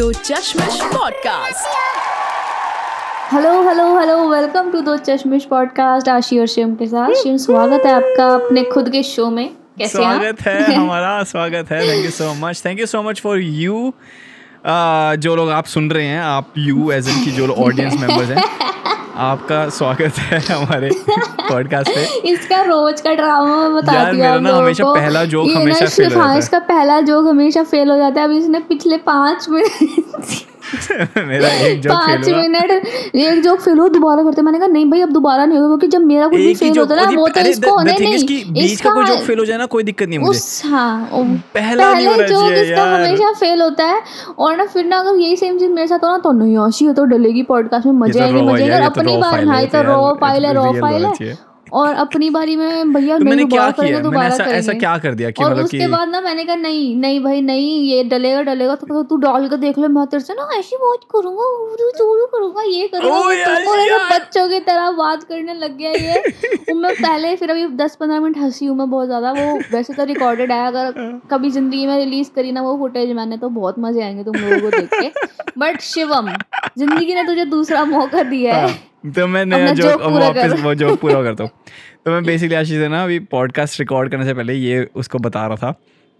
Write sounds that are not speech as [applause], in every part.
Do Chashmish podcast hello hello hello welcome to Do Chashmish podcast आशी और शिम के साथ। शिम स्वागत है आपका अपने खुद के शो में। कैसे स्वागत है हमारा स्वागत है। Thank you so much thank you so much for you जो लोग आप सुन रहे हैं आप यू एज एन की जो ऑडियंस मेंबर्स हैं। आपका स्वागत है हमारे [laughs] पॉडकास्ट पे। इसका रोज का ड्रामा बता यार, दिया मेरा ना हमेशा पहला जोक हमेशा फेल हो हाँ, जाता है। इसका पहला जोक हमेशा फेल हो जाता है। अभी इसने पिछले पाँच मिनट [laughs] मेरा एक जोक फेल हुआ। मिनट एक जोक फेल हो दोबारा करते मैंने कहा नहीं भाई अब दोबारा नहीं होगा क्योंकि जब मेरा कुछ भी फेल होता है ना वो तो इसको होने नहीं बीच का कोई जोक फेल हो जाए ना कोई दिक्कत नहीं मुझे। हाँ पहला जोक इसका हमेशा फेल होता है और ना फिर ना अगर यही सेम चीज़ मेरे साथ हो ना तो नहीं आशी हो तो डलेगी पॉडकास्ट में मज़े तो आएँगे है मज़े आएँगे तो अपनी बार हाँ है, तो रॉ फ़ाइल है तो रॉ फ़ाइल है। चाहिए। और अपनी बारी में भैया तो मैंने क्या किया? करेंगे मैंने दोबारा ऐसा ऐसा क्या कर दिया कि और मतलब उसके कि बाद ना मैंने कहा नहीं नहीं भाई नहीं ये डलेगा डलेगा तो तो तू डाल के देख ले मैं तेरे से ना ऐसी बात करूँगा करूँगा ये करूँगा। बच्चों की तरह बात करने लग गया ये। [laughs] मैं पहले फिर अभी दस पंद्रह मिनट हँसी हूँ मैं बहुत ज़्यादा वो वैसे तो रिकॉर्डेड है अगर कभी ज़िंदगी में रिलीज़ करी ना वो फुटेज मैंने तो बहुत मज़े आएँगे तुम लोगों को देख के। [laughs] बट शिवम ज़िंदगी ने तुझे दूसरा मौका दिया है। हाँ, तो मैं नया जोक वापस। वो जोक पूरा करता हूँ। [laughs] तो मैं बेसिकली आशीष से ना अभी पॉडकास्ट रिकॉर्ड करने से पहले ये उसको बता रहा था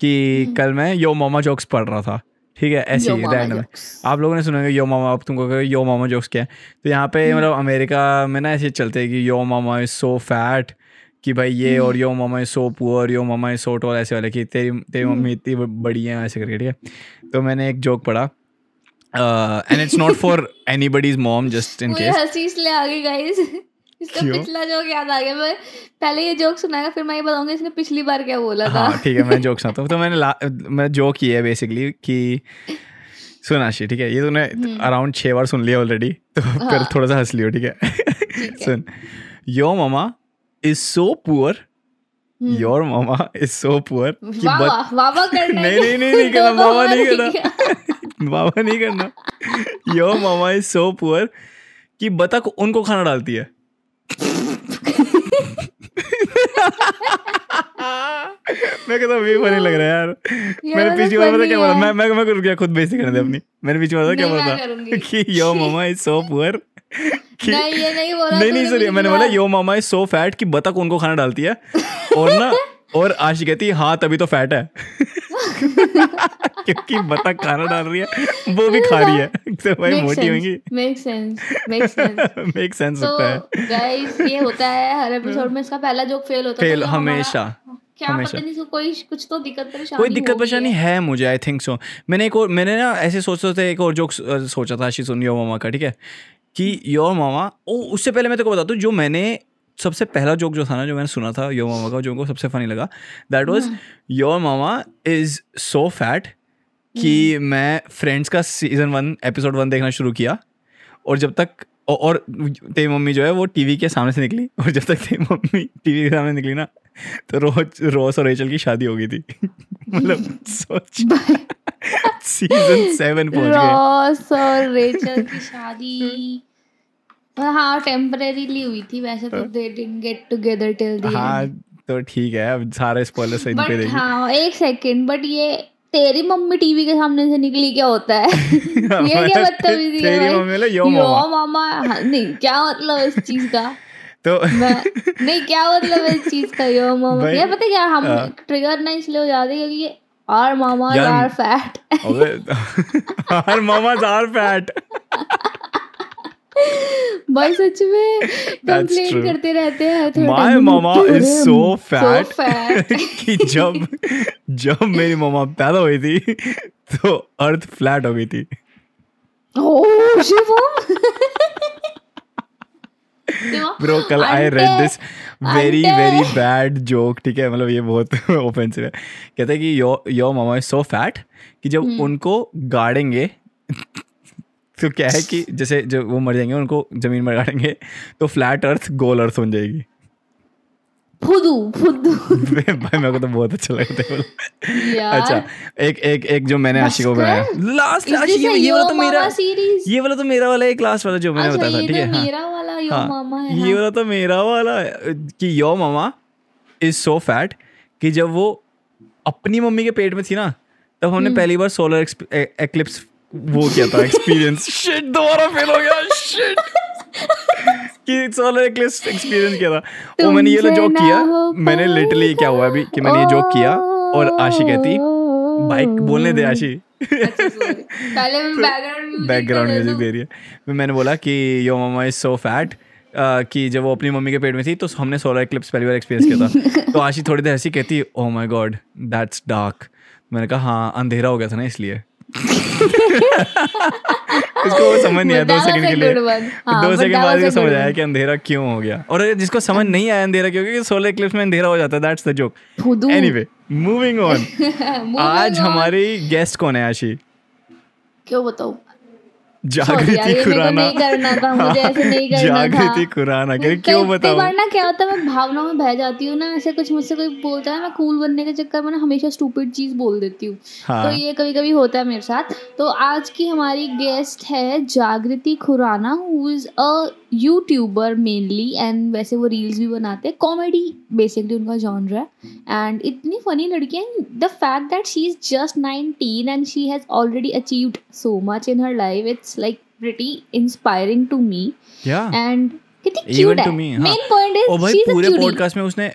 कि कल मैं यो मामा जोक्स पढ़ रहा था। ठीक है? ऐसे ही रैंडम jokes. आप लोगों ने सुना यो मामा अब तुमको यो मामा जोक्स क्या है? तो यहाँ पे मतलब अमेरिका में ना ऐसे चलते हैं कि yo mama is so fat कि भाई ये और yo mama is so poor yo mama is so tall ऐसे वाले कि तेरी तेरी मम्मी इतनी बड़ी है ऐसे करके ठीक है? तो मैंने एक जोक पढ़ा। And it's not for anybody's mom just in case हँसी इसलिए आ गई गाइस इसका क्यों? पिछला जोक याद आ गया मैं पहले ये जोक सुनाएगा फिर मैं ये बताऊँगा इसने पिछली बार क्या बोला था हाँ ठीक है मैं जोक सुनाता हूँ तो मैंने ला- मैं जोक ये है बेसिकली कि सुन ठीक है ये तूने अराउंड छह बार सुन लिया ऑलरेडी तो फिर हम्म। हाँ। थोड़ा सा हंस लियो ठीक है है। सुन yo mama is so poor your mama is so poor कि करना [laughs] नहीं नहीं नहीं नहीं करना [laughs] [laughs] मामा नहीं करना। मामा नहीं करना। Your mama is so poor कि बतख उनको खाना डालती है। मैं कहता हूँ ये फनी लग रहा है यार। मैंने वाला पिछली बार पता क्या बोला। मैं मैं मैं रुक गया खुद बेइज्जती करने दे अपनी। मैंने पिछली बार पता क्या बोला था? कि yo mama is so poor नहीं ये नहीं बोला नहीं नहीं सॉरी मैंने बोला यो मामा इज़ सो फैट कि बतख उनको खाना डालती है। और ना और आशी कहती है हाँ तभी तो फैट है। [laughs] क्योंकि बतख खाना डाल रही है वो भी खा रही है। तो भाई मोटी होंगी। make sense, make sense. [laughs] Make sense होता है। गाइस ये होता है हर एपिसोड में इसका पहला जोक फेल होता है Fail, तो हमेशा, क्या हमेशा। पता नहीं कोई कुछ तो दिक्कत परेशानी कोई दिक्कत परेशानी है मुझे आई थिंक सो मैंने एक और मैंने ना ऐसे सोच थे एक और जोक सोचा था आशी सुन योर मामा का ठीक है? कि योर मामा ओ उससे पहले मैं तेरे को बता दूँ जो मैंने सबसे पहला जोक जो था ना जो मैंने सुना था योर मामा का जो को सबसे फनी लगा that was your mama is so fat कि मैं फ्रेंड्स का सीज़न वन एपिसोड वन देखना शुरू किया और जब तक और तेरी मम्मी जो है वो टीवी के सामने से निकली और जब तक तेरी मम्मी टीवी के सामने निकली ना तो रोज रोस और रेचल की शादी हो गई थी। [laughs] मतलब सोच। सीज़न सेवन पहुँच गए। रॉस और रेचल की शादी। हाँ टेम्परेरीली हुई थी वैसे तो they didn't get together till the हाँ तो ठीक है अब सारे स्पॉइलर सही पे हाँ एक सेकंड बट ये तेरी मम्मी टीवी के सामने से निकली क्या होता है? [laughs] ये क्या बदतमीजी है तेरी मम्मी "यो यो मामा।" मामा हाँ, नहीं क्या मतलब इस चीज़ का? तो [laughs] नहीं क्या मतलब इस चीज़ का? यो मामा ये पता क्या हम हाँ। ट्रिगर ना इसलिए हो जाते हैं क्योंकि आर मामा आर फैट अबे हर मामा आर फैट भाई सच में कंप्लेन करते रहते हैं थोड़ा my mama is so fat कि जब जब मेरी मामा पैदा हुई थी तो अर्थ फ्लैट हो गई थी। ओह शिवम शिवम, [laughs] ब्रो कल I read this very very bad joke ठीक है? मतलब ये बहुत [laughs] ओफेंसिव है। कहते हैं कि यो यो मामा इज़ सो फैट कि जब hmm. उनको गाड़ेंगे तो क्या है कि जैसे जब वो मर जाएँगे उनको ज़मीन में गाड़ेंगे तो फ्लैट अर्थ गोल अर्थ बन जाएगी। फुदू फुदू। [laughs] भाई मेरे को तो बहुत अच्छा लगता है अच्छा एक एक एक जो मैंने आशी को बनाया। लास्ट this ये वाला तो मेरा ये वाला तो मेरा वाला एक लास्ट वाला जो मैंने अच्छा बताया था ठीक है तो हाँ? मेरा वाला यो हाँ, मामा है ये हाँ। वाला तो मेरा वाला है, कि yo mama is so fat कि जब वो अपनी मम्मी के पेट में थी ना तब हम्म। हमने पहली बार सोलर एक्लिप्स वो क्या था [laughs] एक्सपीरियंस शिट दोबारा फेल हो गया शिट [laughs] कि सोलर एक्लिप्स एक्सपीरियंस किया था। वो मैंने ये तुमसे जोक किया मैंने लिटरली क्या हुआ अभी कि मैंने ये जोक किया और आशी कहती बाइक बोलने दे आशी। अच्छा, पहले मैं बैकग्राउंड म्यूज़िक बैकग्राउंड म्यूज़िक दे रही है। मैंने बोला कि yo mama is so fat Uh, कि जब वो अपनी मम्मी के पेट में थी तो हमने सोलर एक्लिप्स पहली बार एक्सपीरियंस किया था। [laughs] तो आशी थोड़ी देर ऐसी कहती oh my god that's dark मैंने कहा हाँ अंधेरा हो गया था ना इसलिए। [laughs] [laughs] उसको वो समझ नहीं आया दो सेकंड के लिए. हाँ, दो सेकंड बाद इसको समझ आया. कि अंधेरा क्यों हो गया। और जिसको समझ नहीं आया अंधेरा क्यों क्योंकि सोलर क्लिप्स में अंधेरा हो जाता है that's the joke anyway moving on आज हमारी गेस्ट कौन है आशी? क्यों बताऊँ? जागृति खुराना। नहीं करना था, मुझे ऐसे नहीं करना जागृति खुराना कह क्यों बताओ बार ना क्या होता है मैं भावनाओं में बह जाती हूँ ना ऐसे कुछ मुझसे कोई बोलता है मैं कूल बनने के चक्कर में ना हमेशा स्टूपिड चीज़ बोल देती हूँ। हाँ। तो ये कभी कभी होता है मेरे साथ। तो आज की हमारी गेस्ट है Jagriti Khurana who is a YouTuber mainly and वैसे वो रील्स भी बनाते हैं कॉमेडी बेसिकली उनका जॉनर है। एंड इतनी फनी लड़की है the fact that she is just 19 and she has already achieved so much in her life it's like pretty inspiring to me. Yeah. And कितनी Even क्यूट to है। me, हाँ। Main point और is भाई she is पूरे podcast में उसने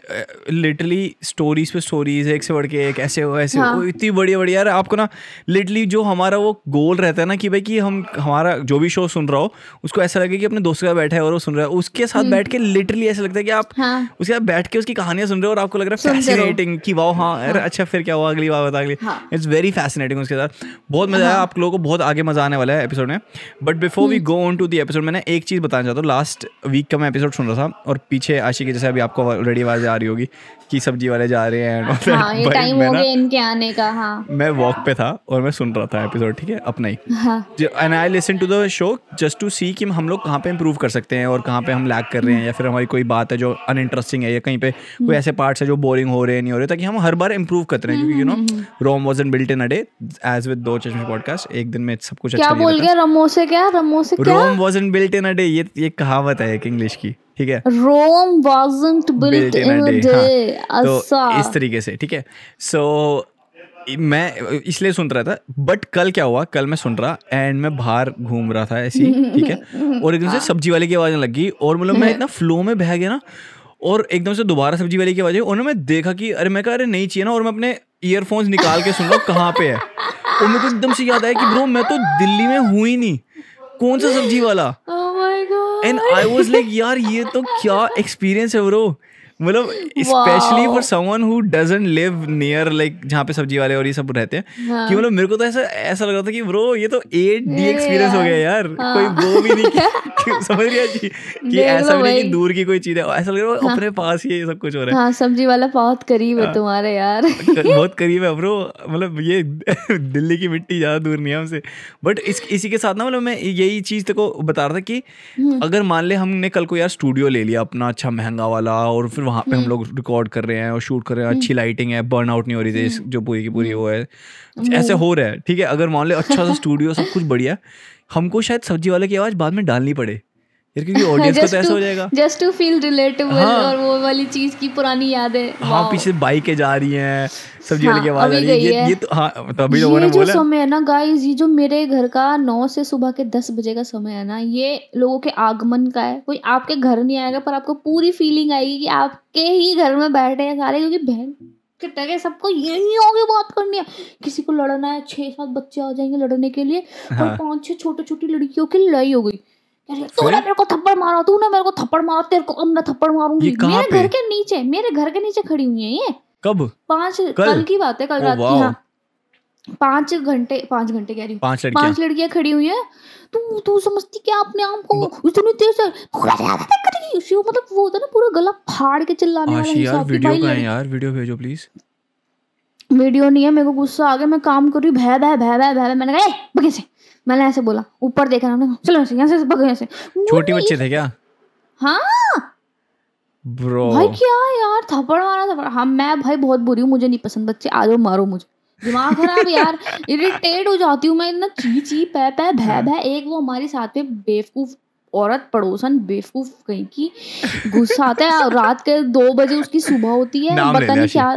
literally stories पे stories एक से बढ़ के एक ऐसे हो ऐसे हाँ। इतनी बढ़िया बढ़िया। यार आपको ना लिटरली जो हमारा वो गोल रहता है ना कि भाई कि हम हमारा जो भी शो सुन रहा हो उसको ऐसा लगे कि अपने दोस्त के साथ बैठा है और वो सुन रहा है। उसके साथ बैठ के लिटरली ऐसा लगता है कि आप हम्म। हाँ। उसके साथ बैठ के उसकी कहानियाँ सुन रहे हो और आपको लग रहा है फैसिनेटिंग कि वाह हाँ अरे अच्छा फिर क्या हुआ अगली बार बता अगली। हाँ। इट्स वेरी फैसिनेटिंग उसके साथ। बहुत मज़ा आया आप लोगों को बहुत आगे मज़ा आने वाला है एपिसोड में। But before we go on to the episode मैंने एक चीज़ बताना चाहता हूँ लास्ट वीक का मैं एपिसोड सुन रहा था और पीछे आशी की जैसे अभी आपको ऑलरेडी आवाज़ आ रही होगी। कि सब्ज़ी वाले जा रहे हैं हाँ ये [laughs] टाइम हो गया इनके आने का हाँ। मैं वॉक पे था और मैं सुन रहा था एपिसोड ठीक है? अपना ही। हाँ। And I listen to the show just to see कि हम लोग कहाँ पे इम्प्रूव कर सकते हैं और कहाँ पे हम लैग कर रहे हैं या फिर हमारी कोई बात है जो अनइंटरेस्टिंग है या कहीं पे कोई ऐसे पार्ट्स है जो बोरिंग हो रहे हैं नहीं हो रहे ताकि हम हर बार इम्प्रूव करते रहें क्योंकि you know Rome was in built in a day age with Do Chashme podcast एक दिन में सब कुछ क्या अच्छा बोल गया? रमो से क्या? रमो से क्या? Rome was in built in a day ये ये कहावत है एक इंग्लिश की। ठीक है? रोम wasn't built in a day तो इस तरीके से ठीक है? सो so, मैं इसलिए सुन रहा था बट कल क्या हुआ? कल मैं सुन रहा एंड मैं बाहर घूम रहा था ऐसी ठीक है? और एकदम से सब्ज़ी वाले की आवाज़ लगी और मतलब मैं इतना फ्लो में बह गया ना और एकदम से दोबारा सब्ज़ी वाले की आवाज़ आई और मैं देखा कि अरे मैं कहा अरे नहीं चाहिए ना और मैं अपने ईयरफोन्स निकाल के सुन रहा हूँ कहाँ पे है? और मेरे को एकदम से याद आया कि ब्रो मैं तो दिल्ली में हूँ ही नहीं कौन सा सब्ज़ी वाला? god and I was like यार ये तो क्या एक्सपीरियंस है ब्रो मतलब specially for someone who doesn't live near like जहाँ पे सब्ज़ी वाले और ये सब रहते हैं हाँ। कि मतलब मेरे को तो ऐसा ऐसा लग रहा था कि ब्रो ये तो एट डी एक्सपीरियंस हो गया यार, हाँ। कोई वो भी नहीं कि- [laughs] कि समझ गया जी कि ऐसा भी नहीं कि दूर की कोई चीज़ है ऐसा लग रहा है अपने पास ही ये सब कुछ हो रहा है। हाँ सब्ज़ी वाला बहुत करीब है तुम्हारे यार। बहुत करीब है ब्रो मतलब ये [laughs] दिल्ली की मिट्टी ज़्यादा दूर नहीं है हमसे। बट इस इसी के साथ ना मतलब मैं यही चीज़ तेको बता रहा था कि अगर मान ले हमने कल को यार स्टूडियो ले लिया अपना अच्छा महँगा वाला और फिर वहाँ पे हम लोग रिकॉर्ड कर रहे हैं और शूट कर रहे हैं अच्छी लाइटिंग है बर्न आउट नहीं हो रही थी जो पूरी की पूरी वो है। ऐसे हो रहा है ठीक है? अगर मान लो अच्छा सा [laughs] स्टूडियो सब कुछ बढ़िया हमको शायद सब्ज़ी वाले की आवाज़ बाद में डालनी पड़े। यार क्योंकि ऑडियंस को तो ऐसा हो जाएगा। Just to feel relatable. और वो वाली चीज़ की पुरानी यादें। हाँ पीछे बाइकें जा रही हैं सब्ज़ी वाले की हाँ, आवाज़ आ अभी रही है। ये ये तो हाँ तो अभी लोगों ने ये जो बोला। समय है ना गाइस ये जो मेरे घर का नौ से सुबह के दस बजे का समय है ना ये लोगों के आगमन का है। कोई आपके घर नहीं आएगा पर आपको पूरी फीलिंग आएगी कि आपके ही घर में बैठे हैं सारे क्योंकि बहन के टके सबको यही होगी बात करनी है। किसी को लड़ना है छह सात बच्चे आ जाएँगे लड़ने के लिए और हाँ। पाँच छह छोटी छोटी लड़कियों की लड़ाई हो गई। तूने मेरे को थप्पड़ मारा तूने मेरे को थप्पड़ मारा तेरे को अब मैं थप्पड़ मारूँगी। मेरे घर के नीचे मेरे घर के नीचे खड़ी हुई है ये। कब? पाँच कल? कल की बात है कल रात की हाँ। पाँच घंटे पाँच घंटे कह रही हूँ। पाँच लड़कियाँ। पाँच लड़कियाँ खड़ी हुई है। तू तू समझती क्या अपने आप को? इतनी तेज उसी को मतलब वो होता है ना पूरा गला फाड़ के चिल्लाने वाला यार हिसाब वीडियो का है यार? वीडियो भेजो प्लीज़ वीडियो नहीं है मेरे को गुस्सा आ गया मैं काम कर रही हूँ भय भय भय भय भय। मैंने कहा "ए, बगे से। मैंने ऐसे बोला ऊपर देखा हमने चलो ऐसे यहाँ से बगे यहाँ से छोटे बच्चे थे क्या? हाँ। ब्रो। भाई क्या यार थप्पड़ मारा थप्पड़। हाँ मैं भाई बहुत बुरी हूँ मुझे नहीं पसंद बच्चे आ जाओ मारो मुझे। दिमाग खराब यार इरिटेट हो जाती हूँ मैं इतना ची ची पै पै भै भै एक वो हमारी साथ में बेवकूफ़ औरत पड़ोसन बेवकूफ़ कहीं की गुस्सा आता है रात के दो बजे उसकी सुबह होती है पता नहीं क्या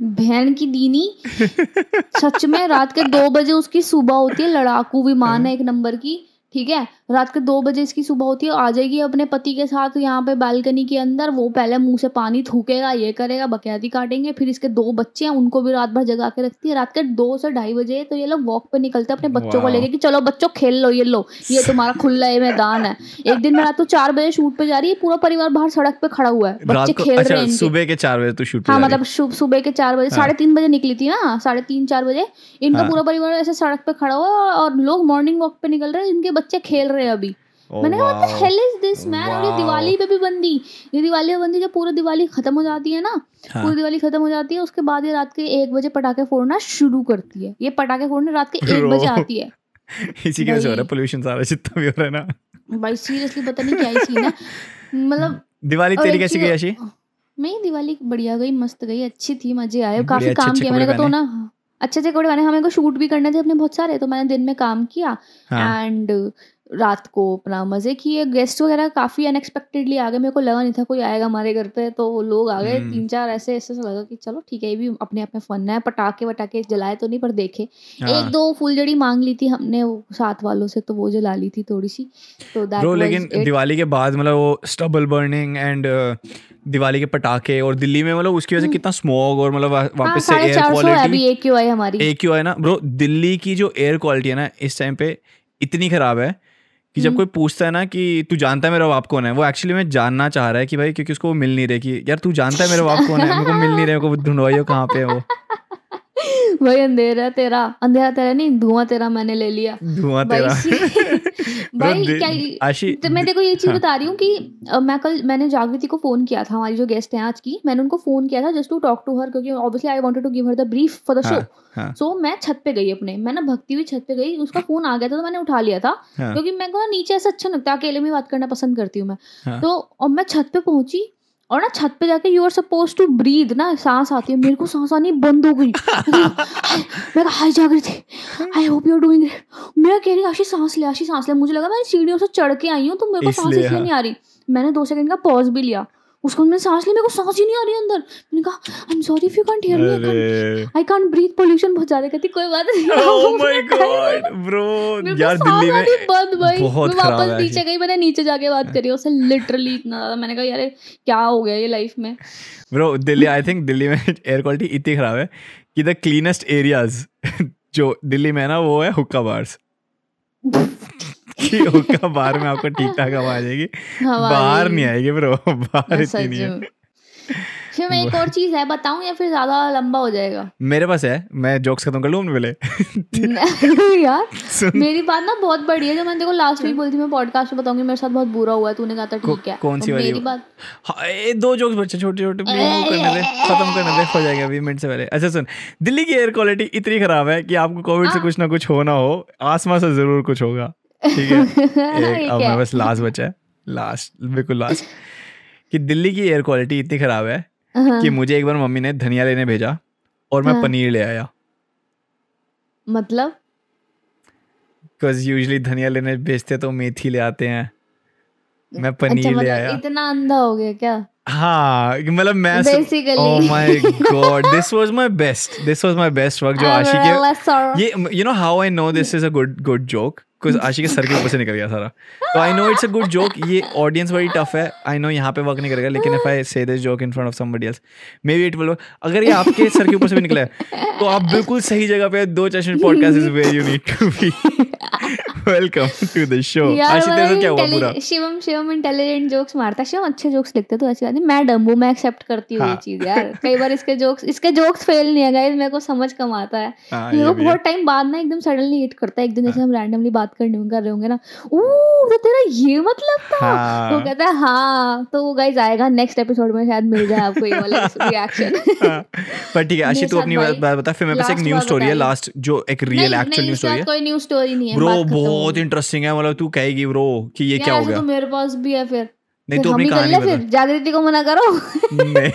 बहन की दीनी। [laughs] सच में रात के दो बजे उसकी सुबह होती है लड़ाकू विमान है एक नंबर की। ठीक है? रात के दो बजे इसकी सुबह होती है आ जाएगी अपने पति के साथ यहाँ पे बालकनी के अंदर। वो पहले मुँह से पानी थूकेगा ये करेगा बकैती काटेंगे फिर इसके दो बच्चे हैं उनको भी रात भर जगा के रखती है। रात के दो से ढाई बजे तो ये लोग वॉक पे निकलते हैं अपने बच्चों को. लेके कि चलो बच्चों खेल लो ये लो ये तुम्हारा खुला ये मैदान है। एक दिन मैं रात को चार बजे शूट पे जा रही है पूरा परिवार बाहर सड़क पे खड़ा हुआ है। बच्चे खेल अच्छा रहे हैं सुबह के चार बजे तू शूट हाँ मतलब सुबह के चार बजे साढ़े तीन बजे निकली थी ना साढ़े तीन चार बजे। इनका हाँ। पूरा परिवार ऐसे सड़क पे खड़ा हुआ है और लोग मॉर्निंग वॉक पे निकल रहे हैं इनके बच्चे खेल रहे हैं अभी। Oh, मैंने कहा what the hell is this man और ये दिवाली पे भी बंदी ये दिवाली पे बंदी जब पूरी दिवाली खत्म हो जाती है ना हाँ। पूरी दिवाली खत्म हो जाती है उसके बाद ये रात के एक बजे पटाखे फोड़ना शुरू करती है। ये पटाखे फोड़ने रात के एक बजे आती है। [laughs] इसी की वजह से हो रहा है पोल्यूशन सारा जितना भी हो रहा है ना। भाई सीरियसली पता नहीं क्या ही सीन है। मतलब दिवाली तेरी कैसी गई आशी? मेरी दिवाली बढ़िया गई मस्त गई अच्छी थी मज़े आए काफ़ी काम किया। मैंने कहा तो ना अच्छे अच्छे कपड़े मैंने हमें को शूट भी करना थे अपने बहुत सारे तो मैंने दिन में काम किया एंड हाँ। एंड रात को अपना मज़े किए। गेस्ट वगैरह काफ़ी अनएक्सपेक्टेडली आ गए। मेरे को लगा नहीं था कोई आएगा हमारे घर पे तो वो लोग आ गए। हम्म। तीन चार ऐसे ऐसे से लगा कि चलो ठीक है ये भी अपने आप में फन है। पटाखे वटाखे जलाए तो नहीं पर देखे। हाँ। एक दो फुलझड़ी मांग ली थी हमने वो साथ वालों से तो वो जला ली थी थोड़ी सी तो ब्रो लेकिन दिवाली के बाद मतलब वो स्टबल बर्निंग एंड दिवाली के पटाखे और दिल्ली में मतलब उसकी वजह से कितना स्मॉग और मतलब हाँ वापस से एयर चार सौ है अभी क्वालिटी आई हमारी। एक क्यों है ना। ब्रो दिल्ली की जो एयर क्वालिटी है ना इस टाइम पे इतनी खराब है। कि जब हम्म। कोई पूछता है ना कि तू जानता है मेरा बाप कौन है वो एक्चुअली में जानना चाह रहा है कि भाई क्योंकि उसको वो मिल नहीं रही कि यार तू जानता है मेरा बाप कौन है मेरे को मिल नहीं रहे मेरे को ढूंढवाइयो कहाँ पे है वो। भाई अंधेरा तेरा अंधेरा तेरा नहीं धुआँ तेरा मैंने ले लिया। धुआँ तेरा। [laughs] भाई क्या आशी तो मैं देखो ये चीज़ हाँ। बता रही हूँ कि मैं कल मैंने जागृति को फ़ोन किया था हमारी जो गेस्ट हैं आज की मैंने उनको फ़ोन किया था just to talk to her क्योंकि obviously I wanted to give her the brief for the show so मैं छत पे गई अपने मैं ना भक्ति हुई छत पे गई उसका फ़ोन आ गया था तो मैंने उठा लिया था हाँ, क्योंकि मैं को नीचे ऐसा अच्छा लगता है अकेले में बात करना पसंद करती हूँ मैं हाँ। तो और मैं छत पे पहुँची और ना छत पे जाके you are suppose to breathe ना सांस आती है मेरे को सांस आनी बंद हो गई। मैं कहा hi Jagriti I hope you are doing मैं कह रही आशी सांस ले आशी सांस ले। मुझे लगा मैं सीढ़ियों से चढ़ के आई हूँ तो मेरे को सांस इसलिए, इसलिए हाँ। नहीं आ रही। मैंने दो सेकंड का पॉज भी लिया। उसको मैंने सांस ली मेरे को सांस ही नहीं आ रही अंदर। मैंने कहा I am sorry if you can't hear me I can't breathe pollution बहुत ज़्यादा कहती कोई बात नहीं ओह माय गॉड ब्रो यार दिल्ली में बंद भाई। बहुत मैं खराब वापस है। नीचे गई मैंने नीचे जाके बात करी उससे लिटरली इतना ज़्यादा। मैंने कहा यार क्या हो गया ये लाइफ में? Bro Delhi I think Delhi में [laughs] एयर क्वालिटी इतनी खराब है कि द क्लीनेस्ट एरियाज़ जो दिल्ली में है ना वो है हुक्का बार्स कि हुक्का बार में आपको ठीक ठाक आवाज़ आएगी जाएगी बाहर नहीं। आएगी ब्रो बाहर इतनी नहीं है। फिर मैं एक और चीज़ है बताऊँ या फिर ज़्यादा लंबा हो जाएगा? मेरे पास है मैं जोक्स खत्म कर लूँ पहले? [laughs] यार मेरी बात ना बहुत बड़ी है जो मैंने देखो लास्ट वीक बोली थी मैं पॉडकास्ट में बताऊँगी मेरे साथ बहुत बुरा हुआ है तूने कहा था ठीक है। कौन सी वाली मेरी बात हाँ, ये दो जोक्स बच्चे छोटे छोटे करने दे खत्म करने दे हो जाएगा अभी मिनट से पहले। अच्छा सुन दिल्ली की एयर क्वालिटी इतनी खराब है कि आपको कोविड से हाँ। कुछ ना कुछ होना हो आसमान से ज़रूर कुछ होगा ठीक है? [laughs] अब मैं बस लास्ट बचा है लास्ट बिल्कुल लास्ट कि दिल्ली की एयर क्वालिटी इतनी खराब है हाँ, कि मुझे एक बार मम्मी ने धनिया लेने भेजा और मैं हाँ। पनीर ले आया। मतलब? बिकॉज़ यूजली धनिया लेने भेजते तो मेथी ले आते हैं। मैं पनीर अच्छा पनीर ले मतलब आया। इतना अंधा हो गया क्या? हाँ मतलब मैं. ओह my god this was my best this was my best work जो आशी के के ये you know how I know this is a good good joke because Ashi के सर के ऊपर से निकल गया सारा। तो I know it's a good joke ये ऑडियंस बड़ी टफ है। आई नो यहाँ पे वर्क नहीं करेगा, लेकिन if I say this joke in front of somebody else maybe it will अगर ये आपके सर के ऊपर से भी निकला है तो आप बिल्कुल सही जगह पे Do Chashme podcast is where you need to be welcome to the show क्या हुआ पूरा? शिवम शिवम इंटेलिजेंट जोक्स मारता है। शिवम अच्छे जोक्स लिखते तो ऐसी बात नहीं। मैं डम्बू मैं एक्सेप्ट करती हूँ ये हाँ। चीज़ यार। कई बार इसके जोक्स इसके जोक्स फेल नहीं है गाइस मेरे को समझ कम आता है। हाँ, ये को बहुत टाइम बाद ना एकदम सडनली हिट करता है। एक दिन जैसे हम रैंडमली बात करने कर रहे होंगे ना ओ तो तेरा ये मतलब था? हाँ। कहता है हाँ। तो वो गाइस आएगा नेक्स्ट एपिसोड में शायद मिल जाए आपको ये वाला [laughs] रिएक्शन हाँ, पर ठीक है आशी मेरे तू अपनी बात बात फिर मेरे पास एक न्यूज़ स्टोरी है लास्ट जो एक रियल एक्चुअल न्यूज़ स्टोरी है। कोई न्यूज़ स्टोरी नहीं नहीं है ब्रो बहुत इंटरेस्टिंग है मतलब तू कहेगी ब्रो कि ये क्या हो तो गया तो मेरे पास भी है फिर। नहीं तो अपनी कहानी फिर। जागृति को मना करो। नहीं।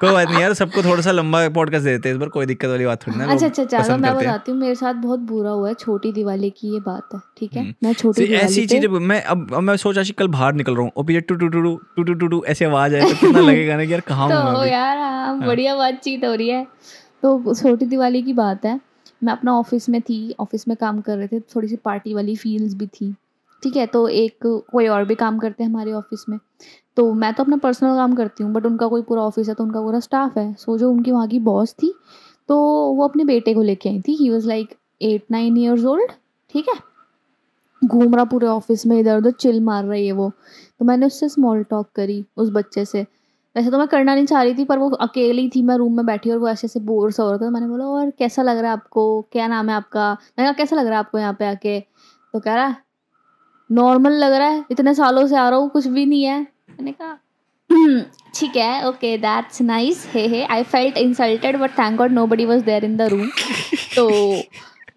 कोई बात नहीं यार सबको थोड़ा सा लंबा पॉडकास्ट देते हैं इस बार कोई दिक्कत वाली बात थोड़ी ना अच्छा अच्छा, अच्छा चलो मैं बताती हूँ मेरे साथ बहुत बुरा हुआ है छोटी दिवाली की ये बात है ठीक है? हम्म। मैं छोटी ऐसी चीज़ मैं अब मैं सोच सोचा कल बाहर निकल रहा हूँ और पीछे टू टू टू टू टू टू टू ऐसी आवाज़ आए तो कितना [laughs] लगेगा ना कि यार कहाँ तो हूँ यार हाँ, हाँ। बढ़िया बातचीत हो रही है। तो छोटी दिवाली की बात है मैं अपना ऑफ़िस में थी ऑफ़िस में काम कर रहे थे थोड़ी सी पार्टी वाली फील्स भी थी। ठीक है तो एक कोई और भी काम करते हैं हमारे ऑफ़िस में। तो मैं तो अपना पर्सनल काम करती हूँ बट उनका कोई पूरा ऑफ़िस है तो उनका पूरा स्टाफ है। सो जो उनकी वहाँ की बॉस थी तो वो अपने बेटे को लेके आई थी। He was like eight nine years old ठीक है? घूम रहा पूरे ऑफ़िस में इधर उधर चिल मार रही है वो। तो मैंने उससे स्मॉल टॉक करी, उस बच्चे से। वैसे तो मैं करना नहीं चाह रही थी पर वो अकेली थी मैं रूम में बैठी और वो ऐसे ऐसे बोर सा हो रहा था तो मैंने बोला और कैसा लग रहा है आपको? क्या नाम है आपका? मैंने कहा कैसा लग रहा है आपको यहाँ पे आके? तो कह रहा है नॉर्मल लग रहा है इतने सालों से आ रहा हूँ कुछ भी नहीं है। मैंने कहा "हम्म, ठीक है okay that's nice hey hey I felt insulted but thank god nobody was there in the room तो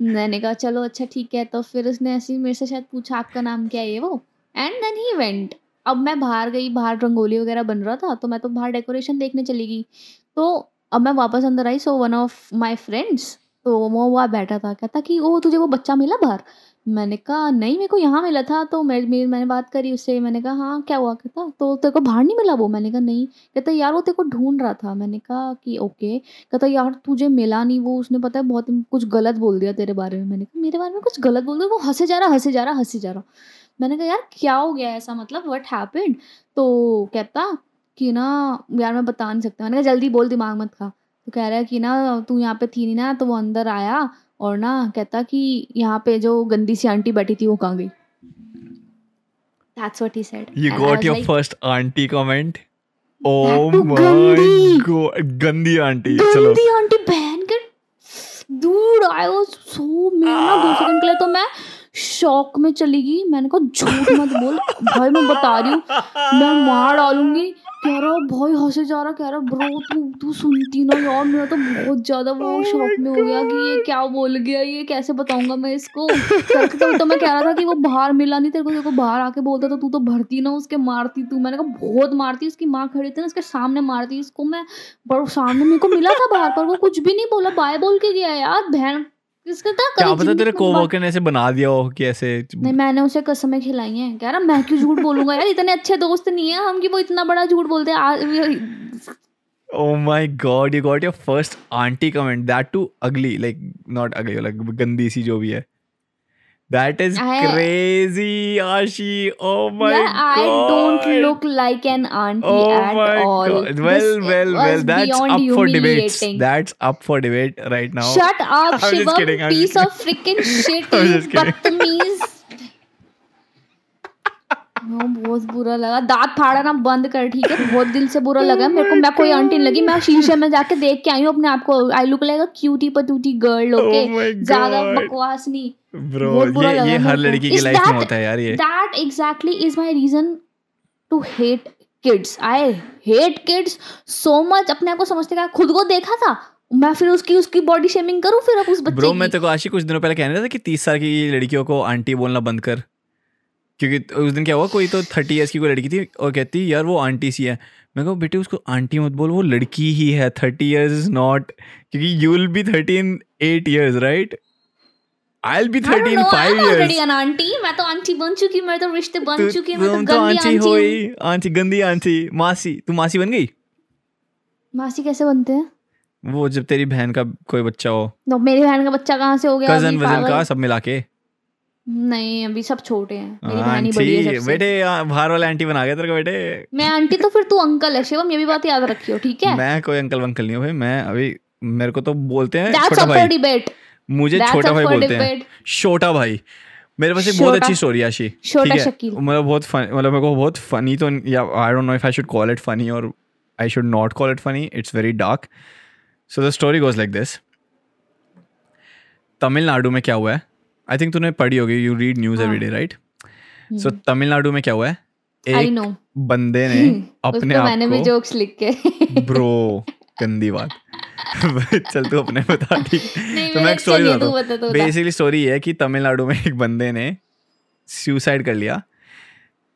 मैंने कहा चलो अच्छा ठीक है। तो फिर उसने ऐसे मेरे से शायद पूछा आपका नाम क्या है वो? एंड देन ही वेंट अब मैं बाहर गई, बाहर रंगोली वगैरह बन रहा था तो मैं तो बाहर डेकोरेशन देखने चली गई। तो अब मैं वापस अंदर आई so one of my friends तो वो वहाँ बैठा था, कहता कि ओ तुझे वो बच्चा मिला बाहर? मैंने कहा, नहीं, मेरे को यहाँ मिला था। तो मैं मैंने बात करी उससे, मैंने कहा हाँ क्या हुआ? कहता तो तेरे को बाहर नहीं मिला वो? मैंने कहा, नहीं। कहता, यार, वो तेरे को ढूंढ रहा था। मैंने कहा कि, ओके। कहता, यार, तुझे मिला नहीं वो, उसने पता है बहुत कुछ गलत बोल दिया तेरे बारे में। मैंने कहा, मेरे बारे में कुछ गलत बोल दिया वो हंसे जा रहा, हंसे जा रहा, हंसे जा रहा। मैंने कहा यार क्या हो गया ऐसा? मतलब व्हाट हैपेंड तो कहता कि ना यार मैं बता नहीं सकता। मैंने कहा जल्दी बोल दिमाग मत खा। तो कह रहा है कि ना तू यहाँ पे थी नहीं ना तो वो अंदर आया और ना कहता कि यहाँ पे जो गंदी सी आंटी बैठी थी वो कहाँ गई? That's what he said. You And got your like, first auntie comment. Oh my गंदी। god, गंदी आंटी चलो गंदी आंटी बहन के दूर आई वाज सो मैं ना दो सेकंड के लिए तो मैं शॉक में चली गई मैंने कहा झूठ मत बोल। भाई मैं बता रही हूँ मैं मार डालूँगी। कह रहा भाई हंसे जा रहा कह रहा ब्रो तू तू सुनती ना यार मेरा तो बहुत ज़्यादा वो शॉक में हो गया कि ये क्या बोल गया ये कैसे बताऊँगा मैं इसको? तो, तो मैं कह रहा था कि वो बाहर मिला नहीं तेरे को तेरे को बाहर आके बोलता तो तू तो भरती ना उसके मारती तू। मैंने कहा बहुत मारती उसकी माँ खड़ी थी ना उसके सामने मारती इसको मैं पर सामने मेरे को मिला था बाहर पर वो कुछ भी नहीं बोला बाय बोल के गया यार बहन। किसका था क्या पता तेरे में को बात- वर्कर ने ऐसे बना दिया हो कि ऐसे नहीं मैंने उसे कसमें खिलाई हैं कह रहा मैं क्यों झूठ बोलूँगा यार इतने अच्छे दोस्त नहीं है हम कि वो इतना बड़ा झूठ बोलते हैं [laughs] Oh my god, you got your first auntie comment. That too ugly, like not ugly, like गंदी सी जो भी है. That is I- crazy, Ashi. Oh my I god. Don't look like an auntie Oh at my all god. Well, this well, well. That's up for debates. That's up for debate right now. Shut up, I'm Shivam. kidding, Piece of freaking shit. I'm just kidding. वो बहुत बुरा लगा दांत फाड़ना बंद कर ठीक है बहुत दिल से बुरा लगा मेरे को मैं कोई आंटी लगी मैं शीशे में जाके देख के आई हूँ अपने आप को I look like a cutie patootie girl okay Oh ज़्यादा बकवास नहीं बुरा ये ये हर लड़की की लाइफ में होता है यार ये. that exactly is my reason to hate kids. I hate kids so much अपने आप को समझते क्या खुद को देखा था मैं फिर उसकी उसकी बॉडी शेमिंग करूँ फिर अब उस बच्चे ब्रो मैं तेरे को आशी कुछ दिनों पहले कहने रहा था कि तीस साल की लड़कियों को आंटी बोलना बंद कर। क्योंकि उस दिन क्या हुआ कोई तो थर्टी ईयर्स की कोई लड़की थी और कहती यार वो आंटी सी है। मैं कहा बेटे उसको आंटी मत बोल वो लड़की ही है। थर्टी ईयर्स इज़ नॉट क्योंकि you will be thirty in eight years right I will be I don't thirty in know, five I'm already years an auntie. मैं तो आंटी बन चुकी मैं तो रिश्ते बन चुकी मैं तो तो गंदी आंटी आंटी हो। ही आंटी गंदी आंटी मासी तू मासी बन गई? मासी कैसे बनते हैं? वो जब तेरी बहन का कोई बच्चा हो। तो मेरी बहन का बच्चा कहाँ से हो गया? कज़न वज़न? का सब मिला के। नहीं अभी सब छोटे हैं। मेरी बहन ही बड़ी है सबसे। बेटे बाहर वाला आंटी बना गया तेरे को बेटे। मैं आंटी तो फिर तू अंकल है शिवम ये भी बात याद रखियो ठीक है? मैं कोई अंकल वंकल नहीं हूँ भाई मैं अभी मेरे को तो बोलते हैं छोटा भाई। डिबेट मुझे छोटा भाई बोलते हैं। छोटा भाई। मेरे पास एक बहुत अच्छी स्टोरी है आशी। ठीक है? मतलब बहुत फन मतलब मेरे को बहुत फनी तो या I don't know if I should call it funny और I should not call it funny it's very dark so the story goes like this Tamil Nadu में क्या हुआ है? आई थिंक तूने पढ़ी होगी। You read news every day right so Tamil Nadu में क्या हुआ है? एक बंदे ने [laughs] अपने आप मैंने भी को जोक्स लिख के ब्रो गंदी बात। [laughs] [laughs] चल तू अपने बता ठीक [laughs] तो मैं एक स्टोरी बताता बता, हूँ बेसिकली स्टोरी है कि तमिलनाडु में एक बंदे ने सुसाइड कर लिया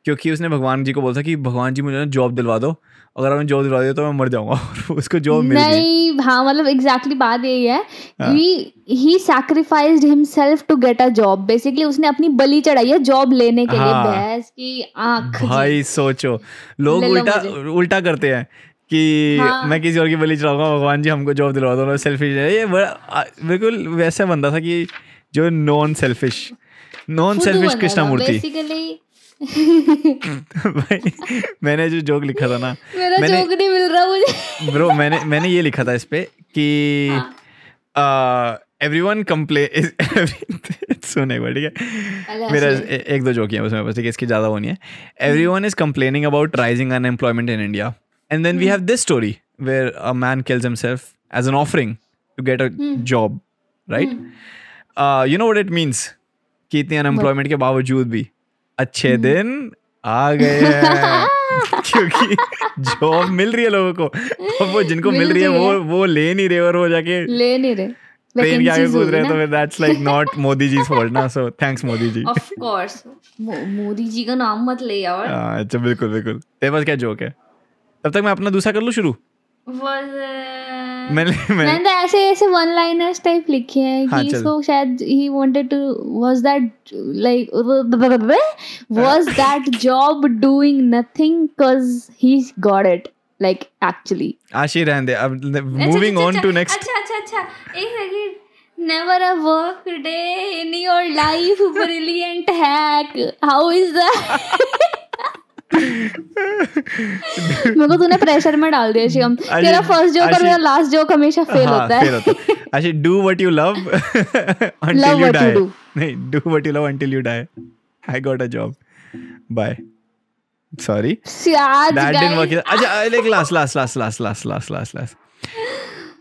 क्योंकि उसने भगवान जी को बोला था कि भगवान जी मुझे ना जॉब दिलवा दो अगर आपने जॉब दिलवा दिया तो मैं मर जाऊँगा। [laughs] और उसको जॉब मिल गई। नहीं हाँ मतलब एग्जैक्टली बात यही है हाँ। He sacrificed himself to get a job basically उसने अपनी बली चढ़ाई है जॉब लेने के लिए हाँ। भैंस की आँख भाई सोचो लोग उल्टा उल्टा करते हैं। कि हाँ। मैं किसी और की बलि चढ़ाऊँगा भगवान जी हमको जॉब दिलवा दो सेल्फिश है। ये बड़ा बिल्कुल वैसा बंदा था कि जो नॉन सेल्फिश नॉन सेल्फिश बना कृष्णा मूर्ति भाई मैंने जो जोक लिखा था ना मेरा मैंने जोक नहीं मिल रहा मुझे। ब्रो मैंने मैंने ये लिखा था इस पे कि हाँ। एवरीवन कंप्ले सुन बार ठीक है? मेरा ए- एक दो जोक है उसमें बस ठीक है इसकी ज़्यादा वो नहीं है। Everyone is complaining about rising unemployment in India and then we have this story where a man kills himself as an offering to get a job right you know what it means कि इतनी unemployment के बावजूद भी अच्छे दिन आ गए हैं। [laughs] क्योंकि जॉब मिल रही है लोगों को। अब वो जिनको मिल मिल रही है रही वो है। वो ले नहीं रहे और वो जाके ले नहीं रहे। ट्रेन के आगे Vacancies कूद होगी रहे हैं तो ना। फिर that's like not Modi ji fault ना। So thanks Modi ji of course Modi ji का नाम मत ले यार। हाँ, अच्छा बिल्कुल बिल्कुल। तेरे पास क्या जोक है? तब तक मैं अपना दूसरा कर लूँ शुरू? मैंने मैंने तो ऐसे ऐसे वन लाइनर्स टाइप लिखे हैं हाँ, कि। इसको शायद he wanted to was that like was that job doing nothing cuz he got it like actually Ashi रहने दे। अब मूविंग ऑन टू नेक्स्ट अच्छा अच्छा अच्छा एक second never a work day in your life brilliant hack how is that मुझे तूने pressure में डाल दिया शिवम। तेरा फ़र्स्ट जोक और मेरा लास्ट जोक हमेशा फेल होता है। [laughs] अच्छा do what you love until you die नहीं do what you love until you die I got a job by sorry that didn't work अच्छा like last last last last last last last last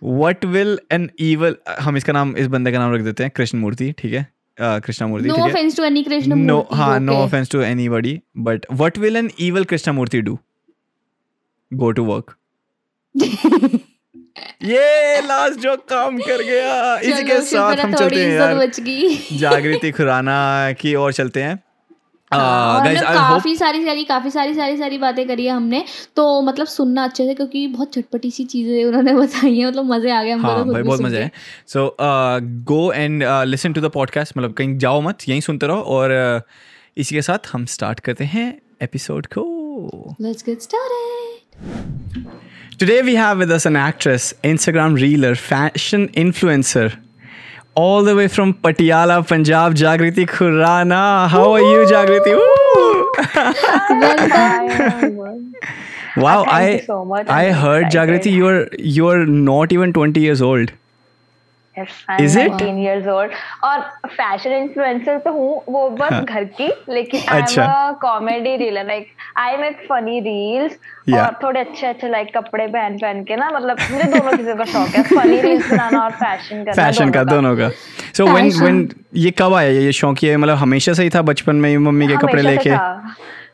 what will an evil हम इसका नाम इस बंदे का नाम रख देते हैं कृष्ण मूर्ति ठीक है? Krishnamurthy no offense to any Krishnamurthy no हाँ no offense to anybody but what will an evil Krishnamurthy do go to work ये लास्ट जो काम कर गया इसी के साथ हम चलते हैं यार। जागृति खुराना की ओर चलते हैं। हाँ, और गाइस मतलब काफ़ी सारी सारी काफ़ी सारी सारी सारी बातें करी है हमने। तो मतलब सुनना अच्छे से क्योंकि बहुत चटपटी सी चीज़ें उन्होंने [laughs] बताई है। मतलब मज़े आ गए हमको हाँ तो भाई बहुत मज़ा है। So go and listen to the podcast मतलब कहीं जाओ मत यहीं सुनते रहो। और uh, इसी के साथ हम स्टार्ट करते हैं एपिसोड को। Let's get started. Today we have with us an actress, Instagram reeler, fashion influencer, all the way from Patiala, Punjab, Jagriti Khurana. How are you, Jagriti? Wow, I so. I heard. Jagriti, you're you're not even 20 years old. Yes, I'm Is it? years old और fashion influencer तो हूँ वो बस हाँ. घर की लेकिन अच्छा. Am comedy reeler like I make funny reels Yeah. और थोड़े अच्छे अच्छे लाइक कपड़े पहन पहन के ना मतलब मुझे दोनों चीज़ों का शौक है फनी रील्स बनाना और फ़ैशन करना [laughs] फ़ैशन का दोनों का सो व्हेन Fashion. व्हेन ये कब आया ये शौक ये मतलब हमेशा से ही था बचपन में मम्मी के कपड़े लेके।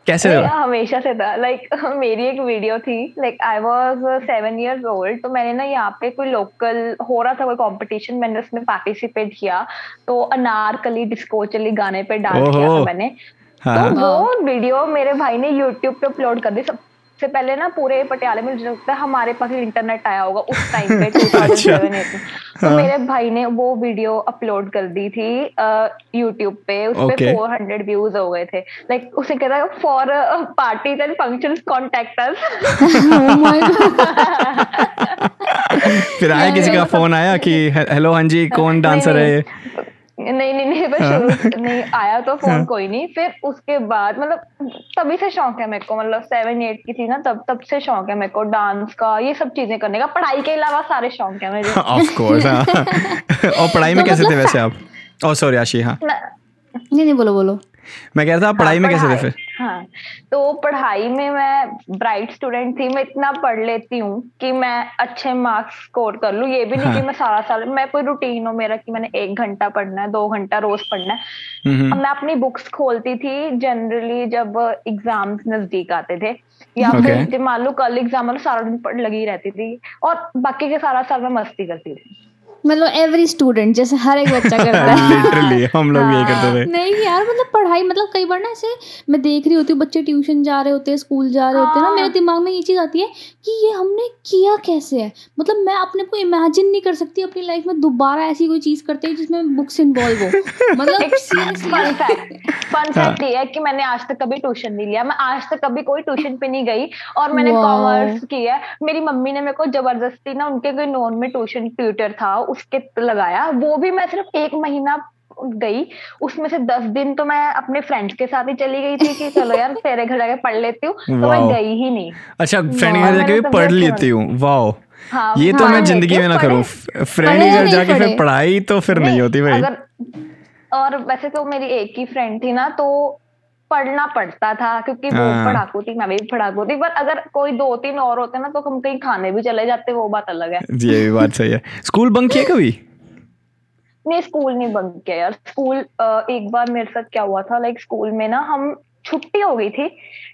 कैसे हुआ? हमेशा से था। लाइक like, [laughs] मेरी एक वीडियो थी। Like I was seven years old तो मैंने ना यहाँ पे कोई लोकल हो रहा था कोई कंपटीशन मैंने उसमें पार्टिसिपेट किया। तो अनारकली डिस्को चली गाने पे डांस किया था मैंने। हाँ तो हाँ। वो वीडियो मेरे भाई ने यूट्यूब पे अपलोड कर दी। सबसे पहले ना पूरे पटियाले में मुझे लगता है हमारे पास इंटरनेट आया होगा उस टाइम पे [laughs] 2007 में। तो हाँ। मेरे भाई ने वो वीडियो अपलोड कर दी थी यूट्यूब पे। उस पे Okay. 400 व्यूज़ हो गए थे। लाइक उसे कहता है for parties and functions contact. फिर आया किसी का फ़ोन आया कि हेलो हाँ जी कौन डांसर है नहीं नहीं नहीं बस हाँ। शुरू नहीं आया तो फ़ोन कोई नहीं फिर उसके बाद मतलब तभी से शौक है मेरे को मतलब सेवन एट की थी ना तब तब से शौक है मेरे को डांस का ये सब चीज़ें करने का पढ़ाई के अलावा सारे शौक है मेरे। [laughs] ऑफ़ कोर्स हाँ। [laughs] और पढ़ाई में तो कैसे थे मतलब वैसे आप? ओ सॉरी आशी हाँ। नहीं नहीं बोलो बोलो। मैं कह रहा था आप पढ़ाई में कैसे थे फिर? हाँ तो पढ़ाई में मैं ब्राइट स्टूडेंट थी मैं इतना पढ़ लेती हूँ कि मैं अच्छे मार्क्स स्कोर कर लूँ। ये भी नहीं हाँ। कि मैं सारा साल मैं कोई रूटीन हो मेरा कि मैंने एक घंटा पढ़ना है दो घंटा रोज पढ़ना है। मैं अपनी बुक्स खोलती थी जनरली जब एग्ज़ाम्स नज़दीक आते थे या फिर मान लो कल एग्ज़ाम है सारा दिन पढ़ लगी रहती थी और बाकी के सारा साल मैं मस्ती करती थी। मतलब एवरी स्टूडेंट जैसे हर एक बच्चा [laughs] करता है। लिटरली हम लोग भी यही करते थे। नहीं यार मतलब पढ़ाई मतलब कई बार ना ऐसे मैं देख रही होती हूँ बच्चे ट्यूशन जा रहे होते हैं स्कूल जा रहे होते हैं ना हाँ। मेरे दिमाग में ये चीज़ आती है कि ये हमने किया कैसे है? मतलब मैं अपने को इमेजिन नहीं कर सकती अपनी लाइफ में दोबारा ऐसी कोई चीज़ करते हैं जिसमें बुक्स इन्वॉल्व हो। मतलब फन फैक्ट [laughs] ये है कि मैंने आज तक कभी ट्यूशन नहीं लिया। मैं आज तक कभी कोई ट्यूशन पे नहीं गई और मैंने कॉमर्स किया मेरी मम्मी ने मेरे को ज़बरदस्ती ना उनके कोई नोन में ट्यूशन ट्यूटर था उसके लगाया वो भी मैं सिर्फ़ एक महीना गई। उसमें से दस दिन तो मैं अपने फ्रेंड्स के साथ ही चली गई थी कि चलो यार [laughs] तेरे घर जाके पढ़ लेती हूँ। तो मैं गई ही नहीं। अच्छा फ्रेंड के घर जाके भी तो पढ़ लेती हूँ। वाओ। हाँ ये तो मैं ज़िंदगी में ना करूँ। फ्रेंड के घर जाके फिर पढ़ाई तो फिर नहीं होती भाई। और वैसे तो मेरी एक ही फ्रेंड थी ना तो पढ़ना पड़ता था क्योंकि वो हाँ। पढ़ाकू थी मैं भी पढ़ाकू थी पर अगर कोई दो तीन और होते ना तो हम कहीं खाने भी चले जाते वो बात अलग है। जी ये भी बात सही है। स्कूल बंक किया कभी? नहीं स्कूल नहीं बंक किया यार। स्कूल एक बार मेरे साथ क्या हुआ था लाइक स्कूल में ना हम छुट्टी हो गई थी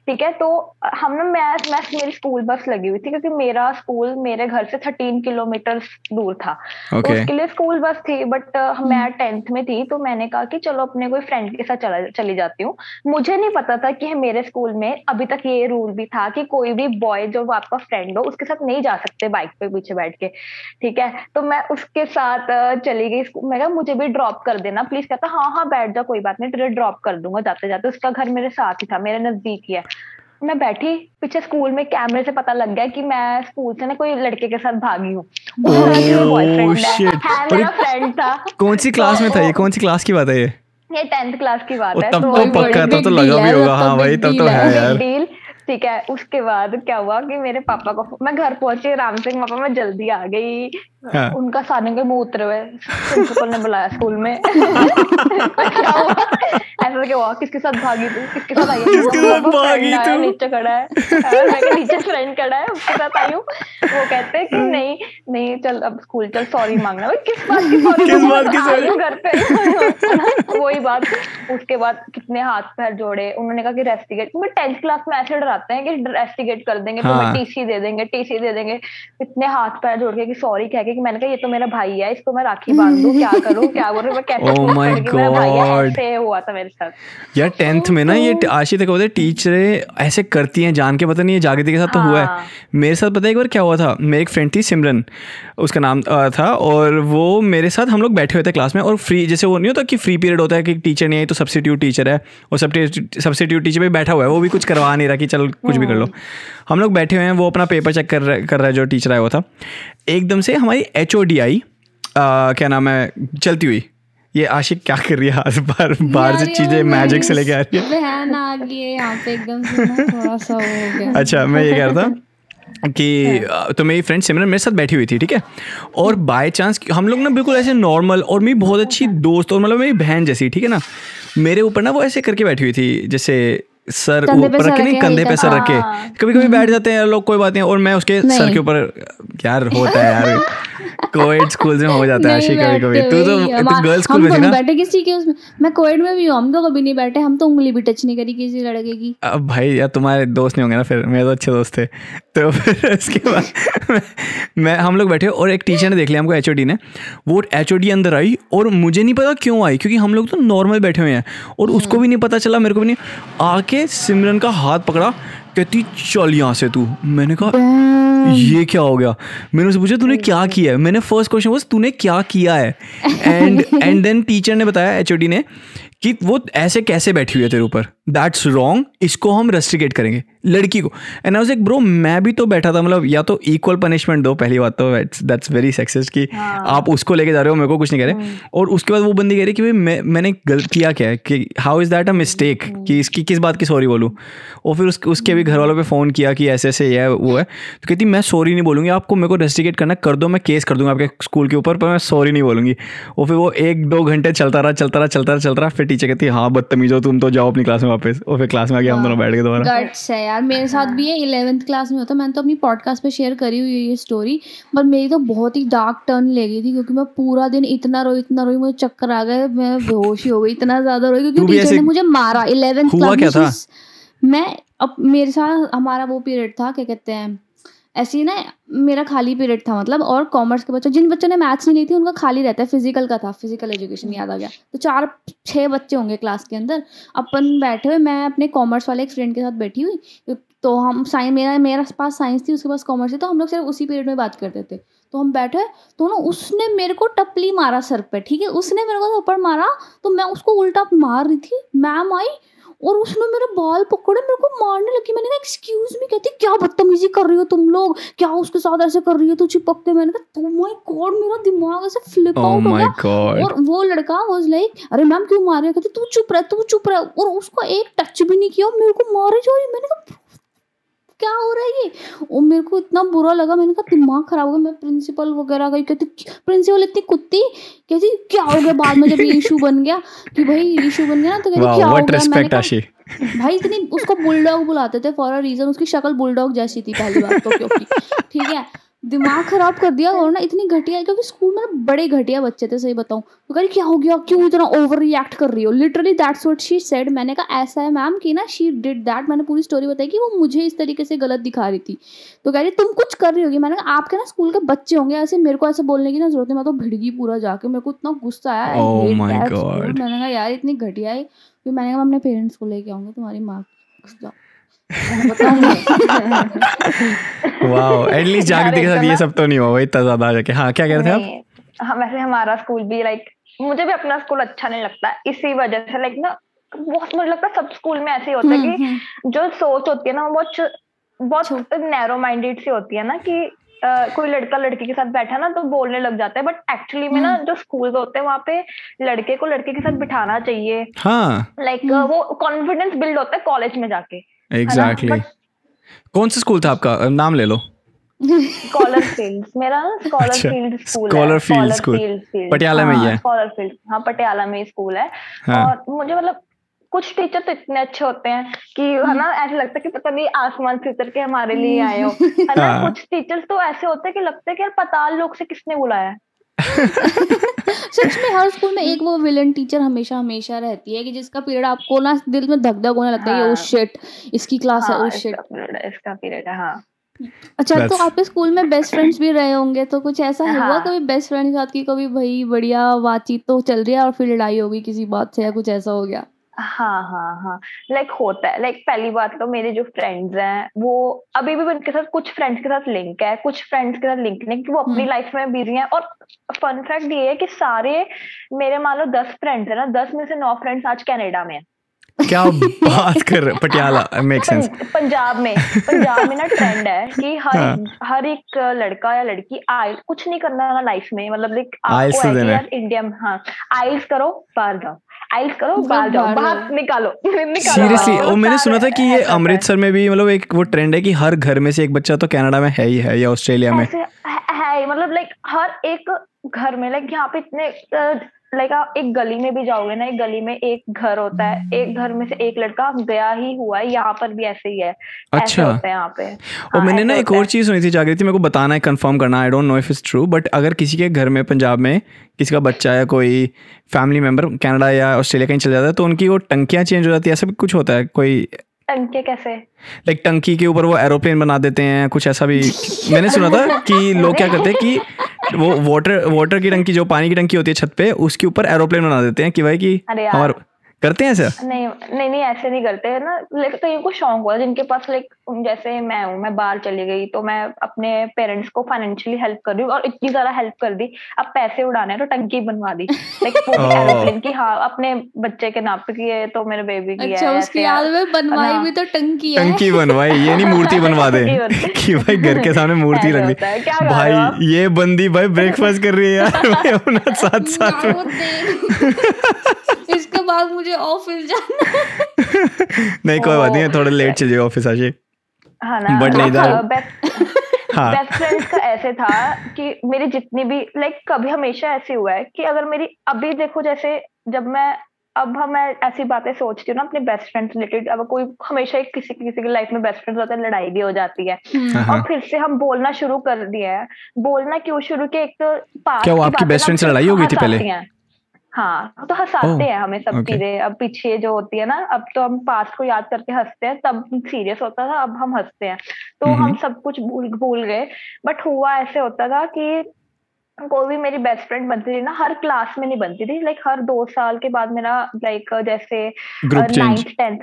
ठीक है? तो हम ना मैं मैं मेरी स्कूल बस लगी हुई थी क्योंकि मेरा स्कूल मेरे घर से थर्टीन किलोमीटर दूर था। okay. तो उसके लिए स्कूल बस थी बट मैं टेंथ में थी तो मैंने कहा कि चलो अपने कोई फ्रेंड के साथ चला चली जाती हूँ। मुझे नहीं पता था कि मेरे स्कूल में अभी तक ये रूल भी था कि कोई भी बॉय जो आपका फ्रेंड हो उसके साथ नहीं जा सकते बाइक पे पीछे बैठ के। ठीक है? तो मैं उसके साथ चली गई मैं कहा मुझे भी ड्रॉप कर देना प्लीज़ कहता हाँ हाँ बैठ जा कोई बात नहीं तेरे ड्रॉप कर दूँगा जाते जाते उसका घर मेरे साथ ही था मेरे नज़दीक ही है। मैं बैठी पीछे स्कूल में कैमरे से पता लग गया कि मैं स्कूल से ना कोई लड़के के साथ भागी हूँ। Oh, कौन सी क्लास में था ये? कौन सी क्लास की बात है ये? ये टेंथ क्लास की बात है तब तो तो पक्का तब तो लगा भी होगा। तो हाँ भाई तब तो है है। यार। बिग डील ठीक है उसके बाद क्या हुआ कि मेरे पापा को मैं घर पहुँची राम सिंह पापा मैं जल्दी आ गई। हाँ। उनका सारे के मुँह उतरे हुए प्रिंसिपल ने बुलाया स्कूल में। [laughs] क्या हुआ? ऐसा क्या हुआ? किसके साथ भागी तू? किसके साथ आई है? किसके साथ भागी तू? नीचे खड़ा है। हाँ, मैं नीचे फ्रेंड खड़ा है उसके साथ आई हूँ। वो कहते हैं कि नहीं नहीं चल अब स्कूल चल सॉरी मांगना। भाई किस बात की सॉरी किस बात की sorry? घर पे। [laughs] वही बात। उसके बाद कितने हाथ पैर जोड़े। उन्होंने कहा कि रेस्टिगेट क्योंकि टेंथ क्लास में ऐसे डराते हैं कि रेस्टिगेट कर देंगे हाँ। तुम्हें टीसी दे देंगे टीसी दे देंगे इतने हाथ पैर जोड़ के कि सॉरी कह के कि मैंने कहा ये तो मेरा भाई है इसको मैं राखी बाँध दूँ क्या करूँ क्या करूँ मैं कैसे Oh my God. ऐसे हुआ था मेरे साथ यार टेंथ में ना ये आशी तक होते टीचरें ऐसे करती हैं जान के पता नहीं है जागृति के साथ तो हुआ है हाँ। मेरे साथ पता है एक बार क्या हुआ था मेरी एक फ्रेंड थी सिमरन उसका नाम था और वो मेरे साथ हम लोग बैठे हुए थे क्लास में और फ्री जैसे वो नहीं होता कि फ्री पीरियड होता है कि टीचर नहीं आई तो सब्सिट्यूट टीचर है और सब्सिट्यूट टीचर भी बैठा हुआ है वो भी कुछ करवा नहीं रहा कि चल कुछ भी कर लो। हम लोग बैठे हुए हैं वो अपना पेपर चेक कर रहा कर रहा है जो टीचर आया हुआ था। एकदम से हमारी एच ओ डी आई क्या नाम है चलती हुई। ये आशिक क्या कर रही है आज बार बाहर से चीज़ें मैजिक से लेके आ रही है। बहन आ गई है यहाँ पे एकदम से थोड़ा सा हो गया। अच्छा मैं ये कह रहा था कि तो मेरी फ्रेंड सिमरन मेरे साथ बैठी हुई थी ठीक है? और बाय चांस हम लोग ना बिल्कुल ऐसे नॉर्मल और मेरी बहुत अच्छी दोस्त और मतलब मेरी बहन जैसी ठीक है ना? मेरे ऊपर ना वो ऐसे करके बैठी हुई थी जैसे सर ऊपर रखे नहीं कंधे पे सर रखे। हाँ। कभी कभी बैठ जाते हैं लोग कोई बात नहीं और मैं उसके सर के ऊपर यार होता है यार। कोविड [laughs] स्कूल में हो जाता है आशी कभी कभी तू तो तू गर्ल्स स्कूल में थी ना। बैठे किसी के उसमें। मैं कोविड में भी हूँ हम तो कभी नहीं बैठे हम तो उंगली भी टच नहीं करी किसी लड़के की। अब भाई यार तुम्हारे दोस्त नहीं होंगे ना फिर मेरे तो अच्छे दोस्त थे। तो फिर उसके बाद मैं, हम लोग बैठे और एक टीचर ने देख लिया हमको एचओडी ने। वो एचओडी अंदर आई और मुझे नहीं पता क्यों आई क्योंकि हम लोग तो नॉर्मल बैठे हुए हैं और उसको भी नहीं पता चला मेरे को भी नहीं। आके सिमरन का हाथ पकड़ा कहती चल यहाँ से तू। मैंने कहा ये क्या हो गया? मैंने उससे पूछा तूने क्या किया है? मैंने फ़र्स्ट क्वेश्चन बस तूने क्या किया है? एंड एंड देन टीचर ने बताया एचओडी ने कि वो ऐसे कैसे बैठी हुई है तेरे ऊपर? दैट्स रॉन्ग इसको हम रेस्ट्रिकेट करेंगे। लड़की को। And I was like bro मैं भी तो बैठा था मतलब या तो इक्वल पनिशमेंट दो पहली बात तो दैट्स वेरी सक्सेस कि आप उसको लेके जा रहे हो मेरे को कुछ नहीं कह रहे। और उसके बाद वो बंदी कह रही कि भाई मैं मैंने गलत किया क्या है? कि how is that a mistake कि इसकी किस बात की सॉरी बोलूँ? और फिर उस, उसके भी घर वालों पर फ़ोन किया कि ऐसे ऐसे ये है वो है। तो कहती मैं सॉरी नहीं बोलूँगी आपको मेरे को रेस्ट्रिकेट करना कर दो मैं केस कर दूँगा आपके स्कूल के ऊपर पर मैं सॉरी नहीं बोलूँगी। और फिर वो एक दो घंटे चलता रहा चलता रहा चलता रहा चलता रहा फिर टीचर कहती है हाँ बदतमीज हो तुम तो जाओ अपनी क्लास में वापस। और फिर क्लास में आके हम दोनों बैठ गए दोबारा। गट्स है यार। मेरे साथ भी है इलेवेंथ क्लास में होता मैंने तो अपनी पॉडकास्ट पे शेयर करी हुई है ये स्टोरी पर मेरी तो बहुत ही डार्क टर्न ले गई थी क्योंकि मैं पूरा दिन इतना रोई इतना रोई मुझे चक्कर आ गए मैं बेहोश ही हो गई इतना ज़्यादा रोई क्योंकि टीचर ने मुझे मारा। इलेवेंथ क्या था? मैं अब मेरे साथ हमारा वो पीरियड था क्या कहते हैं ऐसे ही ना, मेरा खाली पीरियड था मतलब और कॉमर्स के बच्चे, जिन बच्चों ने मैथ्स नहीं ली थी, उनका खाली रहता है फ़िज़िकल का था फ़िज़िकल एजुकेशन याद आ गया। तो चार छः बच्चे होंगे क्लास के अंदर, अपन बैठे हुए, मैं अपने कॉमर्स वाले एक फ्रेंड के साथ बैठी हुई तो हम साइंस मेरा, मेरे पास साइंस थी, उसके पास कॉमर्स थी तो हम लोग सिर्फ़ उसी पीरियड में बात करते थे। तो हम बैठे तो ना उसने मेरे को टपली मारा सर पे, ठीक है? उसने मेरे को थप्पड़ मारा तो मैं उसको उल्टा मार रही थी, मैम आई और उसने मेरे बाल पकड़े मेरे को मारने लगी। मैंने कहा एक्सक्यूज मी कहती क्या बदतमीजी कर रही हो तुम लोग? क्या उसके साथ ऐसे कर रही हो? तू चिपक के मैंने कहा तो माय गॉड मेरा दिमाग ऐसे फ्लिप Oh आउट हो गया। और वो लड़का वाज लाइक अरे मैम क्यों मार रही हो? कहती तू चुप रह तू चुप रह। और उसको एक टच भी नहीं किया मेरे को मारे जा रही। मैंने कहा क्या हो रहा है ये? वो मेरे को इतना बुरा लगा मैंने कहा दिमाग खराब हो गया मैं प्रिंसिपल वगैरह गई कहती प्रिंसिपल इतनी कुत्ती? कहती क्या हो गया बाद में जब ये इशू बन गया? कि भाई इशू बन गया ना तो कहती क्या हो गया? मैंने कहा भाई इतनी उसको बुलडॉग बुलाते थे फॉर अ रीजन उसकी शक्ल बुलडॉग जैसी थी पहली बात तो क्योंकि ठीक है दिमाग खराब कर दिया और ना इतनी घटिया क्योंकि स्कूल में ना बड़े घटिया बच्चे थे सही बताऊँ। तो कह रही क्या हो गया? क्यों इतना ओवर रिएक्ट कर रही हो? Literally that's what she said मैंने कहा ऐसा है मैम कि ना शी डिड दैट मैंने पूरी स्टोरी बताई कि वो मुझे इस तरीके से गलत दिखा रही थी। तो कह रही तुम कुछ कर रही होगी? मैंने कहा आपके ना स्कूल के बच्चे होंगे ऐसे मेरे को ऐसे बोलने की ना ज़रूरत है मैं तो भिड़गी पूरा जाके मेरे को इतना गुस्सा आया Oh. मैंने कहा यार इतनी घटिया है मैंने कहा अपने पेरेंट्स को लेके आऊँगी तुम्हारी माँ को वाओ एटलीस्ट जागृति के साथ ये सब तो नहीं हुआ इतना ज़्यादा आ जाके हाँ क्या कह रहे थे आप? हाँ वैसे हमारा स्कूल भी लाइक मुझे भी अपना स्कूल अच्छा नहीं लगता इसी वजह से लाइक ना बहुत मुझे लगता है सब स्कूल में ऐसे ही होता है हम्म, कि जो सोच होती है ना वो बहुत नैरो माइंडेड सी होती है ना कि अ, कोई लड़का लड़की के साथ बैठा ना तो बोलने लग जाता है बट एक्चुअली में ना जो स्कूल होते हैं वहाँ पे लड़के को लड़के के साथ बिठाना चाहिए। हाँ। लाइक वो कॉन्फिडेंस बिल्ड होता है कॉलेज में जाके। एग्जैक्टली कौन सा स्कूल था आपका? नाम ले लो। स्कॉलर फ़ील्ड मेरा scholar field school School. Patiala में ही है। स्कॉलर फ़ील्ड हाँ पटियाला में ही स्कूल है। हाँ। और मुझे मतलब कुछ टीचर तो इतने अच्छे होते हैं कि है ना ऐसा लगता है कि पता नहीं आसमान से उतर के हमारे लिए आए हो। [laughs] है ना? हाँ। कुछ टीचर्स तो ऐसे होते हैं कि लगता है कि यार पताल लोग से किसने बुलाया है। सच में हर स्कूल में एक वो विलन टीचर हमेशा हमेशा रहती है कि जिसका पीरियड आपको ना दिल में धक धक होने लगता है हाँ। ओ शिट इसकी क्लास है हाँ, ओ शिट इसका पीरियड है है हाँ अच्छा तो That's- आपके स्कूल में बेस्ट फ्रेंड्स भी रहे होंगे तो कुछ ऐसा हाँ. हुआ हाँ। कभी बेस्ट फ्रेंड के साथ की कभी भाई बढ़िया बातचीत तो चल रही है और फिर लड़ाई होगी किसी बात से या कुछ ऐसा हो गया हाँ हाँ हाँ। लाइक होता है लाइक पहली बात तो मेरे जो फ्रेंड्स हैं वो अभी भी उनके साथ कुछ फ्रेंड्स के साथ लिंक है कुछ फ्रेंड्स के साथ लिंक नहीं क्योंकि वो अपनी हम्म। लाइफ में बिज़ी हैं। और फन फैक्ट ये है कि सारे मेरे मान लो दस फ्रेंड्स है ना दस में से नौ फ्रेंड्स आज कनाडा में हैं। क्या [laughs] बात कर रहे पटियाला मेक सेंस पंजाब में पंजाब में ना ट्रेंड है कि हर हाँ। हर एक लड़का या लड़की आइल कुछ नहीं करना ना लाइफ में मतलब लाइक आपको कि इंडिया में हाँ आइल्स करो बाहर जाओ। आइल्स करो बाहर जाओ बाहर निकालो सीरियसली और वो मैंने सुना था कि ये। अमृतसर में भी मतलब एक वो ट्रेंड है कि हर घर में से एक बच्चा तो कनाडा में है ही है या ऑस्ट्रेलिया में। है, है मतलब लाइक हर एक घर में लाइक यहाँ पे इतने लाइक आप एक गली में भी जाओगे ना एक गली में एक घर होता है एक घर में से एक लड़का गया ही हुआ है यहाँ पर भी ऐसे ही है ऐसे अच्छा। होता है यहाँ पे। और हाँ, मैंने ना एक और चीज़ सुनी थी जागृति मेरे को बताना है कंफर्म करना I don't know if it's true but अगर किसी के घर में पंजाब में किसी का बच्चा या कोई फैमिली मेंबर कनाडा या ऑस्ट्रेलिया कहीं चल जाता है तो उनकी वो टंकियाँ चेंज हो जाती है ऐसा भी कुछ होता है कोई टंके कैसे? लाइक टंकी के ऊपर वो एरोप्लेन बना देते हैं कुछ ऐसा भी। मैंने सुना था कि लोग क्या करते हैं कि वो वाटर वाटर की टंकी जो पानी की टंकी होती है छत पे उसके ऊपर एरोप्लेन बना देते हैं कि भाई की हमारे करते हैं ऐसा नहीं नहीं नहीं ऐसे नहीं करते है ना। लेकिन कईयों को शौक हुआ जिनके पास लाइक जैसे मैं हूँ मैं बाहर चली गई तो मैं अपने पेरेंट्स को फाइनेंशियली हेल्प कर रही हूँ और इतनी ज़्यादा हेल्प कर दी। अब पैसे उड़ाने हैं तो टंकी बनवा दी। लाइक. एरोप्लेन [laughs] की हाँ अपने बच्चे के नाम पे की है तो मेरे बेबी की अच्छा है उसकी याद में बनवाई। भी तो टंकी है। टंकी बनवाई ये नहीं मूर्ति बनवा [laughs] दे [laughs] कि भाई घर के सामने मूर्ति रख दी? भाई ये बंदी भाई ब्रेकफास्ट कर रही है यार। साथ साथ में। इसके बाद मुझे ऑफ़िस जाना [laughs] नहीं कोई बात नहीं थोड़ा लेट चलिए ऑफ़िस आज हाँ ना But नहीं था। बेस्ट [laughs] हाँ बेस्ट फ्रेंड्स का ऐसे था कि मेरी जितनी भी लाइक कभी हमेशा ऐसे हुआ है कि अगर मेरी अभी देखो जैसे जब मैं अब हम मैं ऐसी बातें सोचती हूँ ना अपने बेस्ट फ्रेंड रिलेटेड अब कोई हमेशा एक किसी किसी की लाइफ में बेस्ट फ्रेंड्स होते हैं लड़ाई भी हो जाती है हम्म। हाँ। और फिर से हम बोलना शुरू कर दिया है बोलना क्यों शुरू किया एक तो क्या वो आपकी ना friend से लड़ाई हो गई थी पहले? हैं। हाँ तो हंसाते हैं हमें सब चीज़ें। अब पीछे जो होती है ना अब तो हम पास्ट को याद करके हँसते हैं तब सीरियस होता था अब हम हँसते हैं। तो हम हम्म। सब कुछ भूल भूल गए। बट हुआ ऐसे होता था कि कोई भी मेरी बेस्ट फ्रेंड बनती थी ना हर क्लास में नहीं बनती थी। लाइक हर दो साल के बाद मेरा लाइक जैसे नाइन्थ टेंथ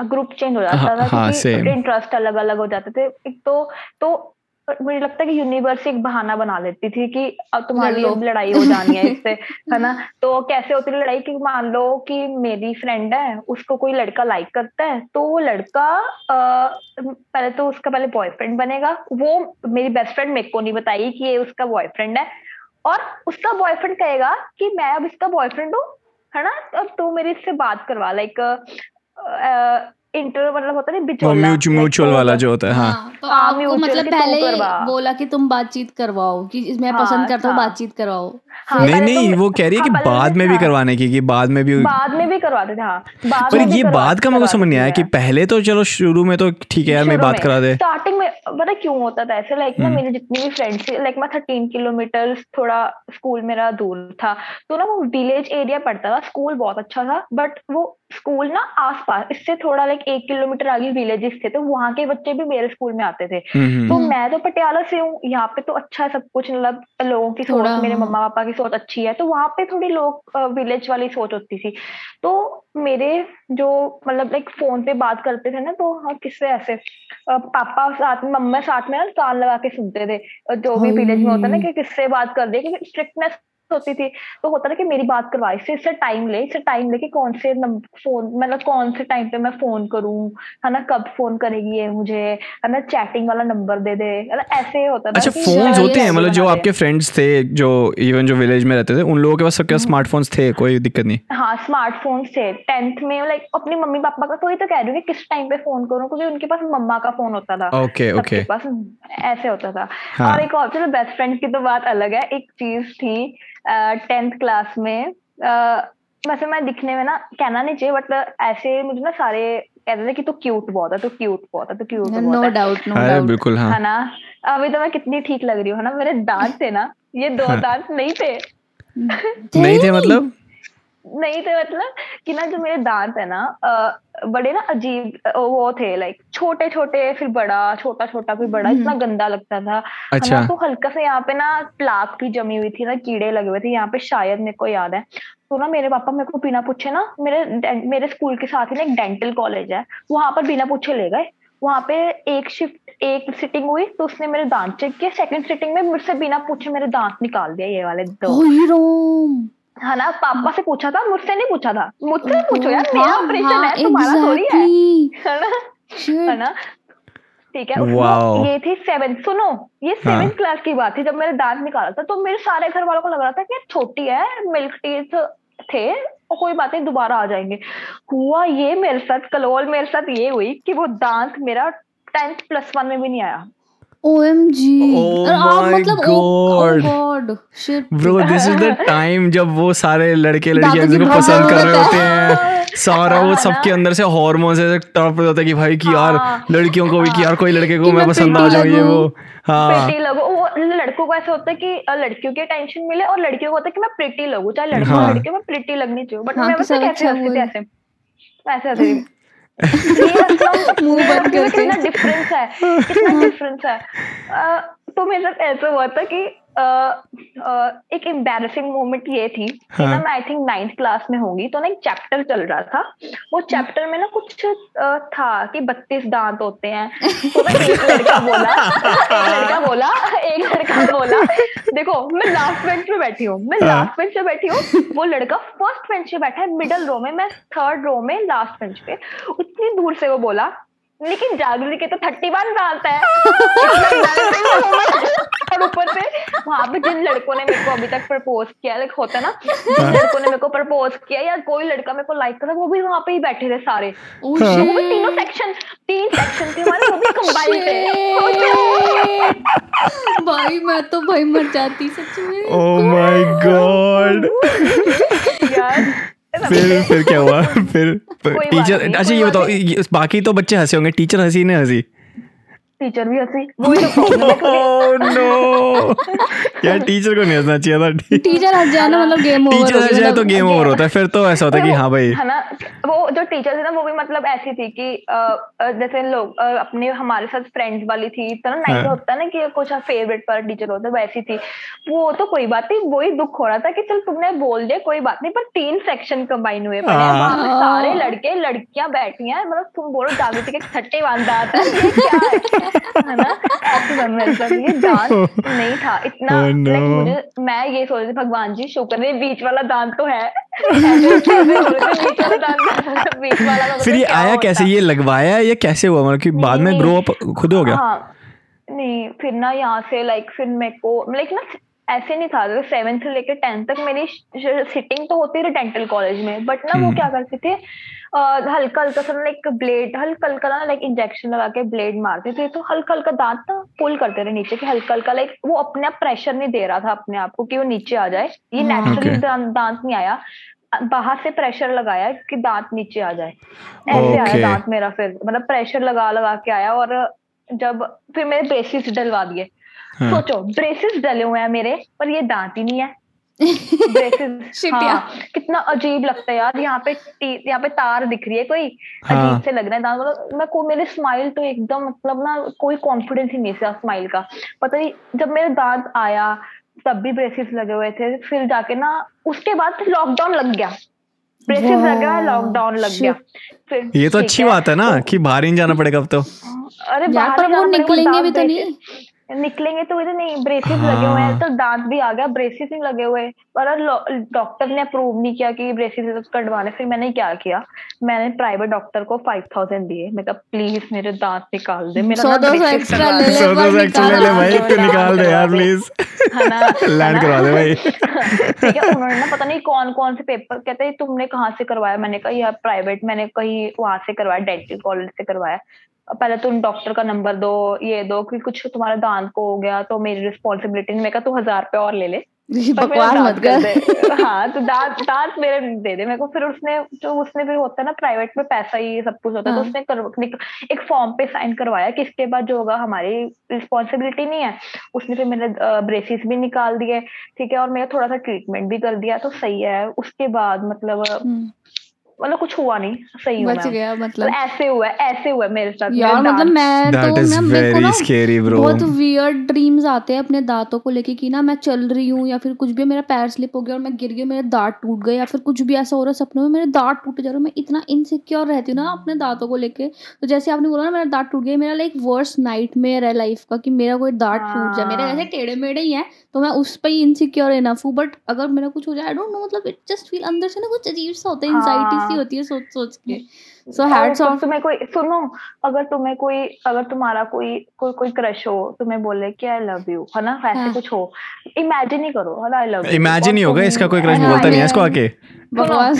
ग्रुप चेंज हो जाता हाँ, था हाँ, क्योंकि इंटरेस्ट अलग अलग हो जाते थे। एक तो तो मुझे लगता है कि यूनिवर्स एक बहाना बना लेती थी कि अब तुम्हारी। अब लड़ाई हो जानी है इससे [laughs] है ना? तो कैसे होती है लड़ाई कि मान लो कि मेरी फ्रेंड है उसको कोई लड़का लाइक करता है तो वो लड़का अ, पहले तो उसका पहले बॉयफ्रेंड बनेगा। वो मेरी बेस्ट फ्रेंड मेरे को नहीं बताई कि ये उसका बॉयफ्रेंड है। और उसका बॉयफ्रेंड कहेगा कि मैं अब इसका बॉयफ्रेंड हूँ है ना? अब तू मेरी इससे बात करवा लाइक इंटर मतलब होता है ना बिचौला म्यूचुअल म्यूचुअल वाला मतलब- जो होता है हाँ। हाँ, तो हाँ, आपको मतलब पहले करवा। बोला कि तुम बातचीत करवाओ कि मैं हाँ, पसंद करता हूँ हाँ। बातचीत करवाओ। हाँ, नहीं नहीं तो- वो कह रही है कि हाँ, बाद में भी हाँ, करवाने की कि बाद में भी बाद में भी करवाते थे हाँ। बाद पर ये बात का मेरे को समझ नहीं आया कि पहले तो चलो शुरू में तो ठीक है यार मैं बात करा दे। स्टार्टिंग में पता क्यों होता था ऐसे लाइक ना हम्म। मेरी जितनी भी फ्रेंड्स थी लाइक मैं थर्टीन किलोमीटर थोड़ा स्कूल मेरा दूर था। तो ना वो विलेज एरिया पड़ता था स्कूल बहुत अच्छा था बट वो स्कूल ना आसपास इससे थोड़ा लाइक एक किलोमीटर आगे विलेजेस थे तो वहाँ के बच्चे भी मेरे स्कूल में आते थे हम्म, तो हम्म। मैं तो पटियाला से हूँ यहाँ पे तो अच्छा है सब कुछ मतलब लोगों की सोच थोड़ा, मेरे हाँ। मम्मा पापा की सोच अच्छी है तो वहाँ पे थोड़ी लोग विलेज वाली सोच होती थी तो मेरे जो मतलब लाइक फ़ोन पे बात करते थे ना तो हाँ किससे ऐसे पापा साथ में मम्मा साथ में ना कान लगा के सुनते थे जो भी विलेज में होता है ना कि किससे बात कर दे क्योंकि स्ट्रिक्टनेस होती थी। तो होता था कि मेरी बात करवा इससे इससे टाइम ले इससे टाइम ले कि कौन से फ़ोन मतलब कौन से टाइम पे मैं फ़ोन करूँ है ना कब फ़ोन करेगी ये मुझे है ना चैटिंग वाला नंबर दे दे। मतलब ऐसे होता था अच्छा ये होते हैं मतलब जो आपके फ्रेंड्स थे जो इवन जो विलेज में रहते थे उन लोगों के पास क्या स्मार्टफोन्स थे कोई दिक्कत नहीं। हाँ स्मार्टफोन्स थे। टेंथ में लाइक अपनी मम्मी पापा का तो ही तो कह रही हूँ कि किस टाइम पे फ़ोन करूँ क्योंकि उनके पास मम्मा का फ़ोन होता था। Okay okay. पास ऐसे होता था। हाँ। और एक और चलो बेस्ट फ्रेंड की तो बात अलग है। एक चीज़ थी टेंथ क्लास में वैसे मैं दिखने में ना कहना नहीं चाहिए बट ऐसे मुझे ना सारे कहते थे कि तू क्यूट बहुत है तू क्यूट बहुत है तू cute no doubt no doubt बिल्कुल हाँ। है ना? अभी तो मैं कितनी ठीक लग रही हूँ ना? मेरे दांत थे ना ये दो हाँ। दांत नहीं थे। [laughs] नहीं थे मतलब? नहीं थे मतलब कि ना जो मेरे दांत है ना बड़े ना अजीब वो थे लाइक छोटे छोटे फिर बड़ा छोटा छोटा फिर बड़ा इतना गंदा लगता था। अच्छा। तो हल्का से यहाँ पे ना प्लाक भी जमी हुई थी ना कीड़े लगे हुए थे यहाँ पे शायद मेरे को याद है। तो ना मेरे पापा मेरे को बिना पूछे ना मेरे मेरे स्कूल के साथ ही ना एक डेंटल कॉलेज है वहाँ पर बिना पूछे ले गए। वहाँ पे एक शिफ्ट एक सिटिंग हुई तो उसने मेरे दांत चेक किए। सेकंड सिटिंग में मुझसे बिना पूछे मेरे दांत निकाल दिया ये वाले दो। है ना? पापा से पूछा था मुझसे नहीं पूछा था। मुझसे पूछो यार हाँ, मेरा ऑपरेशन है तुम्हारा थोड़ी है। है ना? ना? ठीक है Wow. ये थी सेवेंथ सुनो ये हाँ। सेवेंथ क्लास की बात थी जब मेरे दांत निकाला था तो मेरे सारे घर वालों को लग रहा था कि छोटी है मिल्क टीथ थे और कोई बात नहीं दोबारा आ जाएँगे। हुआ ये मेरे साथ कलोल मेरे साथ ये हुई कि वो दांत मेरा टेंथ प्लस वन में भी नहीं आया। ओएमजी Oh और आप my मतलब God. God shit bro this is the time जब वो सारे लड़के लड़कियाँ जिनको पसंद कर रहे होते हैं [laughs] सारा वो हाँ, सबके अंदर से हार्मोन से तड़प रहे होता है कि भाई कि यार हाँ। लड़कियों को भी कि यार कोई लड़के को मैं पसंद आ pretty जाऊँ ये वो। हाँ। लगो। वो लड़कों को ऐसा होता है कि लड़कियों की टेंशन मिले और लड़कियों को होता है कि मैं प्रिटी लगूं। चाहे लड़का हाँ। हो लड़की मैं प्रिटी लगनी चाहिए बट हाँ, मैं कि कैसे अच्छा हुआ। ऐसे? ऐसे हंसती थी ये मुँह बंद करके। कितना डिफरेंस है कितना डिफरेंस है तो मेरे साथ ऐसा हुआ था कि एक एम्बेरसिंग मोमेंट ये थी कि ना हाँ। मैं आई थिंक नाइन्थ क्लास में होंगी तो ना एक चैप्टर चल रहा था वो चैप्टर में ना कुछ था कि बत्तीस दांत होते हैं तो ना एक लड़का बोला एक लड़का बोला एक लड़का बोला देखो मैं लास्ट बेंच पे बैठी हूँ मैं हाँ। लास्ट बेंच पे बैठी हूँ वो लड़का फ़र्स्ट बेंच पे बैठा है मिडल रो में मैं थर्ड रो में लास्ट बेंच पे उतनी दूर से वो बोला लेकिन जागृति के तो थर्टी वन दांत है। और ऊपर से वहाँ पे जिन लड़कों ने मेरे को अभी तक प्रपोज किया लाइक होता ना जिन लड़कों ने मेरे को प्रपोज किया या कोई लड़का मेरे को लाइक करा वो भी वहाँ पे ही बैठे थे सारे। हाँ। वो भी तीनों सेक्शन तीन सेक्शन थे हमारे वो भी कंबाइन थे। भाई मैं तो भाई मर जाती सच में। ओ माय गॉड यार फिर फिर क्या हुआ? [laughs] फिर टीचर अच्छा ये बताओ बाकी तो बच्चे हंसे होंगे टीचर हँसी नहीं हँसी? टीचर भी हँसी [laughs] Oh, no! यार टीचर को नहीं हंसना चाहिए था। टीचर हंस जाए ना मतलब गेम ओवर टीचर हंस जाए तो गेम ओवर होता है फिर तो ऐसा होता है कि हाँ भाई। है ना वो जो टीचर थी ना वो भी मतलब ऐसी थी कि जैसे लोग अपने हमारे साथ फ्रेंड्स वाली थी तो ना नाइट। होता है ना कि कुछ फेवरेट पर टीचर होता है वैसी थी। वो तो कोई बात नहीं वही दुख हो रहा था कि चल तुमने बोल दिया कोई बात नहीं पर तीन सेक्शन कंबाइन हुए पड़े हैं। सारे लड़के लड़कियाँ बैठी हैं मतलब तुम बोलो जागृति के छट्टे बांधा आता है क्या है ना? ये नहीं था इतना Oh, no. like मुझे मैं ये सोच रही भगवान जी शुक्र है बीच वाला दांत तो है। वाला तो फिर ये आया कैसे? ये लगवाया या कैसे हुआ? मतलब कि बाद में ग्रो अप खुद हो गया? हाँ नहीं फिर ना यहाँ से लाइक फिर मेरे को लाइक ना ऐसे नहीं था सेवेंथ से लेकर टेंथ तक मेरी सिटिंग तो होती रही डेंटल कॉलेज में बट ना वो हम्म। क्या करते थे हल्का हल्का सा लाइक ब्लेड हल्का हल्का ना लाइक इंजेक्शन लगा के ब्लेड मारते थे तो हल्का हल्का दांत ना पुल करते रहे नीचे कि हल्का हल्का लाइक वो अपने आप प्रेशर नहीं दे रहा था अपने आप को कि वो नीचे आ जाए ये। नेचुरली दांत दांत नहीं आया बाहर से प्रेशर लगाया कि दांत नीचे आ जाए ऐसे Okay. आया दांत मेरा फिर मतलब प्रेशर लगा लगा के आया और जब फिर मेरे ब्रेसिस डलवा दिए हाँ। सोचो ब्रेसिस डले हुए हैं मेरे पर ये दांत ही नहीं है ब्रेसिस [laughs] हाँ कितना अजीब लगता है यार यहाँ पे यहाँ पे तार दिख रही है कोई हाँ। अजीब से लग रहा है दांत मतलब मैं को मेरे स्माइल तो एकदम मतलब ना कोई कॉन्फिडेंस ही नहीं था स्माइल का। पता नहीं जब मेरे दांत आया तब भी ब्रेसिस लगे हुए थे फिर जाके ना उसके बाद लॉकडाउन लग गया। ब्रेसिस लग गया लॉकडाउन लग गया। फिर ये तो अच्छी बात है ना कि बाहर ही जाना पड़ेगा अब तो। अरे बाहर पर वो निकलेंगे भी तो नहीं। निकलेंगे तो इधर नहीं ब्रेसिस लगे हुए हैं हाँ। तो दांत भी आ गया ब्रेसिस नहीं लगे हुए। पर डॉक्टर ने अप्रूव नहीं किया कि ब्रेसिस कटवाने फिर मैंने क्या किया? मैंने प्राइवेट डॉक्टर को फाइव थाउज़ेंड दिए। मैं कहा प्लीज़ मेरे दांत निकाल दे मेरा सौ दो सौ braces ले ले। सौ दो एक्स्ट्रा ले ले निकाल भाई दो, निकाल दे यार प्लीज़ है ना [laughs] लैंड करवा दे भाई। [laughs] ठीक है उन्होंने ना पता नहीं कौन कौन से पेपर कहते हैं तुमने कहाँ से करवाया? मैंने कहा यार प्राइवेट मैंने कहीं वहाँ से करवाया डेंटल कॉलेज से करवाया। पहले तुम डॉक्टर का नंबर दो ये दो कि कुछ तुम्हारे दांत को हो गया तो मेरी रिस्पॉन्सिबिलिटी मैं कहा तू हज़ार रुपया और ले ले। बकवास मत कर। हाँ तो दांत दांत मेरे दे दे। मेरे को फिर उसने जो उसने फिर होता है ना प्राइवेट में पैसा ही सब कुछ होता है तो हाँ। उसने कर, एक फॉर्म पे साइन करवाया कि इसके बाद जो होगा हमारी रिस्पॉन्सिबिलिटी नहीं है। उसने फिर मेरे ब्रेसिस भी निकाल दिए ठीक है और मेरा थोड़ा सा ट्रीटमेंट भी कर दिया तो सही है। उसके बाद मतलब हम्म, मतलब कुछ हुआ नहीं सही हूँ बच गया तो मतलब ऐसे हुआ ऐसे हुआ मेरे साथ यार मतलब मैं तो ना मेरे को ना बहुत वियर्ड ड्रीम्स आते हैं अपने दांतों को लेके कि ना मैं चल रही हूँ या फिर कुछ भी मेरा पैर स्लिप हो गया और मैं गिर गई मेरे दांत टूट गए या फिर कुछ भी ऐसा हो रहा है सपनों में मेरे दांत टूटे जा रहे हैं। मैं इतना इनसिक्योर रहती हूँ ना अपने दांतों को लेके। तो जैसे आपने बोला ना मेरा दांत टूट गया मेरा लाइक वर्स्ट नाइट मेयर है लाइफ का कि मेरा कोई दांत टूट जाए। मेरे ऐसे वैसे टेढ़े मेढ़े ही है तो मैं उस पर ही इनसिक्योर इनफ हूँ। बट अगर मेरा कुछ हो जाए आई डोंट नो मतलब इट जस्ट फील अंदर से ना कुछ अजीब सा होता है इंसाइटी सी हाँ। होती है सोच सोच के। सो हैट्स ऑफ़ तुम्हें कोई सुनो अगर तुम्हें कोई अगर तुम्हारा कोई कोई कोई क्रश हो तुम्हें बोले कि आई लव यू है ना? वैसे हाँ। कुछ हो इमेजिन ही करो है ना? आई लव यू इमेजिन ही होगा इसका कोई क्रश बोलता नहीं है इसको आके। बकवास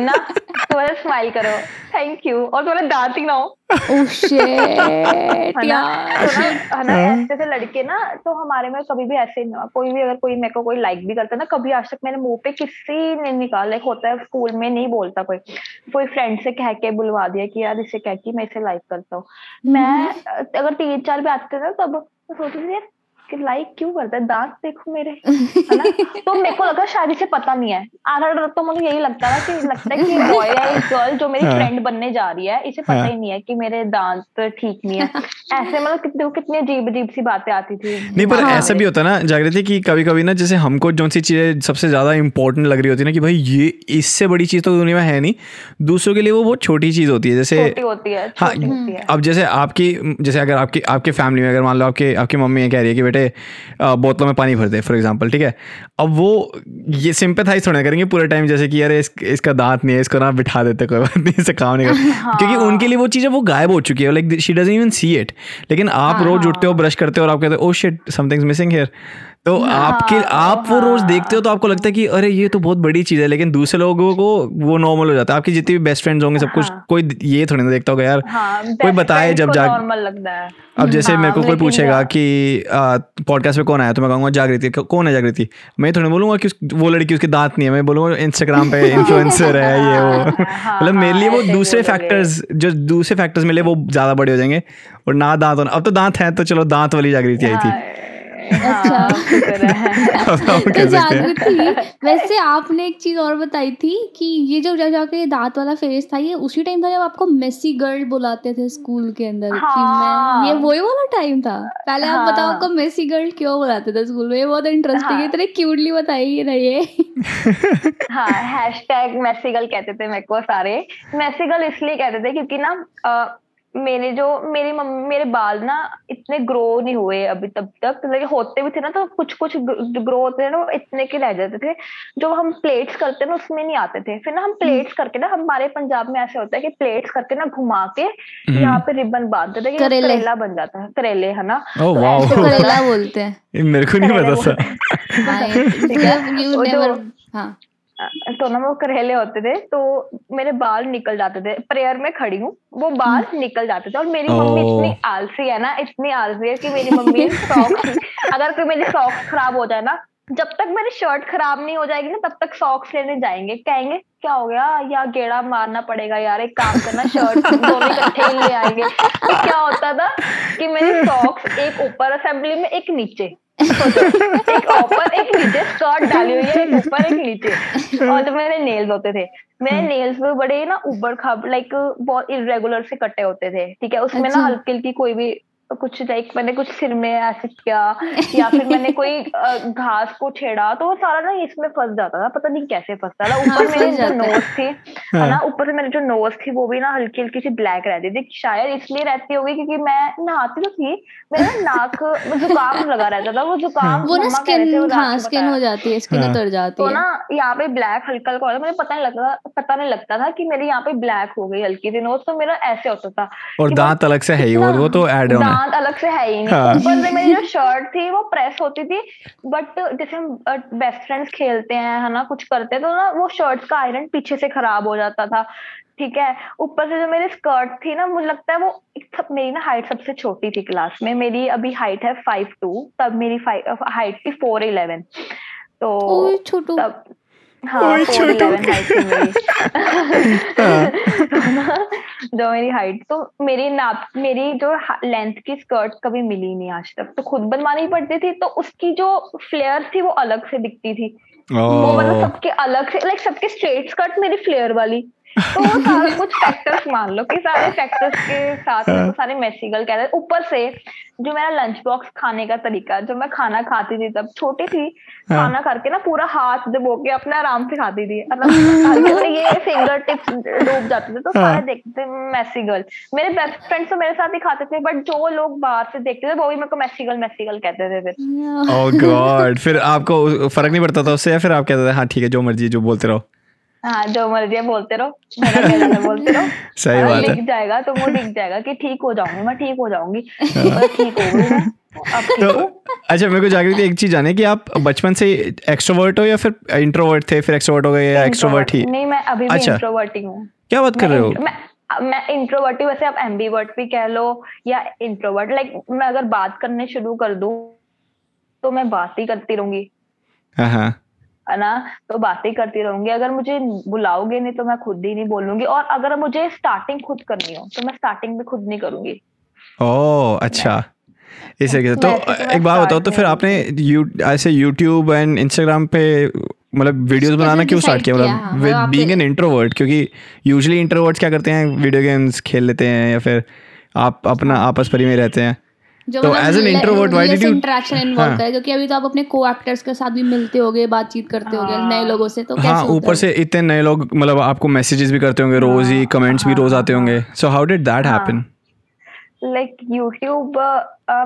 ना तुम्हारे स्माइल करो। थैंक यू और तुम्हारे दांत ही ना हो। ओह शिट यार। तो है ना। ऐसे जैसे लड़के ना तो हमारे में कभी भी ऐसे नहीं हुआ कोई भी अगर कोई मेरे को कोई लाइक भी करता ना कभी आज तक मेरे मुँह पे किसी ने निकाला। एक होता है स्कूल में नहीं बोलता कोई। कोई फ्रेंड से कह के बुलवा दिया कि यार इसे कह के मैं इसे लाइक करता हूँ। मैं अगर तीन चार भी आते थे ना तब सोचती थी कि लाइक क्यों करता है? दांत देखो मेरे। [laughs] है ना? तो मेरे को लगा शायद इसे पता नहीं है। आधा डर तो मुझे यही लगता था कि लगता है कि बॉय या गर्ल जो मेरी हाँ। फ्रेंड बनने जा रही है इसे पता हाँ। ही नहीं है कि मेरे दांत ठीक नहीं है। [laughs] ऐसे मतलब कितनी कितनी अजीब अजीब सी बातें आती थी। नहीं पर हाँ। ऐसा भी होता ना जागृति कि कभी कभी ना जैसे हमको जो सी चीज़ें सबसे ज़्यादा इंपॉर्टेंट लग रही होती है ना कि भाई ये इससे बड़ी चीज़ तो दुनिया में है नहीं। दूसरों के लिए वो बहुत छोटी चीज़ होती है जैसे छोटी होती है हाँ छोटी होती है। अब जैसे आपकी जैसे अगर आपकी आपके फैमिली में अगर मान लो आपके आपकी मम्मी कह रही है कि बेटे बोतलों में पानी भर दे फॉर एग्ज़ाम्पल ठीक है? अब वो ये सिंपेथाइज थोड़ा करेंगे पूरे टाइम जैसे कि यार इस, इसका दांत नहीं है इसको ना बिठा देते कोई बात नहीं इसे काम नहीं [laughs] कर क्योंकि उनके लिए वो चीज़ है वो गायब हो चुकी है like she does even see it लेकिन आप रोज उठते हो ब्रश करते हो और आप कहते हो oh shit something missing here तो आपके आप वो रोज देखते हो तो आपको लगता है कि अरे ये तो बहुत बड़ी चीज़ है लेकिन दूसरे लोगों को वो नॉर्मल हो जाता है। आपकी जितनी भी बेस्ट फ्रेंड्स होंगे सब कुछ हाँ। कोई ये थोड़ी ना देखता होगा यार। हाँ कोई बताए जब जा लगता है। अब जैसे हाँ, मेरे को कोई पूछेगा कि पॉडकास्ट पे कौन आया? तो मैं कहूँगा जागृति। कौन है जागृति? मैं थोड़ी बोलूँगा कि वो लड़की उसके दांत नहीं है मैं बोलूँगा इंस्टाग्राम पे [laughs] इन्फ्लुएंसर है ये वो। हाँ, [laughs] मतलब मेरे लिए वो दूसरे फैक्टर्स जो दूसरे फैक्टर्स मिले वो ज़्यादा बड़े हो जाएँगे। और ना दांत होना अब तो दांत है तो चलो दांत वाली जागृति आई थी। अच्छा। हाँ, है [laughs] तो सकते वैसे आपने एक चीज़ और बताई थी कि ये जो जा जाके दांत वाला फेस था ये उसी टाइम था जब आपको मेसी गर्ल बुलाते थे स्कूल के अंदर हाँ। कि हाँ। मैं ये वही वाला टाइम था पहले हाँ। आप हाँ। बताओ आपको मेसी गर्ल क्यों बुलाते थे स्कूल में ये बहुत इंटरेस्टिंग है हाँ। इतने क्यूटली बताइए ना ये [laughs] हाँ हैशटैग मैसीगल कहते थे मेरे को सारे मैसीगल इसलिए कहते थे क्योंकि ना अ, मेरे जो मेरी मम्मी मेरे बाल ना इतने ग्रो नहीं हुए अभी तब तक। लेकिन होते भी थे ना तो कुछ कुछ ग्रो होते थे ना वो इतने के रह जाते थे। जो हम प्लेट्स करते ना उसमें नहीं आते थे। फिर ना हम प्लेट्स करके ना हमारे पंजाब में ऐसे होता है कि प्लेट्स करके ना घुमा के यहाँ पे रिबन बांधते थे कि करेला। बन जाता है। करेले है ना? ओह तो तो करेला बोलते हैं। मेरे को नहीं पता था। तो ना वो करेले होते थे तो मेरे बाल निकल जाते थे। प्रेयर में खड़ी हूँ वो बाल निकल जाते थे और मेरी मम्मी इतनी आलसी है ना इतनी आलसी है कि मेरी मम्मी सॉक्स [laughs] अगर कोई मेरी सॉक्स खराब हो जाए ना जब तक मेरी शर्ट खराब नहीं हो जाएगी ना तब तक सॉक्स लेने जाएँगे। कहेंगे क्या हो गया? या गेड़ा मारना पड़ेगा यार एक काम करना शर्ट [laughs] दोनों इकट्ठे ले आएँगे। तो क्या होता था कि मेरी सॉक्स एक ऊपर असेंबली में एक नीचे। [laughs] एक ऊपर एक नीचे स्कर्ट डाली हुई है एक ऊपर एक नीचे। [laughs] और जो मेरे नेल्स होते थे। मेरे नेल्स भी बड़े ना उबड़ खाब लाइक बहुत इरेगुलर से कटे होते थे ठीक है? उसमें ना अच्छा। हल्की हल्की कोई भी कुछ लाइक मैंने कुछ सिर में ऐसे किया या फिर मैंने कोई [laughs] घास को छेड़ा तो वो सारा ना इसमें फंस जाता था पता नहीं कैसे फंसता था। ऊपर फंस मेरी जो नोज़ थी है ना ऊपर से मेरी जो नोज़ थी वो भी ना हल्की हल्की सी ब्लैक रहती थी। शायद इसलिए रहती होगी क्योंकि मैं नहाती तो थी मेरा ना नाक जुकाम लगा रहता था वो जुकाम वो ना वो स्किन हाँ स्किन हो जाती है स्किन हाँ। उतर जाती तो ना यहाँ पे ब्लैक हल्का हल्का होता मुझे पता नहीं लगता पता नहीं लगता था कि मेरी यहाँ पे ब्लैक हो गई हल्की सी नोज़ तो मेरा ऐसे होता था और दांत अलग से है ही वो तो ऐड ऑन है। दांत अलग से है ही नहीं। हाँ। ऊपर से मेरी जो शर्ट थी वो प्रेस होती थी बट जैसे हम बेस्ट फ्रेंड्स खेलते हैं है ना कुछ करते हैं तो ना वो शर्ट का आयरन पीछे से खराब हो जाता था। ठीक है? ऊपर से जो मेरी स्कर्ट थी ना मुझे लगता है वो सब मेरी ना हाइट सबसे छोटी थी क्लास में। मेरी अभी हाइट है फाइव टू तब मेरी हाइट थी फोर इलेवन तो तब हाँ फोर छोटू। [laughs] तो जो मेरी हाइट तो मेरी नाप मेरी जो लेंथ की स्कर्ट कभी मिली नहीं आज तक। तो खुद बनवानी पड़ती थी तो उसकी जो फ्लेयर थी वो अलग से दिखती थी। वो मतलब सबके अलग से लाइक सबके स्ट्रेट स्कर्ट मेरी फ्लेयर वाली। तो वो सारे कुछ फैक्टर्स मान लो कि सारे फैक्टर्स के साथ मेरे सारे मेसिगल कहते हैं। ऊपर से जो मेरा लंच बॉक्स खाने का तरीका जो मैं खाना खाती थी तब छोटी थी खाना करके ना पूरा हाथ दबो के अपने आराम से खाती थी मतलब ये फिंगर टिप्स डूब जाते थे तो सारे देखते थे मैसी गर्ल मेरे बेस्ट फ्रेंड्स तो मेरे साथ ही खाते थे बट जो लोग बाहर से देखते थे वो भी मेरे को मैसी गर्ल मैसी गर्ल कहते थे फिर। ओह गॉड फिर आपको फ़र्क नहीं पड़ता था उससे या फिर आप कहते थे हाँ ठीक है जो मर्ज़ी जो बोलते रहो? हाँ जो मर्ज़ी है बोलते रहो। है, बोलते रहो। [laughs] सही बात है। लिख जाएगा तो वो लिख जाएगा कि ठीक हो जाऊँगी मैं ठीक हो जाऊँगी। ठीक हो गई ठीक तो अच्छा मेरे को जागृति एक चीज़ जाने कि आप बचपन से एक्सट्रोवर्ट हो या फिर इंट्रोवर्ट थे फिर एक्सट्रोवर्ट हो गए या एक्सट्रोवर्ट ही? नहीं मैं अभी भी अच्छा। इंट्रोवर्ट ही हूँ। क्या बात कर रहे हो? मैं मैं इंट्रोवर्ट ही वैसे आप एम्बीवर्ट भी कह लो या इंट्रोवर्ट लाइक मैं अगर बात करने शुरू कर दूँ तो मैं बात ही करती रहूँगी। हाँ हाँ है। ना? तो बातें करती रहूँगी। अगर मुझे बुलाओगे नहीं तो मैं खुद ही नहीं बोलूँगी। और अगर मुझे स्टार्टिंग खुद करनी हो तो मैं स्टार्टिंग भी खुद नहीं करूँगी। ओह अच्छा। इस तरीके से। तो तो एक बात बताओ तो फिर आपने यू ऐसे यूट्यूब एंड इंस्टाग्राम पे मतलब वीडियोस बनाना क्यों स्टार्ट किया? हाँ, मतलब विद बीइंग एन इंट्रोवर्ट क्योंकि यूजुअली इंट्रोवर्ट्स क्या करते हैं? वीडियो गेम्स खेल लेते हैं या फिर आप अपना आपस पर ही में रहते हैं। जो तो as an introvert, why did you- interaction involve हाँ। करे क्योंकि अभी तो आप अपने को एक्टर्स के साथ भी मिलते होगे बातचीक करते होगे हाँ। नए लोगों से तो हाँ ऊपर से इतने नए लोग मतलब आपको मैसेजेस भी करते होंगे रोज ही कमेंट्स भी रोज आते होंगे। So how did that happen like YouTube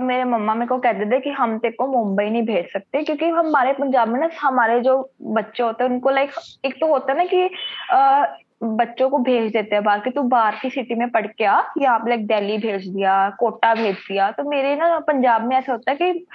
मेरे मम्मा मेरे को कहते थे कि हम तेरे को मुंबई नहीं भेज सकते क्योंकि हमारे पंजाब में ना हमारे जो बच्चे होते हैं उनको लाइक एक तो होता है ना कि अ, बच्चों को भेज देते हैं बाहर कि। तू बाहर की सिटी में पढ़ के आ या आप लाइक दिल्ली भेज दिया कोटा भेज दिया। तो मेरे ना पंजाब में ऐसा होता है कि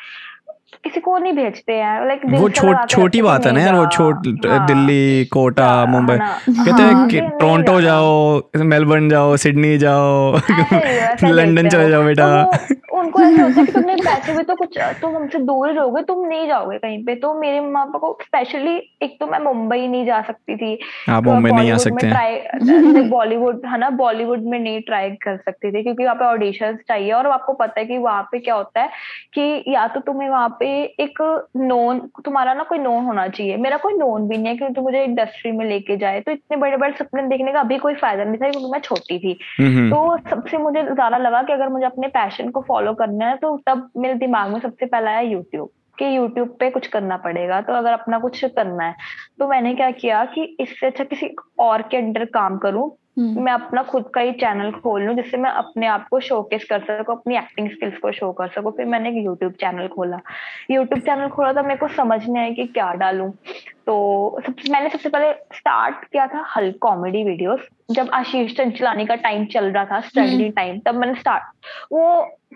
किसी को नहीं भेजते हैं। लाइक वो छोट छोटी बात है ना यार वो छोट हाँ। दिल्ली कोटा हाँ, मुंबई। ना। कहते हाँ। हैं टोरंटो जाओ मेलबर्न जाओ सिडनी जाओ [laughs] लंदन चले जाओ बेटा। तो उनको ऐसा होता है कि तुमने पैसे भी तो कुछ तुम हमसे दूर रहोगे तुम नहीं जाओगे कहीं पे। तो मेरे मम्मा पापा को स्पेशली एक तो मैं मुंबई नहीं जा सकती थी। आप मुंबई नहीं आ सकते हैं। बॉलीवुड है ना? बॉलीवुड में नहीं ट्राई कर सकती थी क्योंकि वहाँ पे ऑडिशंस चाहिए और आपको पता है कि वहाँ पे क्या होता है कि या तो तुम्हें वहाँ पे एक नोन तुम्हारा ना कोई नोन होना चाहिए। मेरा कोई नोन भी नहीं है क्योंकि मुझे इंडस्ट्री में लेके जाए। तो इतने बड़े बड़े सपने देखने का अभी कोई फ़ायदा नहीं था क्योंकि मैं छोटी थी। हम्म, तो सबसे मुझे ज़्यादा लगा कि अगर मुझे अपने पैशन को फॉलो करना है तो तब मेरे दिमाग में सबसे पहला आया यूट्यूब कि यूट्यूब पे कुछ करना पड़ेगा। तो अगर अपना कुछ करना है तो मैंने क्या किया कि इससे अच्छा किसी और के अंडर काम करूँ। हम्म, मैं अपना खुद का ही चैनल खोल लूँ जिससे मैं अपने आप को शोकेस कर सकूँ अपनी एक्टिंग स्किल्स को शो कर सकूँ। फिर मैंने एक यूट्यूब चैनल खोला। यूट्यूब चैनल खोला तो मेरे को समझ नहीं आया कि क्या डालूं। तो सब, मैंने सबसे पहले स्टार्ट किया था हल कॉमेडी वीडियोस जब आशीष चंचलानी का टाइम चल रहा था स्टडी टाइम तब मैंने स्टार्ट वो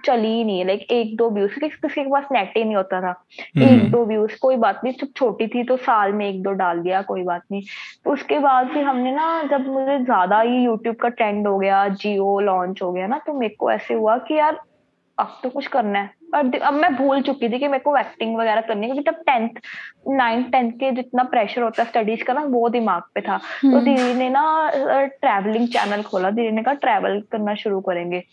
चली ही नहीं है। लाइक एक दो व्यूज़ किसी के पास नेट ही नहीं होता था। हम्म। एक दो व्यूज़ कोई बात नहीं जब छोटी थी तो साल में एक दो डाल दिया कोई बात नहीं। तो उसके बाद फिर हमने ना जब मुझे ज़्यादा ही यूट्यूब का ट्रेंड हो गया जियो लॉन्च हो गया ना तो मेरे को ऐसे हुआ कि यार अब तो कुछ करना है। और अब मैं भूल चुकी थी कि मेरे को एक्टिंग वगैरह करनी क्योंकि तब टेंथ नाइन्थ टेंथ के जितना प्रेशर होता है स्टडीज़ का ना वो दिमाग पे था। तो हम्म। दीदी ने ना ट्रैवलिंग चैनल खोला। दीदी ने कहा ट्रैवल करना शुरू करेंगे।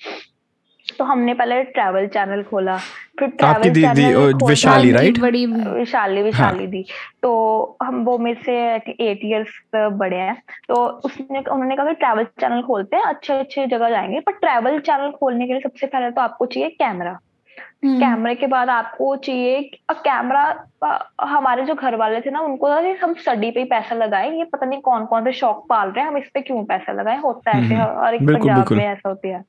तो हमने पहले ट्रैवल चैनल खोला फिर आपकी ट्रैवल दीदी विशाली राइट बड़ी विशाली विशाली हाँ. दी। तो हम वो मेरे से एट इयर्स बड़े हैं। तो उसने उन्होंने कहा ट्रैवल चैनल खोलते हैं अच्छे अच्छे जगह जाएँगे। पर ट्रैवल चैनल खोलने के लिए सबसे पहले तो आपको चाहिए कैमरा हम्म, कैमरे के बाद आपको चाहिए कैमरा हमारे जो घर वाले थे ना उनको हम स्टडी पे ही पैसा लगाए। ये पता नहीं कौन कौन से शौक पाल रहे हैं हम इस पे क्यों पैसा लगाए? होता है ऐसे हम्म, एक पंजाब में ऐसा होती है।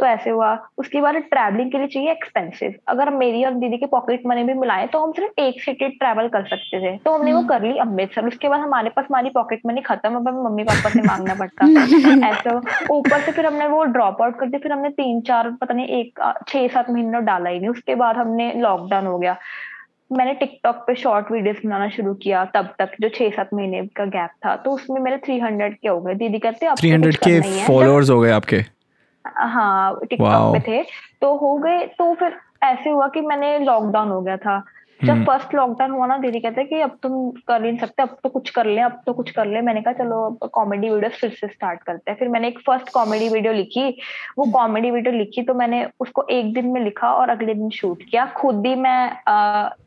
तो ऐसे हुआ। उसके बाद ट्रैवलिंग के लिए चाहिए एक्सपेंसिव अगर मेरी और दीदी के पॉकेट मनी भी मिलाए तो हम सिर्फ़ एक सिटी ट्रैवल कर सकते थे। तो हमने वो हम्म। कर ली अमृतसर। उसके बाद हमारे पास हमारी पॉकेट मनी खत्म अब हमें मम्मी पापा से मांगना पड़ता। [laughs] ऐसा ऊपर से फिर हमने वो ड्रॉप आउट कर दिया। फिर हमने तीन चार पता नहीं एक छह सात महीने डाला ही नहीं। उसके बाद हमने लॉकडाउन हो गया। मैंने टिकटॉक पे शॉर्ट वीडियोस बनाना शुरू किया। तब तक जो छह सात महीने का गैप था। तो उसमें मेरे थ्री हंड्रेड के हो गए। दीदी कहते थ्री हंड्रेड के। फॉलोअर्स हो गए आपके। हाँ टिकटॉक पे थे। तो हो गए तो फिर ऐसे हुआ कि मैंने लॉकडाउन हो गया था। जब हम्म। फ़र्स्ट लॉकडाउन हुआ ना दीदी कहते कि अब तुम कर नहीं सकते अब तो कुछ कर ले अब तो कुछ कर ले। मैंने कहा चलो कॉमेडी वीडियोस फिर से स्टार्ट करते हैं। फिर मैंने एक फ़र्स्ट कॉमेडी वीडियो लिखी। वो कॉमेडी वीडियो लिखी तो मैंने उसको एक दिन में लिखा और अगले दिन शूट किया। खुद ही मैं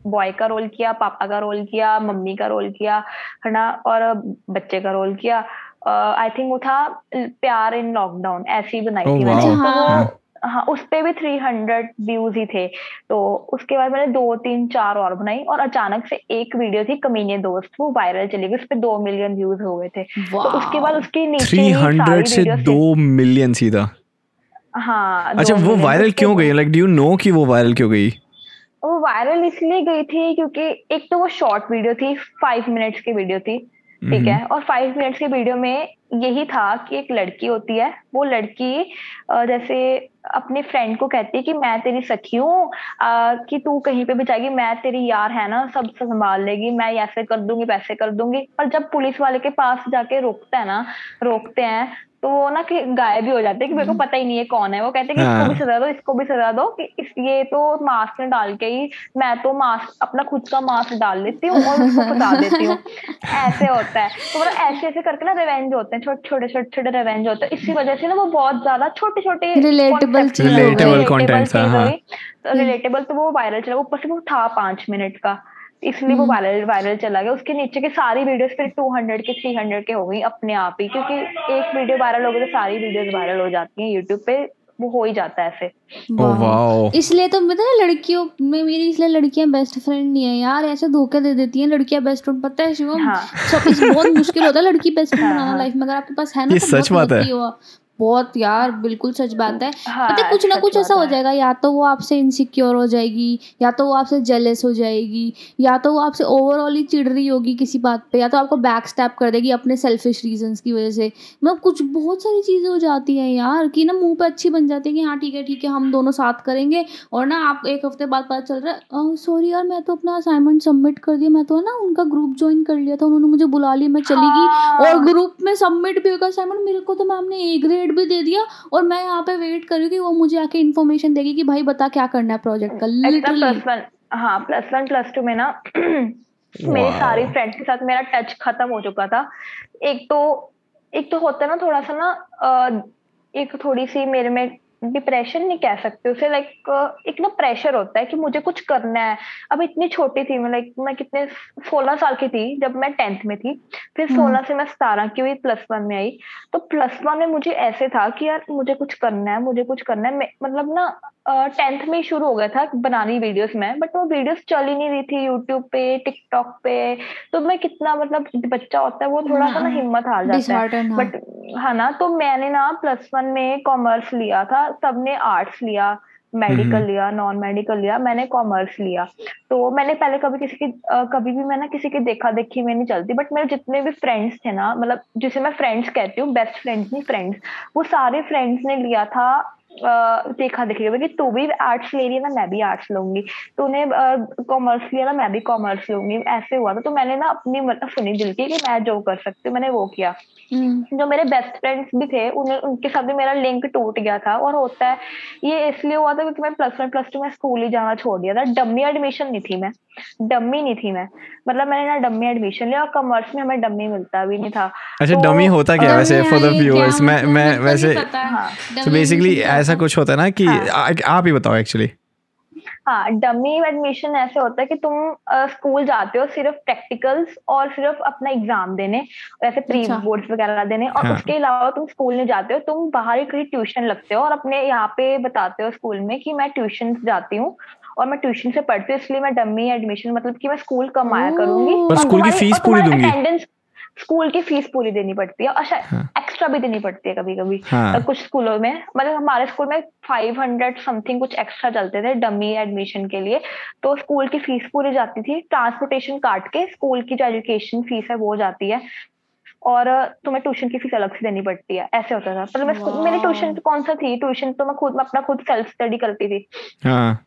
बॉय का रोल किया पापा का रोल किया मम्मी का रोल किया है ना और बच्चे का रोल किया। आई थिंक वो था प्यार इन लॉकडाउन ऐसी बनाई Oh, थी wow. मैंने तो हाँ। हाँ उस पे भी थ्री हंड्रेड व्यूज़ ही थे। तो उसके बाद मैंने दो तीन चार और बनाई और अचानक से एक वीडियो थी कमीने दोस्त वो वायरल चली गई उस पर दो मिलियन व्यूज़ हो गए थे। तो उसके बाद उसके नीचे थ्री हंड्रेड से दो मिलियन सीधा। हाँ अच्छा वो वायरल क्यों गई? लाइक डू यू नो कि वो वायरल क्यों गई? वो वायरल इसलिए गई थी क्योंकि एक तो वो शॉर्ट वीडियो थी फाइव मिनट्स की वीडियो थी। ठीक है? और फाइव मिनट्स की वीडियो में यही था कि एक लड़की होती है वो लड़की जैसे अपने फ्रेंड को कहती है कि मैं तेरी सखी हूँ कि तू कहीं पे भी जाएगी मैं तेरी यार है ना सब संभाल लेगी मैं ऐसे कर दूँगी वैसे कर दूँगी। पर जब पुलिस वाले के पास जाके रोकता है ना रोकते हैं तो वो ना कि गायब ही हो जाते हैं कि मेरे को पता ही नहीं है कौन है। वो कहते हैं कि इसको भी हाँ। सजा दो इसको भी सजा दो कि इस ये तो मास्क में डाल के ही मैं तो मास्क अपना खुद का मास्क डाल देती हूँ और उसको फंसा देती हूँ। ऐसे होता है। तो मतलब ऐसे ऐसे करके ना रिवेंज होते हैं छोटे छोटे छोटे छोटे रिवेंज होते हैं। इसी वजह से ना वो बहुत ज़्यादा छोटे छोटे हो था, हाँ। रिलेटेबल तो वो वायरल चला ऊपर से वो था पाँच मिनट का। इसलिए वो वायरल वायरल चला गया। उसके नीचे के सारी वीडियोस फिर 200 के 300 के हो गई अपने आप ही क्योंकि एक वीडियो वायरल हो गई तो सारी वीडियोस वायरल हो जाती हैं यूट्यूब पे वो हो ही जाता है ऐसे। इसलिए तो पता है लड़कियों में मेरी इसलिए लड़कियाँ बेस्ट फ्रेंड नहीं है। यार ऐसे धोखे दे देती हैं लड़कियाँ बेस्ट फ्रेंड पता है शिवम? हाँ। सब बहुत मुश्किल होता है लड़की बेस्ट फ्रेंड हाँ, बनाना हाँ। लाइफ में। अगर आपके पास है ना ये तो सच बात है। हो बहुत यार बिल्कुल सच बात है। हाँ, पता कुछ ना कुछ ऐसा हो जाएगा या तो वो आपसे इनसिक्योर हो जाएगी या तो वो आपसे जेलस हो जाएगी या तो वो आपसे ओवरऑल ही चिड़ रही होगी किसी बात पे या तो आपको बैक स्टैप कर देगी अपने सेल्फिश रीजंस की वजह से। मतलब कुछ बहुत सारी चीज़ें हो जाती हैं यार कि ना मुँह पे अच्छी बन जाती है कि हाँ ठीक है ठीक है हम दोनों साथ करेंगे और ना आप एक हफ़्ते बाद पता चल रहा है सॉरी यार मैं तो अपना असाइनमेंट सबमिट कर दिया मैं तो ना उनका ग्रुप ज्वाइन कर लिया था उन्होंने मुझे बुला लिया मैं चली गई हाँ। और ग्रुप में सबमिट भी होगा असाइनमेंट मेरे को तो मैम ने ए ग्रेड भी दे दिया और मैं यहाँ पे वेट कर रही हूँ कि वो मुझे आके इन्फॉर्मेशन देगी कि भाई बता क्या करना है प्रोजेक्ट का लिटरली प्लस वन हाँ प्लस वन प्लस टू में ना [clears throat] मेरे. सारी फ्रेंड्स के साथ मेरा टच खत्म हो चुका था एक तो एक तो होता है ना थोड़ा सा ना एक थोड़ी सी मेरे में डिप्रेशन नहीं कह सकते उसे लाइक एक ना प्रेशर होता है कि मुझे कुछ करना है। अब इतनी छोटी थी मैं लाइक मैं कितने सोलह साल की थी जब मैं टेंथ में थी। फिर हम्म। सोलह से मैं सतारह की हुई प्लस वन में आई। तो प्लस वन में मुझे ऐसे था कि यार मुझे कुछ करना है मुझे कुछ करना है। मतलब ना टेंथ में ही शुरू हो गया था बनानी वीडियोस में बट वो वीडियोस चल ही नहीं रही थी यूट्यूब पे टिकटॉक पे। तो मैं कितना मतलब बच्चा होता है वो थोड़ा सा ना हाँ, हिम्मत हार जाता है। हाँ। बट हाँ ना तो मैंने ना प्लस वन में कॉमर्स लिया था सबने आर्ट्स लिया मेडिकल। लिया नॉन मेडिकल लिया मैंने कॉमर्स लिया तो मैंने पहले कभी किसी की कभी भी मैं ना किसी की देखा देखी में नहीं चलती बट मेरे जितने भी फ्रेंड्स थे ना मतलब जिसे मैं फ्रेंड्स कहती हूँ बेस्ट फ्रेंड्स नहीं फ्रेंड्स वो सारे फ्रेंड्स ने लिया था देखा देखी में कि तू भी आर्ट्स ले रही है ना मैं भी आर्ट्स लूँगी। तूने कॉमर्स लिया ना मैं भी कॉमर्स लूँगी। ऐसे हुआ था। तो मैंने ना अपनी मतलब सुनी दिल की कि मैं जो कर सकती हूँ मैंने वो किया। हम्म, जो मेरे बेस्ट फ्रेंड्स भी थे उन्हें उनके साथ भी मेरा लिंक टूट गया था। और होता है ये इसलिए हुआ था क्योंकि मैं प्लस वन प्लस टू में स्कूल ही जाना छोड़ दिया था। डम्मी एडमिशन नहीं थी मैं। डम्मी नहीं थी मैं। मतलब मैंने ना डम्मी एडमिशन लिया और कॉमर्स में हमें डम्मी मिलता भी नहीं था। अच्छा तो- डमी होता क्या वैसे फॉर द व्यूअर्स मैं मतलब मैं वैसे है। हाँ तो डमी बेसिकली क्या ऐसा कुछ होता है ना कि हाँ। आ- आप ही बताओ एक्चुअली हाँ डमी एडमिशन ऐसे होता है कि तुम स्कूल जाते हो सिर्फ़ प्रैक्टिकल्स और सिर्फ़ अपना एग्ज़ाम देने वैसे प्री। बोर्ड्स वगैरह देने और हाँ। उसके अलावा तुम स्कूल नहीं जाते हो तुम बाहर ही कहीं ट्यूशन लगते हो और अपने यहाँ पे बताते हो स्कूल में कि मैं ट्यूशन जाती हूँ और मैं ट्यूशन से पढ़ती हूँ इसलिए मैं डमी एडमिशन मतलब कि मैं स्कूल कम आया करूँगी पर स्कूल की फ़ीस पूरी दूँगी। attendance- स्कूल की फ़ीस पूरी देनी पड़ती है अच्छा हाँ। एक्स्ट्रा भी देनी पड़ती है कभी कभी हाँ। कुछ स्कूलों में मतलब हमारे स्कूल में फाइव हंड्रेड समथिंग कुछ एक्स्ट्रा चलते थे डमी एडमिशन के लिए। तो स्कूल की फ़ीस पूरी जाती थी ट्रांसपोर्टेशन काट के स्कूल की जो एजुकेशन फ़ीस है वो जाती है। और तुम्हें ट्यूशन की फ़ीस अलग से देनी पड़ती है ऐसे होता था। मतलब मैं मेरी ट्यूशन कौन सा थी? ट्यूशन तो मैं खुद मैं अपना खुद सेल्फ स्टडी करती थी। हाँ।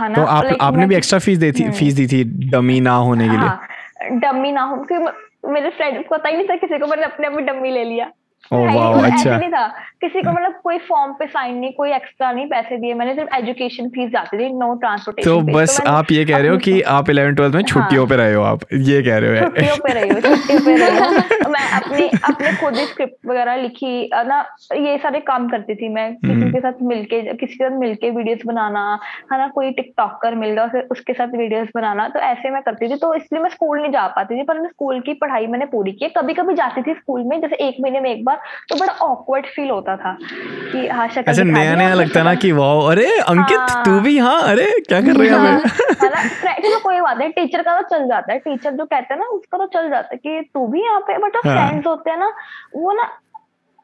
है ना? तो आप आपने भी एक्स्ट्रा फ़ीस दी थी हम्म। फ़ीस दी थी डमी ना होने के लिए? हाँ डम्मी ना हो क्योंकि मेरे फ्रेंड पता ही नहीं था किसी को, मैंने अपने आप में डम्मी ले लिया। वाओ अच्छा। नहीं था। किसी को मतलब कोई फॉर्म पे साइन नहीं कोई एक्स्ट्रा नहीं पैसे दिए मैंने सिर्फ़ एजुकेशन फ़ीस जाती थी नो ट्रांसपोर्टेशन तो बस आप ये कह रहे हो कि आप 11 12 में छुट्टियों हाँ। पे रहे हो आप ये कह रहे हो छुट्टियों पे रही हूँ छुट्टियों पे रही हूँ। मैं अपने [laughs] अपने खुद ही स्क्रिप्ट वगैरह लिखी ना ये सारे काम करती थी मैं हम्म। किसी के साथ मिलके किसी के साथ मिलके वीडियोस बनाना है ना कोई टिकटॉकर मिल गया फिर उसके साथ वीडियोस बनाना तो ऐसे मैं करती थी। तो इसलिए मैं स्कूल नहीं जा पाती थी पर मैं स्कूल की पढ़ाई मैंने पूरी की कभी कभी जाती थी स्कूल में जैसे एक महीने में एक बार तो बड़ा ऑकवर्ड फील होता था कि हाँ शक्ल ऐसे नया नया लगता ना कि वाओ अरे अंकित हाँ। तू भी हाँ अरे क्या कर रहे हैं हाँ, [laughs] चलो कोई बात नहीं टीचर का तो चल जाता है टीचर जो कहते हैं ना उसका तो चल जाता है कि तू भी यहाँ पे बट हाँ। फ्रेंड्स होते हैं ना वो ना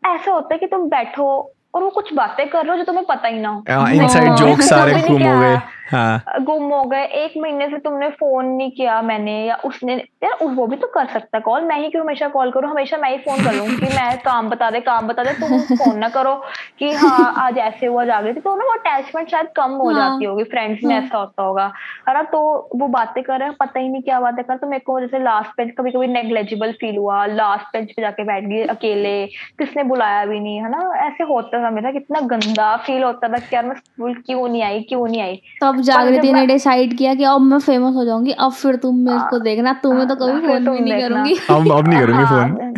ऐसा होता है कि तुम बैठो और वो कुछ बातें कर रहे हो जो तुम्हें पता ही ना हो इनसाइड हाँ। जोक सारे [laughs] गुम हो गए। हाँ। गुम हो गए। एक महीने से तुमने फ़ोन नहीं किया मैंने या उसने यार उस- वो भी तो कर सकता है कॉल मैं ही क्यों हमेशा कॉल करूँ? हमेशा मैं ही फ़ोन कर लूँ कि मैं काम बता दे काम बता दे। तुम फ़ोन ना करो कि हाँ आज ऐसे हुआ जा गई थी तो ना वो अटैचमेंट शायद कम हो हाँ। जाती होगी। फ्रेंड्स में हाँ। ऐसा होता होगा। है ना? तो वो बातें कर रहे हैं। पता ही नहीं क्या बातें कर तो मेरे को जैसे लास्ट बेंच कभी कभी नेग्लेजिबल फील हुआ। लास्ट बेंच पे जाके बैठ गई अकेले। किसने बुलाया भी नहीं है ना? ऐसे होता था मेरा। कितना गंदा फील होता था कि यार मैं स्कूल क्यों नहीं आई क्यों नहीं आई? तब जागृति ने डिसाइड किया कि अब मैं फ़ेमस हो जाऊँगी अब फिर तुम मेरे को देखना तुम्हें तो कभी हाँ, फ़ोन भी नहीं करूँगी। अब अब नहीं करूँगी हाँ, फ़ोन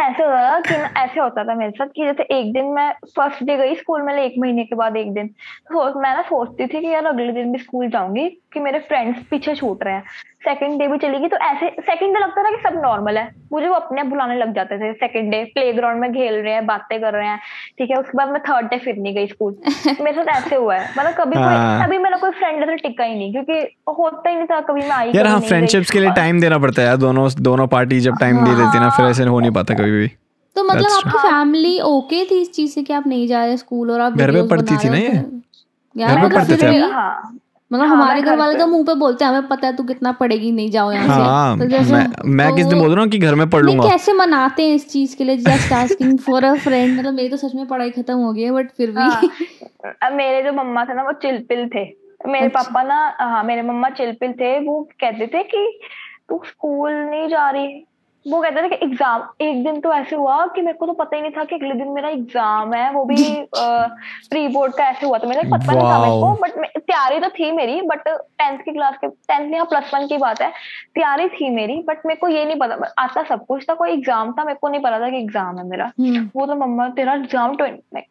ऐसे हुआ कि ऐसे होता था मेरे साथ कि जैसे एक दिन मैं फ़र्स्ट डे गई स्कूल में एक महीने के बाद एक दिन। तो मैं ना सोचती थी कि यार अगले दिन भी स्कूल जाऊँगी। कि मेरे फ्रेंड्स पीछे छूट रहे हैं। सेकंड डे भी चलेगी तो ऐसे सेकंड डे लगता था कि सब नॉर्मल है। मुझे वो अपने आप बुलाने लग जाते थे। सेकंड डे प्ले ग्राउंड में खेल रहे हैं बातें कर रहे हैं। ठीक है उसके बाद मैं थर्ड डे फिर नहीं गई स्कूल [laughs] मेरे साथ ऐसे हुआ है। मतलब कभी हाँ। कोई अभी मेरा कोई फ्रेंड ऐसे टिका ही नहीं क्योंकि होता ही नहीं था कभी मैं आई यार हाँ फ्रेंडशिप्स के लिए टाइम देना पड़ता है यार। दोनों दोनों पार्टी जब टाइम दे देती है ना फिर ऐसे हो नहीं पाता कभी भी। तो मतलब आपकी फैमिली ओके थी इस चीज़ से कि आप नहीं जा रहे स्कूल और आप घर पे पढ़ती थी ना ये? तो- घर पे मतलब पढ़ते थे? हाँ। मतलब हाँ, हमारे घर वाले तो मुँह पे बोलते हैं हमें पता है तू कितना पढ़ेगी नहीं जाओ यहाँ से। हाँ तो जैसे मैं मैं किस दिन तो- बोल रहा हूँ कि घर में पढ़ लूँगा? कैसे मनाते हैं इस चीज़ के लिए? Just asking for a friend मतलब मेरी तो सच में पढ़ाई खत्म हो गई है बट फिर भी हाँ, [laughs] मेरे जो मम्मा थे ना वो चिलपिल थे। मेरे अच्छा। पापा ना हाँ मेरे मम्मा चिलपिल थे। वो कहते थे कि तू स्कूल नहीं जा रही वो कहते थे कि एग्ज़ाम एक दिन तो ऐसे हुआ कि मेरे को तो पता ही नहीं था कि अगले दिन मेरा एग्ज़ाम है वो भी [laughs] प्री बोर्ड का ऐसे हुआ था। मेरे को पता नहीं था मेरे को बट तैयारी तो थी मेरी बट टेंथ की क्लास के टेंथ या प्लस वन की बात है तैयारी थी मेरी बट मेरे को ये नहीं पता आता सब कुछ था कोई एग्ज़ाम था मेरे को नहीं पता था कि एग्ज़ाम है मेरा। हम्म, वो तो मम्मा तेरा एग्ज़ाम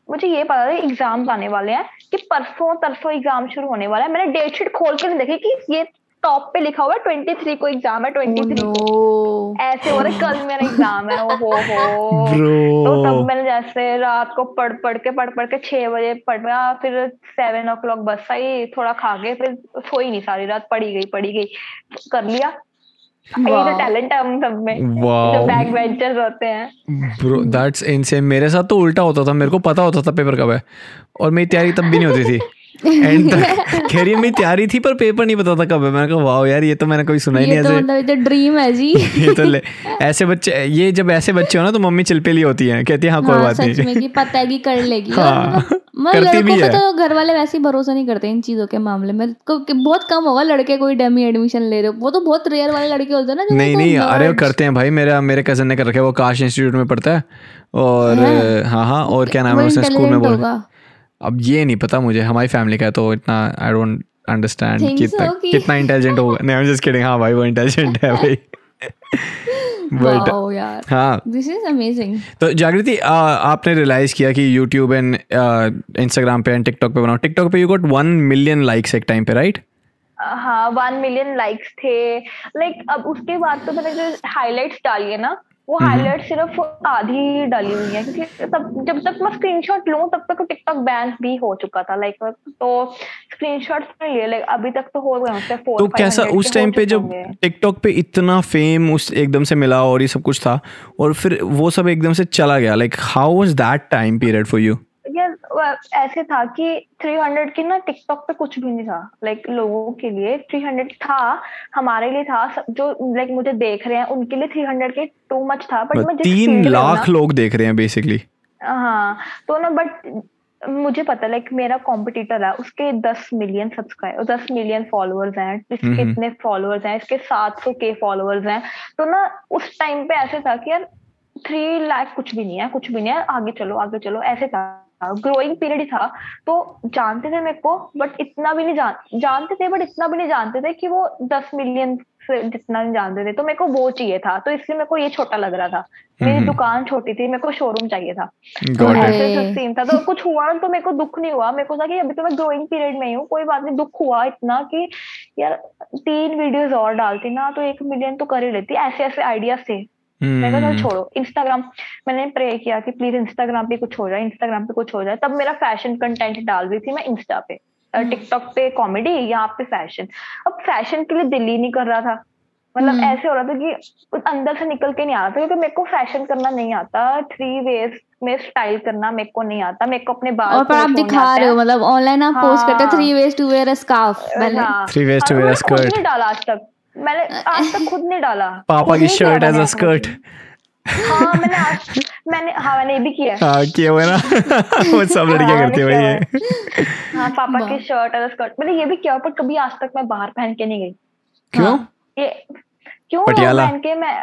मुझे ये पता था एग्ज़ाम आने वाले हैं कि परसों तरसों एग्ज़ाम शुरू होने वाला है। मैंने डेट शीट खोल के नहीं देखी कि ये टॉप पे लिखा हुआ है ट्वेंटी थ्री को एग्ज़ाम है ट्वेंटी oh थ्री को। no. ऐसे हो रहा है कल मेरा एग्ज़ाम है ओ हो। हो तो तब मैंने जैसे रात को पढ़ पढ़ के पढ़ पढ़ के छह बजे पढ़ा फिर सेवन ओ क्लॉक बस आई थोड़ा खा के फिर सोई नहीं सारी रात पढ़ी गई पढ़ी गई कर लिया। ये तो Wow. टैलेंट है हम सब में Wow. जो बैक बेंचर्स होते हैं। ब्रो दैट्स इनसेन मेरे साथ तो उल्टा होता था मेरे को पता होता था पेपर कब है और मेरी तैयारी तब भी नहीं होती थी। एंड रही है मेरी तैयारी थी पर पेपर नहीं पता था कब है। मैंने कहा वाह यार ये तो मैंने कभी सुना ही नहीं तो ऐसे. मतलब ये तो ड्रीम है जी। [laughs] ये तो ले ऐसे बच्चे ये जब ऐसे बच्चे हो ना तो मम्मी चिलपेली होती हैं। कहती है हाँ कोई हाँ बात सच नहीं में कि पता है कि कर लेगी। हाँ, मतलब [laughs] करती भी है। तो घर वाले वैसे ही भरोसा नहीं करते इन चीज़ों के मामले में। बहुत कम होगा लड़के कोई डेमी एडमिशन ले रहे हो। वो तो बहुत रेयर वाले लड़के होते हैं ना नहीं तो नहीं अरे करते हैं भाई। मेरा मेरे कज़न ने कर रखा है वो काश इंस्टीट्यूट में पढ़ता है। और हाँ? हाँ और क्या नाम है उसने स्कूल में बोल अब ये नहीं पता मुझे हमारी फैमिली का तो इतना आई डोंट अंडरस्टैंड कितना कितना इंटेलिजेंट होगा। नहीं आई एम जस्ट किडिंग हाँ भाई वो इंटेलिजेंट है भाई। [laughs] बट वाओ यार। हाँ। दिस इज़ अमेजिंग तो जागृति आपने रियलाइज़ किया कि यूट्यूब एंड इंस्टाग्राम पे एंड टिकटॉक पे बनाओ। टिकटॉक पे you got one million likes एक टाइम पे राइट हाँ वन मिलियन लाइक्स थे। लाइक अब उसके बाद तो मैंने जो हाइलाइट्स डाली है ना वो हाईलाइट सिर्फ़ आधी डाली हुई है क्योंकि तब जब तक मैं स्क्रीनशॉट लू तब तक टिकटॉक बैन भी हो चुका था लाइक तो स्क्रीनशॉट्स नहीं लिए लाइक अभी तक तो हो गए हमसे फोर तो कैसा उस टाइम पे जब टिकटॉक पे इतना फेम उस एकदम से मिला और ये सब कुछ था और फिर वो सब एकदम से चला गया like how was that time period for you यार वो ऐसे था कि 300 की ना टिकटॉक पे कुछ भी नहीं था लाइक लोगों के लिए 300 था हमारे लिए था जो लाइक मुझे देख रहे हैं उनके लिए 300 के टू मच था बट मैं तीन field में हूँ लाख लोग देख रहे हैं बेसिकली हाँ तो ना बट मुझे पता लाइक मेरा कॉम्पिटिटर है उसके 10 मिलियन सब्सक्राइबर 10 मिलियन फॉलोअर्स हैं इसके। इतने फॉलोअर्स हैं इसके 700 के फॉलोअर्स हैं तो ना उस टाइम पे ऐसे था कि यार थ्री लाख कुछ भी नहीं है कुछ भी नहीं है आगे चलो आगे चलो ऐसे था ग्रोइंग पीरियड ही था। तो जानते थे मेरे को बट इतना भी नहीं जान जानते थे बट इतना भी नहीं जानते थे कि वो दस मिलियन से जितना नहीं जानते थे। तो मेरे को वो चाहिए था। तो इसलिए मेरे को ये छोटा लग रहा था। मेरी हम्म। दुकान छोटी थी मेरे को शोरूम चाहिए था। ऐसे सीन था तो कुछ हुआ तो मेरे को दुख नहीं हुआ। मेरे को था कि अभी तो मैं ग्रोइंग पीरियड में ही हूँ कोई बात नहीं दुख हुआ इतना कि यार तीन वीडियोस और डालती ना तो एक मिलियन तो कर ही लेती। ऐसे ऐसे आइडियाज़ थे। मैं कहा हम्म। छोड़ो इंस्टाग्राम मैंने प्रे किया कि प्लीज़ इंस्टाग्राम पे कुछ हो जाए इंस्टाग्राम पे कुछ हो जाए तब मेरा फ़ैशन कंटेंट डाल रही थी मैं इंस्टा पे टिकटॉक पे कॉमेडी यहाँ पे फ़ैशन अब फ़ैशन के लिए दिल ही नहीं कर रहा था मतलब हम्म। ऐसे हो रहा था कि अंदर से निकल के नहीं आ रहा था क्योंकि मेरे को फ़ैशन करना नहीं आता थ्री वेज में स्टाइल करना मेरे को नहीं आता मेरे को अपने बाल और पर आप दिखा रहे हो मतलब ऑनलाइन आप पोस्ट करते हाँ। Three ways to wear a scarf पहले हाँ। Three ways to और wear a मैंने खुद skirt. नहीं डाला आज तक मैंने आज तक खुद नहीं डाला। पापा की शर्ट एज अ स्कर्ट हाँ मैंने आज मैंने हाँ मैंने ये भी किया है। हाँ किया हुआ ना? [laughs] वो सब लड़कियाँ हाँ, करती है भाई हाँ। पापा की शर्ट और स्कर्ट मैंने ये भी किया पर कभी आज तक मैं बाहर पहन के नहीं गई। क्यों? हाँ। ये क्यों पटियाला? पहन के मैं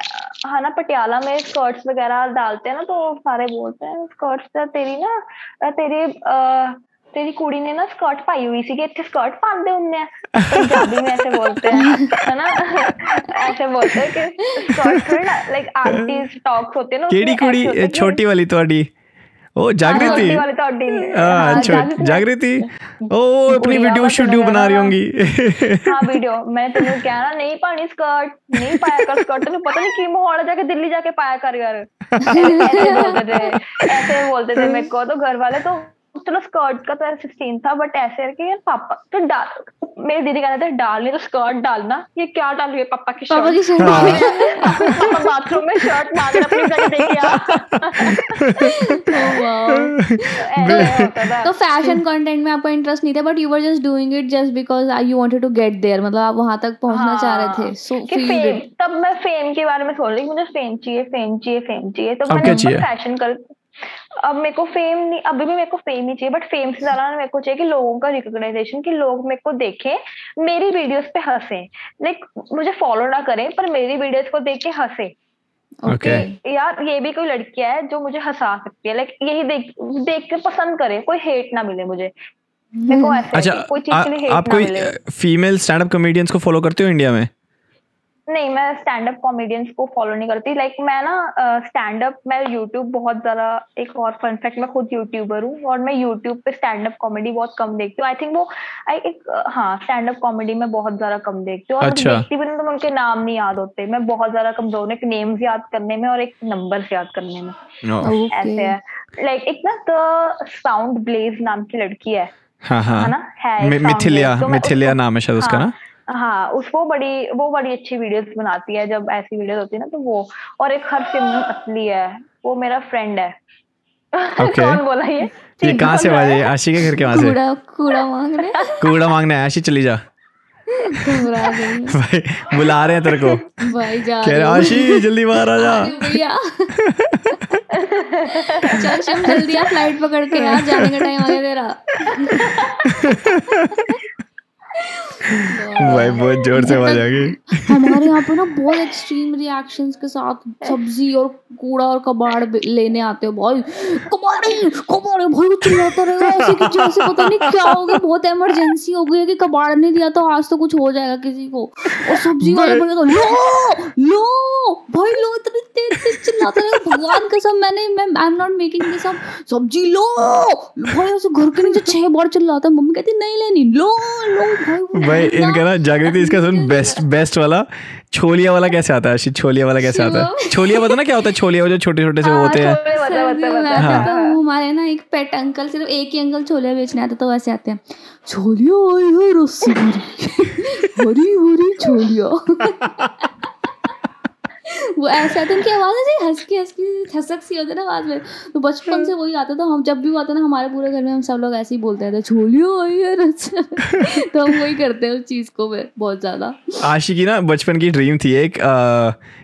हाँ ना पटियाला में स्कर्ट्स वगैरह डालते हैं ना तो सारे बोलते हैं स्कर्ट्स तेरी ना अ, तेरी अ, तेरी कुड़ी ने ना स्कर्ट पाई हुई सी कि इतने स्कर्ट पाते ਹੁੰਦੇ पंजाबी में ऐसे बोलते हैं है ना ऐसे बोलते हैं कि स्कर्ट थोड़ी ना लाइक आंटीज टॉक्स होते हैं ना केड़ी उसमें ऐसे होता कुड़ी है कि- छोटी वाली ਤੁਹਾਡੀ ਉਹ हाँ, जागृति छोटी वाली तो अड्डी नहीं। हाँ हाँ, छो- जागृति- जागृति ओ अपनी गुड़िया वीडियो बस वीडियो वगैरह बना रही ना। होंगी हाँ वीडियो मैं तेन क्या ना नहीं पानी स्कर्ट नहीं पाया कर स्कर्ट तेन पता नहीं की माहौल है जाके दिल्ली जाके पाया कर यार ऐसे बोलते थे ऐसे बोलते थे मेरे को तो घर वाले तो चलो स्कर्ट का तो सीन था बट ऐसे है कि यार पापा तो डाल मेरी दीदी कहते थे डाल नहीं तो स्कर्ट डालना ये क्या डाल रही है पापा की पापा की शर्ट शर्ट पापा बाथरूम में शर्ट रहे अपनी जगह देखिए [laughs] तो फ़ैशन कंटेंट में आपको इंटरेस्ट नहीं था but you were just doing it just because I you wanted to get there मतलब आप वहाँ तक पहुँचना चाह रहे थे। सो हाँ, फेम तब मैं फेम के बारे में सोच रही थी मुझे फेम चाहिए फेम चाहिए फेम चाहिए। तो मैंने फ़ैशन कर अब मेरे को फेम नहीं अभी भी मेरे को फेम ही चाहिए बट फेम से ज़्यादा मेरे को चाहिए कि लोगों का रिकॉग्नाइजेशन कि लोग मेरे को देखें मेरी वीडियोस पे हंसे। लाइक मुझे फॉलो ना करें पर मेरी वीडियोस को देख के हंसे। ओके यार ये भी कोई लड़की है जो मुझे हंसा सकती है। लाइक यही देख देख के पसंद करे कोई हेट ना मिले मुझे। मेरे को ऐसे अच्छा कोई चीज़ के लिए हेट आप ना कोई मिले। फीमेल स्टैंड अप कॉमेडियंस को फॉलो करते हो इंडिया में? नहीं मैं स्टैंड अप कॉमेडियंस को फॉलो नहीं करती. लाइक like, मैं ना स्टैंड uh, अप मैं यूट्यूब बहुत ज़्यादा एक और फन फैक्ट मैं खुद यूट्यूबर हूँ और मैं यूट्यूब पे स्टैंड अप कॉमेडी बहुत कम देखती हूँ. आई थिंक वो आई एक हाँ स्टैंड अप कॉमेडी में बहुत ज़्यादा कम देखती हूँ और अच्छा। देखती भी तो उनके नाम नहीं याद होते. मैं बहुत ज़्यादा कमज़ोर हूँ एक नेम्स याद करने में और एक नंबर याद करने में. ऐसे है. लाइक एक ना द साउंड ब्लेज नाम की लड़की है हाँ हाँ। है ना? है मिथिलिया तो मिथिलिया नाम है शायद उसका हाँ, ना? हाँ उसको बड़ी वो बड़ी अच्छी वीडियोस बनाती है जब ऐसी वीडियोस होती है ना तो वो और एक हर सिमरन असली है वो मेरा फ्रेंड है। Okay. [laughs] कौन बोला ये? ये कहाँ से आवाज़? आशी के घर के वहाँ से? कूड़ा कूड़ा मांग रहे हैं। कूड़ा मांगने आशी चली जा। भाई बुला रहे हैं तेरे को। भाई जा कह रहे आशी जल्दी बाहर आ जा। भैया। चल जल्दी आ फ़्लाइट पकड़ के आ जाने का टाइम आ गया तेरा। भाई बहुत ज़ोर से आवाज़ आ गई हमारे यहाँ पे ना बहुत एक्सट्रीम रिएक्शंस के साथ सब्ज़ी और कूड़ा और कबाड़ लेने आते हो। भाई कबाड़ी कबाड़ी भाई चिल्लाता रहेगा ऐसे कि जैसे पता नहीं क्या हो गया बहुत इमरजेंसी हो गई है कि कबाड़ नहीं दिया तो आज तो कुछ हो जाएगा किसी को। और सब्ज़ी वाले भैया तो लो लो भाई लो इतनी तेज तेज चिल्लाता रहेगा भगवान कसम मैंने मैं I am not making this up सब्ज़ी लो भाई ऐसे घर के नीचे छह बार चिल्लाता है। मम्मी कहती नहीं लेनी लो लो भाई [laughs] इनका ना जागृति इसका सुन बेस्ट बेस्ट वाला छोलिया वाला कैसे आता है? छोलिया वाला कैसे आता है? छोलिया पता ना क्या होता है? छोलिया जो छोटे छोटे से हाँ, होते हैं। हाँ। तो हमारे ना एक पेट अंकल सिर्फ़ एक ही अंकल छोलिया बेचने आते तो वैसे आते हैं। छोलिया आई है रस्सी भरी हरी हरी छोलिया। [laughs] वो ऐसे आते उनकी आवाज़ ऐसे हंसकी हंसकी हंसक सी होती है ना आवाज़ में। तो बचपन से वही आता था हम जब भी वो आता ना हमारे पूरे घर में हम सब लोग ऐसे ही बोलते रहते छोलिया आई है [laughs] तो हम वही करते हैं उस चीज़ को बहुत ज़्यादा। आशी की ना बचपन की ड्रीम थी एक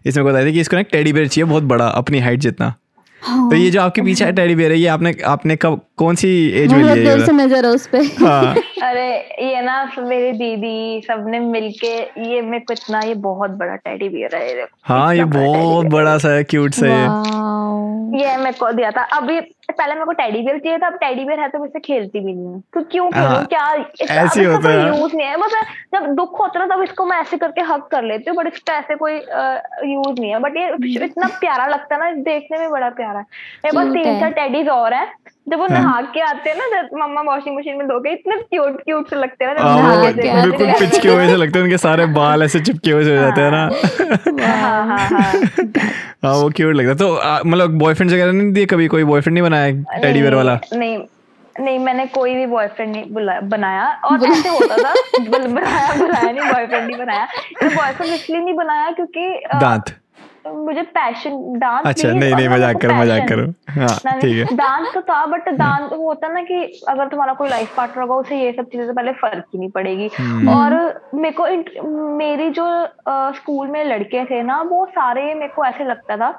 इसमें बताया था कि इसको ना टेडी बेयर चाहिए बहुत बड़ा अपनी हाइट जितना। हाँ। तो ये जो आपके पीछे है टेडी बेयर है ये आपने आपने कब कौन सी एज में लिया से नज़र है उस पे। हाँ। [laughs] अरे ये ना मेरी दीदी सबने मिलके ये मेरे को इतना ये बहुत बड़ा टेडी बियर है ये हाँ ये बहुत बड़ा सा है क्यूट सा है ये मेरे को दिया था। अभी पहले मेरे को टेडी बियर चाहिए था अब टेडी बियर है तो मैं खेलती भी नहीं तो क्यों खेलूं? हाँ, क्या ऐसे अब इसका होता है। यूज़ नहीं है। बस जब दुख होता है ना तब इसको मैं ऐसे करके हक कर लेती हूँ बट इसका ऐसे कोई यूज़ नहीं है। बट ये इतना प्यारा लगता है ना देखने में बड़ा प्यारा है। मेरे पास तीन चार टेडीज और हैं। जब वो हाँ। नहा के आते हैं ना मम्मा वॉशिंग मशीन में धोके इतने क्यूट क्यूट से लगते हैं ना जब हाँ, हैं। बिल्कुल [laughs] पिचके हुए से लगते हैं उनके सारे बाल ऐसे चिपके हुए से हो जाते हैं ना। हाँ हाँ हाँ। [laughs] हाँ वो क्यूट लगता है। तो मतलब बॉयफ्रेंड वगैरह नहीं दिए कभी कोई बॉयफ्रेंड नहीं बनाया टेडी बेयर वाला? नहीं नहीं मैंने कोई भी बॉयफ्रेंड नहीं बुलाया बनाया। और ऐसे होता था बुल- [laughs] बनाया बुलाया नहीं बॉयफ्रेंड नहीं बनाया। बॉयफ्रेंड इसलिए नहीं बनाया क्योंकि दांत। मुझे पैशन डांस अच्छा नहीं नहीं मज़ाक करो मज़ाक करो। हाँ ठीक है। डांस तो था बट डांस वो होता ना कि अगर तुम्हारा कोई लाइफ पार्टनर होगा उसे ये सब चीज़ें से पहले फ़र्क ही नहीं पड़ेगी। हम्म। और मेरे को मेरी जो स्कूल में लड़के थे ना वो सारे मेरे को ऐसे लगता था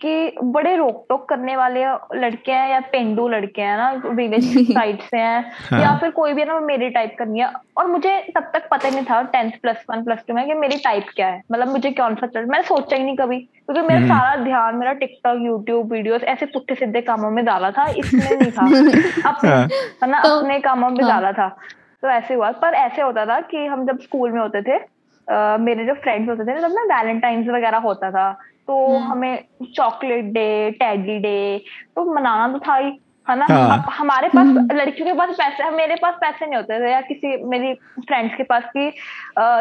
कि बड़े रोक टोक करने वाले लड़के हैं या पेंडू लड़के हैं ना विलेज साइड से हैं हाँ। या फिर कोई भी है ना मेरी टाइप करनी है और मुझे तब तक पता ही नहीं था tenth plus one plus two में कि मेरी टाइप क्या है मतलब मुझे कौन सा चल मैंने सोचा ही नहीं कभी क्योंकि मेरा हम्म। सारा ध्यान मेरा टिकटॉक यूट्यूब वीडियोस ऐसे पुट्ठे सीधे कामों में डाला था इसमें नहीं था [laughs] अपने हाँ। है ना तो- अपने कामों में हाँ। डाला था तो ऐसे हुआ पर ऐसे होता था कि हम जब स्कूल में होते थे अ, मेरे जो फ्रेंड्स होते थे ना तब ना वैलेंटाइंस वगैरह होता था तो हम्म। हमें चॉकलेट डे टैडी डे तो मनाना तो था ही है ना हाँ। हमारे पास लड़कियों के पास पैसे मेरे पास पैसे नहीं होते थे या किसी मेरी फ्रेंड्स के पास की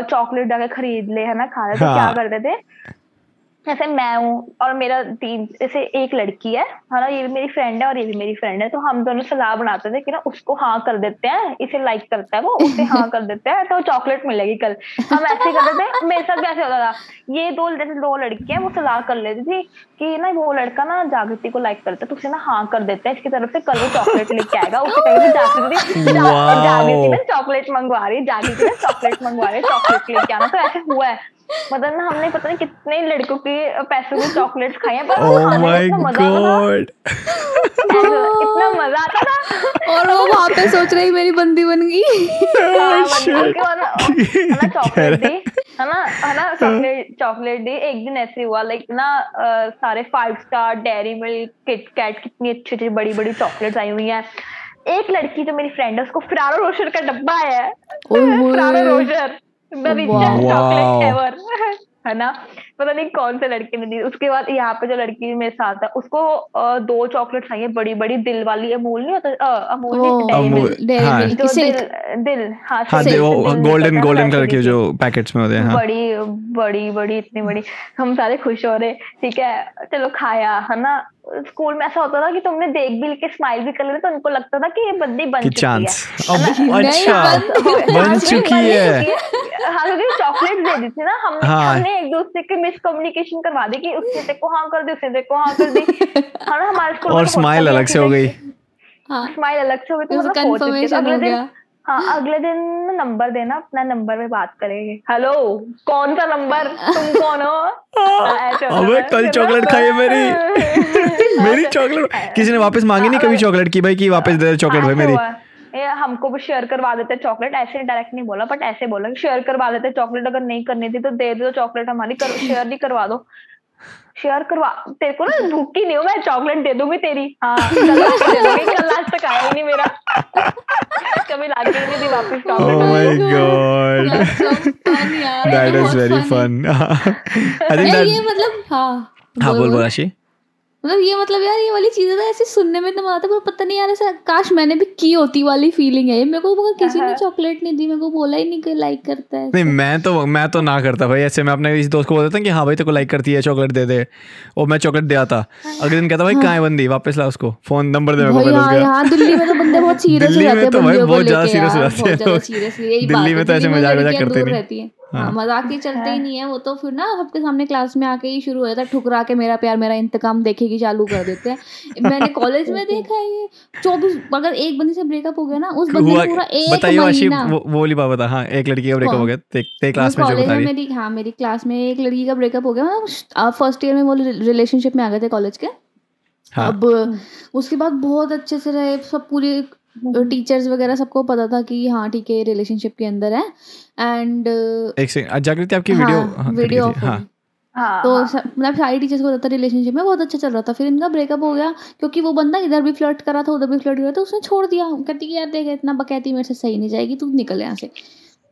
चॉकलेट जाके खरीद ले है ना खा ले तो हाँ। क्या करते थे जैसे मैं हूँ और मेरा तीन जैसे एक लड़की है है ना? ये भी मेरी फ्रेंड है और ये भी मेरी फ्रेंड है। तो हम दोनों सलाह बनाते थे कि ना उसको हाँ कर देते हैं इसे लाइक करता है वो उसे हाँ कर देते हैं तो चॉकलेट मिलेगी कल। हम ऐसे करते थे मेरे साथ ऐसे होता था। ये दो जैसे दो लड़कियाँ वो सलाह कर लेती थी कि ना वो लड़का ना जागृति को लाइक करता है तो उसे ना हाँ कर देता है इसकी तरफ़ से कल वो चॉकलेट लेके आएगा। उसे कहेगी जागृति जागृति ना चॉकलेट मंगवा रही जागृति ना चॉकलेट मंगवा रही है चॉकलेट लेके आना। तो ऐसे हुआ है। मतलब ना हमने पता नहीं कितने लड़कों के पैसों की चॉकलेट्स खाई हैं पर Oh खाने में इतना मज़ा आता था। God. इतना मज़ा आता था। और वो वहाँ पे सोच रही मेरी बंदी बन गई। हाँ, Oh, [laughs] चॉकलेट दी है। ना है ना चॉकलेट चॉकलेट दी एक दिन ऐसे हुआ लाइक ना सारे Five Star Dairy Milk KitKat कितनी अच्छी अच्छी बड़ी बड़ी चॉकलेट्स आई हुई हैं। एक लड़की जो मेरी फ्रेंड है उसको फरारो रोशर का डब्बा है। [laughs] Ferrero. Rocher the richest chocolate ever है ना? पता नहीं कौन से लड़के ने दी। उसके बाद यहाँ पे जो लड़की मेरे साथ है उसको दो चॉकलेट्स आई है बड़ी बड़ी दिल वाली अमूल नहीं होता अमूल Milk। डेयरी हाँ। दिल दिल हाँ हाँ दिल गोल्डन गोल्डन कलर की जो पैकेट्स में होते हैं हाँ। बड़ी बड़ी बड़ी इतनी बड़ी हम सारे खुश हो रहे ठीक है? चलो खाया है ना? स्कूल में ऐसा होता था कि तुमने देख भी के स्माइल भी कर लेते तो उनको लगता था कि ये बंदी बन चुकी चांस है अब अच्छा बन- बन हाँ, चुकी है। हाँ। क्योंकि चॉकलेट दे दी थी ना हम हाँ। हमने एक दूसरे के मिसकम्युनिकेशन करवा दी कि उसने तेरे को हाँ कर दी उसने तेरे को हाँ कर दी। हाँ ना हमारे स्कूल और स्माइल अलग से हो गई। हाँ। स्माइल अलग से हो गई तो मतलब हो है। तो अगले दिन हाँ अगले दिन नंबर देना अपना नंबर में बात करेंगे। हेलो कौन सा नंबर? तुम कौन हो? [laughs] हाँ, अबे कल चॉकलेट खाई है मेरी। [laughs] मेरी चॉकलेट। किसी ने वापस मांगी नहीं कभी चॉकलेट की भाई की वापस दे चॉकलेट भाई मेरी? ये हमको भी शेयर करवा देते चॉकलेट ऐसे डायरेक्ट नहीं बोला बट ऐसे बोला शेयर करवा देते चॉकलेट अगर नहीं करनी थी तो दे दो चॉकलेट हमारी कर, शेयर नहीं करवा दो। शेयर करवा तेरे को ना [laughs] भूखी नहीं हो मैं चॉकलेट दे दूँगी तेरी। हाँ। [laughs] कल तक आया ही नहीं मेरा। कभी लाके नहीं दी वापस Oh चॉकलेट. [laughs] I think यार that ये मतलब हाँ। हाँ बोल। बोल आशी। मतलब ये मतलब यार ये वाली चीज़ें तो ऐसे सुनने में तो मज़ा आता है पर पता नहीं यार ऐसा काश मैंने भी की होती वाली फीलिंग है। मेरे को मगर किसी ने चॉकलेट नहीं दी मेरे को बोला ही नहीं कि लाइक करता है नहीं मैं तो मैं तो ना करता भाई ऐसे मैं अपने इस दोस्त को बोलता था कि हाँ भाई तेरे को लाइक करती है चॉकलेट दे दे और मैं चॉकलेट दे आता। अगले दिन कहता भाई कहाँ है बंदी? वापस ला उसको फ़ोन नंबर दे मेरे को हाँ यहाँ दिल्ली में तो बंदे बहुत [laughs] सीरियस हो दिल्ली जाते में हैं तो भाई बहुत ज़्यादा लेके हो जाते हैं बहुत ज़्यादा लोग। सीरियस यही दिल्ली में तो ऐसे दिल्ली मज़ाक करते नहीं। हैं। हाँ मज़ाक ही चलते ही नहीं है वो तो फिर ना सबके सामने क्लास में आके ही शुरू हो जाता है ठुकरा के मेरा प्यार मेरा इंतकाम देखेगी चालू कर देते हैं। मैंने कॉलेज में देखा है ये चौबीस अगर एक बंदी से ब्रेकअप हो गया ना उस बंदे ने पूरा एक बताइए आशी महीना वो वो वाली बात बता हाँ एक लड़की का ब्रेकअप हो गया ते, ते क्लास में जो बता रही मेरी हाँ मेरी क्लास में एक लड़की का ब्रेकअप हो गया मतलब फ़र्स्ट ईयर में वो रिलेशनशिप में आ गए थे कॉलेज के। हाँ। अब उसके बाद बहुत अच्छे से रहे सब पूरे टीचर्स वगैरह सबको पता था कि हाँ ठीक है रिलेशनशिप के अंदर है। एंड एक सेकंड जागृति आपकी वीडियो हाँ हाँ, वीडियो ऑफ़ हाँ हाँ। तो हाँ। मतलब सारी टीचर्स को पता था रिलेशनशिप में बहुत अच्छा चल रहा था। फिर इनका ब्रेकअप हो गया क्योंकि वो बंदा इधर भी फ्लर्ट करा था उधर भी फ्लर्ट करा था उसने छोड़ दिया। कहती कि यार देख इतना बकैती मेरे से सही नहीं जाएगी तू निकल यहाँ से।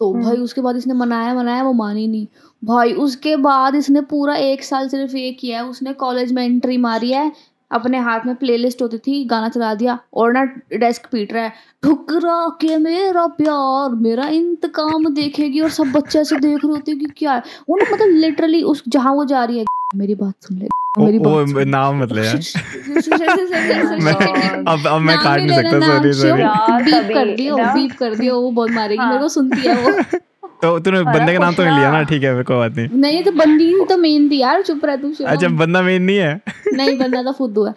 तो हम्म। भाई उसके बाद इसने मनाया मनाया वो मानी नहीं। भाई उसके बाद इसने पूरा एक साल सिर्फ़ ये किया है उसने कॉलेज में एंट्री मारी है अपने हाथ में प्लेलिस्ट होती थी गाना चला दिया और ना डेस्क पीट रहा है। ठुकरा के मेरा प्यार मेरा इंतकाम देखेगी और सब बच्चे ऐसे देख रहे होते कि क्या है? वो ना मतलब लिटरली उस जहाँ वो जा रही है मेरी बात सुन ले मेरी बात वो नाम मतलब यार। [laughs] मैं मैं अब अब मैं काट नहीं सकता सॉरी सॉरी बीप कर दियो बीप कर दियो वो बहुत मारेगी हाँ। मेरे को सुनती है वो। [laughs] तो तूने बंदे का नाम तो नहीं लिया ना ठीक है कोई बात नहीं नहीं तो बंदी तो मेन थी यार चुप रह तू। अच्छा बंदा मेन नहीं है नहीं बंदा तो फुद्दू है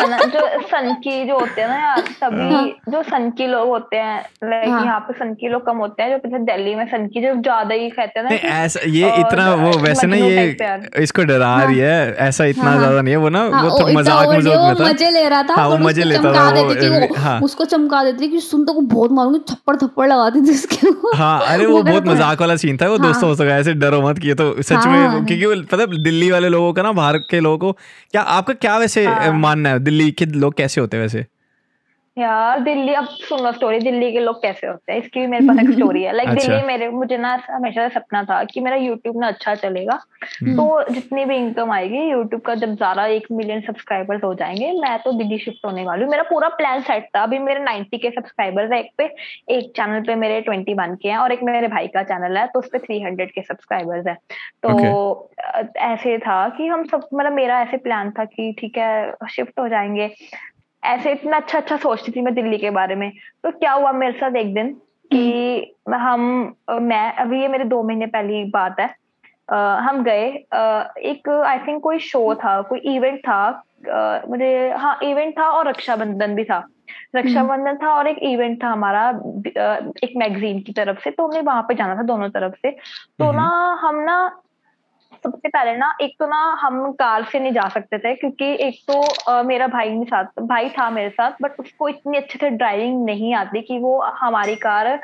है जो सनकी जो होते हैं ना यार तभी हाँ। जो सनकी लोग होते हैं लाइक हाँ। यहाँ पे सनकी लोग कम होते हैं जो पीछे दिल्ली में सनकी जो ज़्यादा ही कहते हैं ना ऐसा ये इतना वो वैसे ना ये इसको डरा रही है ऐसा इतना हाँ, हाँ। ज़्यादा नहीं है वो ना हाँ, वो तो मज़ाक मज़ाक में था मज़े ले रहा था हाँ, वो मज़े लेता था, हाँ। उसको चमका देती थी कि सुन तो को बहुत मारूँगी थप्पड़ थप्पड़ लगाती थी उसके। हाँ अरे वो बहुत मज़ाक वाला सीन था वो हाँ। दोस्तों हो सका ऐसे डरो मत किए। तो सच हाँ, में क्योंकि वो पता है, दिल्ली वाले लोगों का ना बाहर के लोगों को क्या आपका क्या वैसे हाँ। मानना है? दिल्ली के लोग कैसे होते हैं वैसे? यार दिल्ली अब सुनो स्टोरी दिल्ली के लोग कैसे होते हैं? इसकी भी मेरे पास एक स्टोरी है। लाइक अच्छा। दिल्ली मेरे मुझे ना हमेशा से सपना था कि मेरा यूट्यूब ना अच्छा चलेगा। हम्म। तो जितनी भी इनकम आएगी यूट्यूब का जब ज़्यादा एक मिलियन सब्सक्राइबर्स हो जाएँगे मैं तो दिल्ली शिफ्ट होने वाली हूँ। मेरा पूरा प्लान सेट था। अभी मेरे 90 के सब्सक्राइबर्स है। एक पे एक चैनल पे मेरे 21 के हैं और एक मेरे भाई का चैनल है तो उस पर थ्री हंड्रेड के सब्सक्राइबर्स है। तो ऐसे था कि हम सब मतलब मेरा ऐसे प्लान था कि ठीक है शिफ्ट हो जाएँगे। ऐसे इतना अच्छा अच्छा सोचती थी मैं दिल्ली के बारे में। तो क्या हुआ मेरे साथ एक दिन कि हम मैं अभी ये मेरे दो महीने पहली बात है। अ, हम गए अ, एक आई थिंक कोई शो था कोई इवेंट था अ, मुझे हाँ इवेंट था और रक्षाबंधन भी था। रक्षाबंधन था और एक इवेंट था हमारा एक मैगजीन की तरफ़ से तो हमें वहाँ पे जाना था दोनों तरफ़ से। तो ना हम ना सबसे पहले ना एक तो ना हम कार से नहीं जा सकते थे क्योंकि एक तो अ, मेरा भाई नहीं साथ भाई था मेरे साथ बट उसको इतनी अच्छे से ड्राइविंग नहीं आती कि वो हमारी कार अ,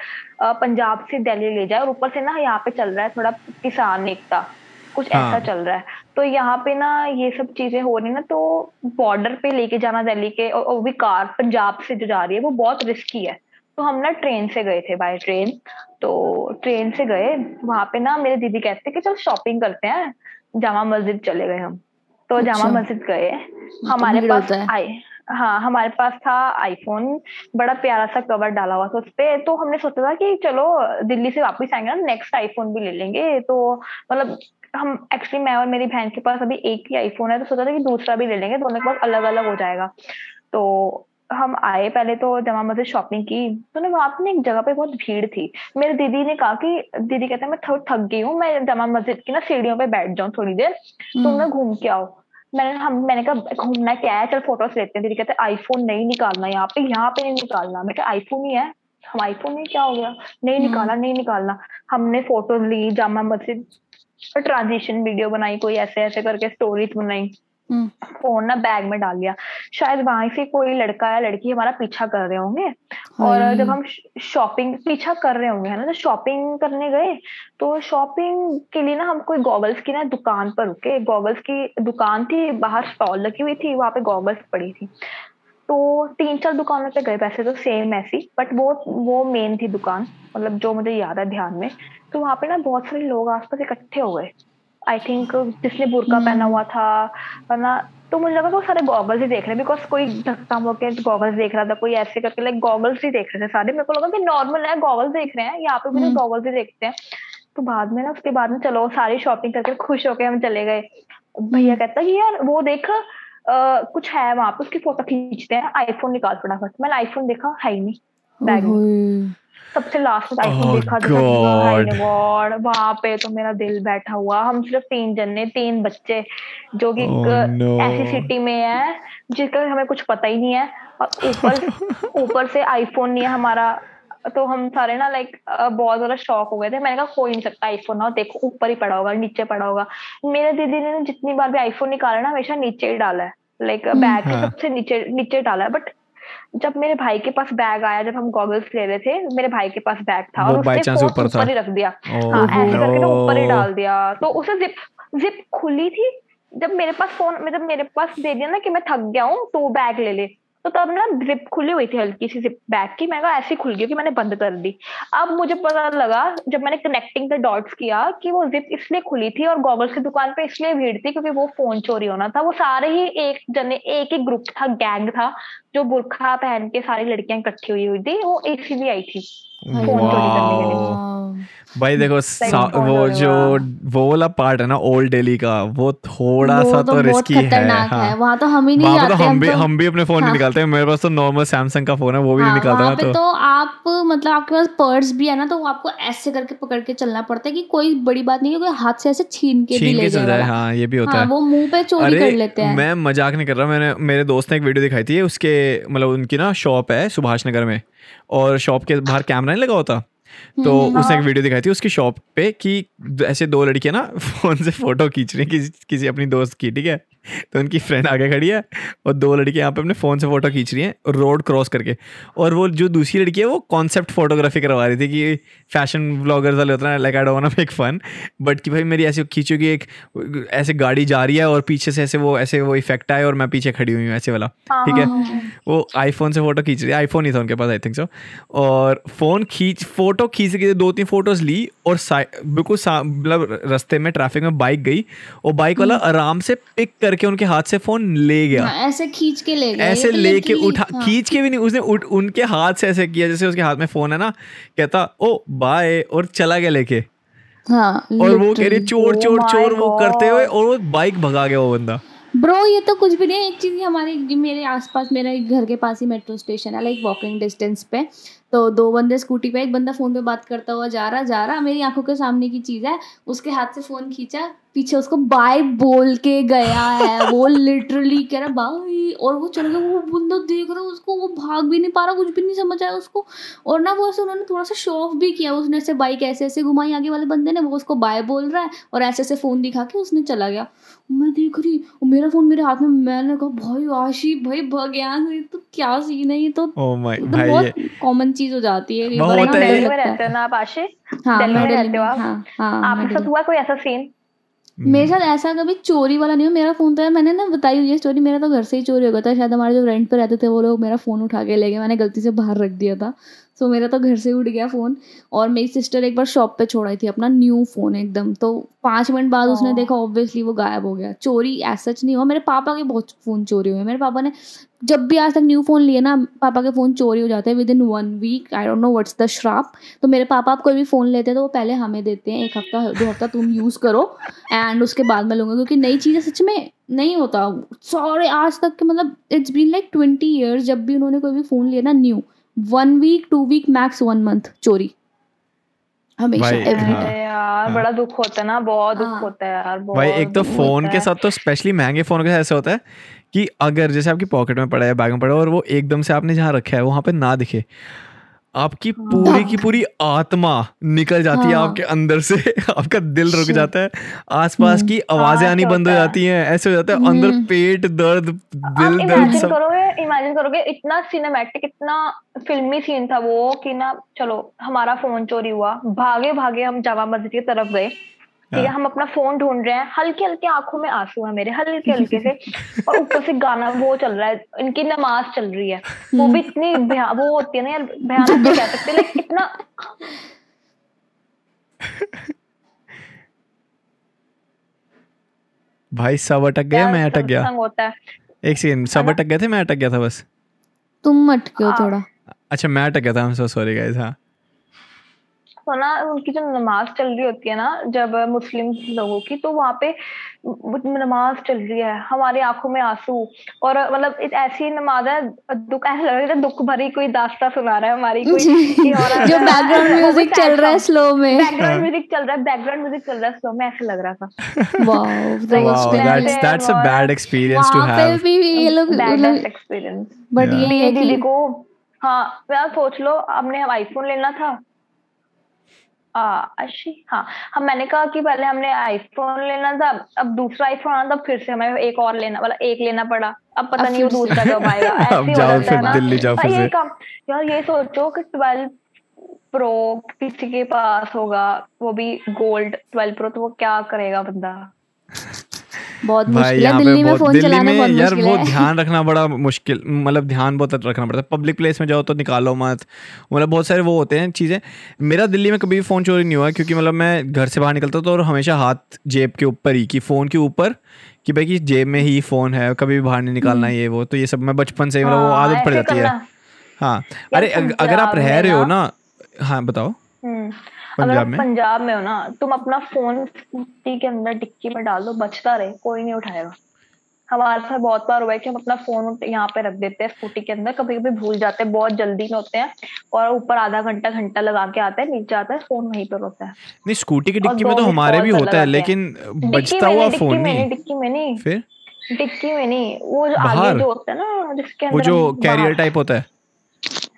पंजाब से दिल्ली ले जाए और ऊपर से ना यहाँ पे चल रहा है थोड़ा किसान एकता। कुछ हाँ। ऐसा चल रहा है। तो यहाँ पे ना ये सब चीज़ें हो रही ना तो बॉर्डर पे लेके जाना दिल्ली के और, और भी कार पंजाब से जो जा रही है वो बहुत रिस्की है। तो हम ना ट्रेन से गए थे बाय ट्रेन तो ट्रेन से गए वहाँ पे ना मेरे दीदी कहते कि चल शॉपिंग करते हैं। जामा मस्जिद चले गए हम। तो जामा अच्छा। मस्जिद गए। तो हमारे पास होता है। आई हाँ हमारे पास था आईफोन बड़ा प्यारा सा कवर डाला हुआ था उसपे तो हमने सोचा था कि चलो दिल्ली से वापस आएँगे ना नेक्स्ट आईफोन भी ले लेंगे। तो मतलब हम एक्चुअली मैं और मेरी बहन के पास अभी एक ही आईफोन है। तो सोचा था कि दूसरा भी ले लेंगे। दोनों के पास अलग अलग हो जाएगा। तो हम आए पहले तो जमा मस्जिद शॉपिंग की तो ना वहाँ पे एक जगह पे बहुत भीड़ थी। मेरे दीदी ने कहा कि दीदी कहते हैं मैं थोड़ा थक गई हूँ मैं जमा मस्जिद की ना सीढ़ियों पे बैठ जाऊँ थोड़ी देर हम्म। तुम ना घूम के आओ मैंने हम मैंने कहा घूमना क्या है? चल फ़ोटोज़ लेते हैं। दीदी कहते हैं आईफोन नहीं निकालना यहाँ पे यहाँ पे नहीं निकालना। मैं आईफोन ही है? हम आईफोन ही क्या हो गया? नहीं हम्म। निकाला नहीं निकालना। हमने फ़ोटोज़ ली जामा मस्जिद ट्रांजिशन वीडियो बनाई कोई ऐसे ऐसे करके स्टोरीज बनाई। हम्म, फ़ोन ना बैग में डाल लिया। शायद वहाँ से कोई लड़का या लड़की हमारा पीछा कर रहे होंगे। और जब हम शॉपिंग पीछा कर रहे होंगे है ना? तो शॉपिंग करने गए तो शॉपिंग के लिए ना हम कोई गॉगल्स की ना दुकान पर रुके। गॉगल्स की दुकान थी बाहर स्टॉल लगी हुई थी वहाँ पे गॉगल्स पड़ी थी। तो तीन चार दुकानों पे गए वैसे तो सेम ऐसी बट वो वो मेन थी दुकान मतलब जो मुझे याद है ध्यान में। तो वहाँ पे ना बहुत सारे लोग आसपास इकट्ठे हो गए। आई थिंक जिसने बुरका पहना हुआ था है ना तो मुझे लगा वो सारे गॉगल्स ही देख रहे हैं बिकॉज़ कोई धक्का मुक्के गॉगल्स देख रहा था कोई ऐसे करके लाइक गॉगल्स ही देख रहे थे सारे। मेरे को लगा कि नॉर्मल है गॉगल्स देख रहे हैं यहाँ पे भी हम्म। गॉगल्स ही देखते हैं। तो बाद में ना उसके बाद में चलो सारी शॉपिंग करके खुश होके हम चले गए। भैया कहता कि यार वो देख कुछ है वहाँ पे उसकी फ़ोटो खींचते हैं आईफोन निकाल पड़ा फटाफट। मैंने आईफोन देखा है ही नहीं बैग में। सबसे लास्ट में आईफोन Oh देखा God. गॉड वहाँ पे तो मेरा दिल बैठा हुआ हम सिर्फ़ तीन जने तीन बच्चे जो कि Oh no. ऐसी सिटी में है जिसका हमें कुछ पता ही नहीं है और ऊपर [laughs] ऊपर से आईफोन नहीं है हमारा तो हम सारे ना लाइक बहुत ज़्यादा शॉक हो गए थे मैंने कहा हो ही नहीं सकता आईफोन ना देखो ऊपर ही पड़ा होगा नीचे पड़ा होगा मेरे दीदी ने जितनी बार भी आईफोन निकाला ना हमेशा नीचे ही डाला है लाइक बैग के हाँ। सबसे नीचे नीचे डाला है बट जब मेरे भाई के पास बैग आया जब हम गॉगल्स ले रहे थे मेरे भाई के पास बैग था और उसने ऊपर ही रख दिया। हाँ ऐसे करके ना ऊपर ही डाल दिया। तो उसे जिप जिप खुली थी। जब मेरे पास फ़ोन जब मेरे पास दे दिया ना कि मैं थक गया हूँ तो बैग ले ले। तो तब ना जिप खुली हुई थी हल्की सी जिप बैग की। मैं कहा, ऐसे खुल गई कि मैंने बंद कर दी। अब मुझे पता लगा, जब मैंने कनेक्टिंग द डॉट्स किया, कि वो जिप इसलिए खुली थी और गॉगल्स की दुकान पे इसलिए भीड़ थी क्योंकि वो फ़ोन चोरी होना था। वो सारे ही एक जने, एक ही ग्रुप था गैंग था, जो बुरखा पहन के सारी लड़कियाँ इकट्ठी हुई हुई थी, वो भी आई थी। भाई देखो वो जो। वो वाला पार्ट है ना ओल्ड दिल्ली का वो थोड़ा वो सा तो तो रिस्की है है। हाँ वहाँ तो हम ही नहीं जाते तो हम भी तो- हम भी अपने फ़ोन नहीं हाँ। निकालते हैं मेरे पास तो नॉर्मल सैमसंग का फ़ोन है वो भी नहीं हाँ, निकालता वहाँ मैं तो। तो आप मतलब आपके पास पर्स भी है ना तो आपको ऐसे करके पकड़ के चलना पड़ता है कि कोई बड़ी बात नहीं है हाथ से ऐसे छीन के छीन के चल जाए। हाँ ये भी होता हाँ है। वो मुँह पे चोरी कर लेते हैं। मैं मज़ाक नहीं कर रहा मैंने मेरे दोस्त ने एक वीडियो दिखाई थी उसके मतलब उनकी ना शॉप है सुभाष नगर में। और शॉप के बाहर कैमरा नहीं लगा होता तो हम्म, उसने एक हाँ। वीडियो दिखाई थी उसकी शॉप पे कि ऐसे दो लड़कियाँ ना [laughs] फ़ोन से फ़ोटो खींच रही किसी किसी अपनी दोस्त की ठीक है [laughs] तो उनकी फ्रेंड आगे खड़ी है और दो लड़की यहाँ पे अपने फ़ोन से फ़ोटो खींच रही हैं रोड क्रॉस करके। और वो जो दूसरी लड़की है वो कॉन्सेप्ट फोटोग्राफी करवा रही थी कि फ़ैशन ब्लॉगर्स वाले होता है like I don't want make fun but कि भाई मेरी ऐसी खींचो कि एक ऐसे गाड़ी जा रही है और पीछे से ऐसे वो ऐसे वो इफ़ेक्ट आए और मैं पीछे खड़ी हुई हूँ ऐसे वाला। ठीक है? वो आईफोन से फ़ोटो खींच रही है आईफोन ही था उनके पास आई थिंक सो और फ़ोन खींच फ़ोटो खींच के दो तीन फ़ोटोज़ ली और बिल्कुल मतलब रास्ते में ट्रैफ़िक में बाइक गई और बाइक वाला आराम से पिक करके उनके हाथ से फ़ोन ले गया। हाँ, ऐसे खींच के ले गया। ऐसे ले के लेके उठा हाँ। खींच के भी नहीं उसने उठ, उनके हाथ से ऐसे किया जैसे उसके हाथ में फ़ोन है ना कहता ओ बाय और चला गया लेके। हाँ और वो कह रही चोर Oh चोर चोर वो करते हुए और वो बाइक भगा गया वो बंदा। ब्रो ये तो कुछ भी नहीं एक चीज़ हमारे मेरे आसपास, मेरे घर के पास ही मेट्रो स्टेशन है लाइक वॉकिंग डिस्टेंस पे। तो दो बंदे स्कूटी पे, एक बंदा फ़ोन पे बात करता हुआ जा रहा जा रहा, मेरी आँखों के सामने की चीज़ है। उसके हाथ से फ़ोन खींचा, पीछे उसको बाय बोल के गया है। वो लिटरली कह रहा बाय और वो चल गया। वो बंदा देख रहा, उसको वो भाग भी नहीं पा रहा, कुछ भी नहीं समझ आया उसको। और ना वो ऐसे उन्होंने थोड़ा सा शो ऑफ़ भी किया। उसने ऐसे बाइक ऐसे ऐसे घुमाई आगे वाले बंदे ने, वो उसको बाय बोल रहा है और ऐसे ऐसे फ़ोन दिखा के उसने चला गया। मैं देख रही और मेरा फ़ोन मेरे हाथ में मैंने कहा भाई आशी भाई भगयान ये तो क्या सीन है ये तो? ओ माय तो भाई बहुत कॉमन चीज़ हो जाती है बहुत होता है ये। दिल्ली में रहते है ना आप आशीष? हाँ दिल्ली मैं रहते हो आप? हाँ हाँ आपके साथ हुआ कोई ऐसा सीन मेरे साथ ऐसा कभी चोरी वाला नहीं हो मेरा फ़ोन तो है मैंने ना बताई हुई है स्टोरी मेरा तो घर से ही चोरी हो गया था शायद हमारे जो रेंट पर रहते थे वो लोग मेरा फ़ोन उठा के ले गए मैंने गलती से बाहर रख दिया था। सो so, मेरा तो घर से उठ गया फ़ोन और मेरी सिस्टर एक बार शॉप पे छोड़ आई थी अपना न्यू फ़ोन एकदम। तो पाँच मिनट बाद उसने देखा ऑब्वियसली वो गायब हो गया। चोरी एज सच नहीं हुआ। मेरे पापा के बहुत फ़ोन चोरी हुए। मेरे पापा ने जब भी आज तक न्यू फ़ोन लिए ना पापा के फ़ोन चोरी हो जाते हैं within one week I don't know what's the श्राप तो मेरे पापा आप कोई भी फ़ोन लेते हैं तो वो पहले हमें देते हैं। एक हफ़्ता दो हफ़्ता तुम यूज़ करो एंड उसके बाद मैं लूँगा। क्योंकि नई चीज़ें सच में नहीं होता। सॉरी आज तक के मतलब it's been like twenty years जब भी उन्होंने कोई भी फ़ोन लिया ना new one week two week max one month चोरी हमेशा एवरी हाँ। यार। बड़ा दुख होता है ना बहुत दुख हाँ। होता है यार भाई एक तो फ़ोन के साथ तो स्पेशली महँगे फ़ोन के साथ ऐसे होता है कि अगर जैसे आपकी पॉकेट में पड़ा है बैग में पड़ा है और वो एकदम से आपने जहाँ रखा है वहाँ पे ना दिखे आपकी पूरी की पूरी आत्मा निकल जाती हाँ। है। आपके अंदर से [laughs] आपका दिल रुक जाता है आसपास की आवाज़ें हाँ, आनी बंद हो। जाती हैं ऐसे हो जाता है अंदर हम्म। पेट दर्द दिल दर्द सब करोगे इमेजिन करोगे इतना सिनेमैटिक इतना फिल्मी सीन था वो कि ना चलो हमारा फ़ोन चोरी हुआ भागे भागे हम जामा मस्जिद की तरफ़ गए ठीक है हाँ। हम अपना फ़ोन ढूंढ रहे हैं। हल्के हल्के आँखों में आँसू है मेरे हल्के हल्के से। और ऊपर से गाना वो चल रहा है इनकी नमाज़ चल रही है। वो भी इतनी वो होती है ना यार भयानक कह सकते लाइक इतना भाई सब अटक गया? मैं अटक गया। होता है। एक सेकंड सब अटक गए थे? मैं अटक गया था बस। तुम अटके हो हाँ। थोड़ा। अच्छा मैं अटक गया था I am so sorry guys हाँ। तो ना उनकी जो नमाज़ चल रही होती है ना जब मुस्लिम लोगों की तो वहाँ पे नमाज़ चल रही है हमारी आँखों में आँसू और मतलब एक ऐसी नमाज़ है दुख ऐसा लग रहा है दुख भरी कोई दास्ता सुना रहा है हमारी कोई ये। [laughs] जो बैकग्राउंड [laughs] म्यूज़िक चल रहा है स्लो में। बैकग्राउंड म्यूज़िक चल रहा है बैकग्राउंड म्यूज़िक चल रहा है स्लो में ऐसे लग रहा था। [laughs] वाओ bad experience to वहाँ पे have भी ये लोग एक्सपीरियंस बट ये है दीदी कि हाँ सोच लो हमने आईफोन लेना था? अच्छी हाँ। हम मैंने कहा कि पहले हमने आईफोन लेना था अब दूसरा आईफोन आना था फिर से हमें एक और लेना मतलब एक लेना पड़ा। अब पता नहीं वो दूसरा कब [laughs] आएगा। ऐसे अब हो जाओ जाता फिर है ना। दिल्ली जाओ फिर ये काम यार ये सोचो कि ट्वेल्व प्रो किसी के पास होगा वो भी गोल्ड ट्वेल्व प्रो तो वो क्या करेगा बंदा? बहुत मुश्किल है। दिल्ली में फ़ोन चलाना में बहुत यार मुश्किल वो है। ध्यान [laughs] रखना बड़ा मुश्किल मतलब ध्यान बहुत रखना पड़ता है। पब्लिक प्लेस में जाओ तो निकालो मत। मतलब बहुत सारे वो होते हैं चीज़ें। मेरा दिल्ली में कभी भी फ़ोन चोरी नहीं हुआ क्योंकि मतलब मैं घर से बाहर निकलता था और हमेशा हाथ जेब के ऊपर ही कि फ़ोन के ऊपर कि भाई कि जेब में ही फ़ोन है कभी भी बाहर नहीं निकालना ये वो तो ये सब मैं बचपन से मतलब वो हाँ, आदत पड़ जाती है। हाँ अरे अगर आप रह रहे हो ना- हाँ बताओ। हम्म। पंजाब में? पंजाब में हो ना तुम अपना फ़ोन स्कूटी के अंदर डिक्की में डाल दो बचता रहे कोई नहीं उठाएगा। हमारे साथ बहुत बार हुआ है कि हम अपना फ़ोन यहाँ पे रख देते हैं स्कूटी के अंदर कभी कभी भूल जाते हैं बहुत जल्दी में होते हैं और ऊपर आधा घंटा घंटा लगा के आता है नीचे आता है फ़ोन वहीं पर होता है। नहीं स्कूटी की डिक्की में तो हमारे भी होता है। लेकिन बचता हुआ फ़ोन नहीं। डिक्की में नहीं। फिर? डिक्की में नहीं वो जो आगे जो होता है ना जिसके अंदर वो जो कैरियर टाइप होता है।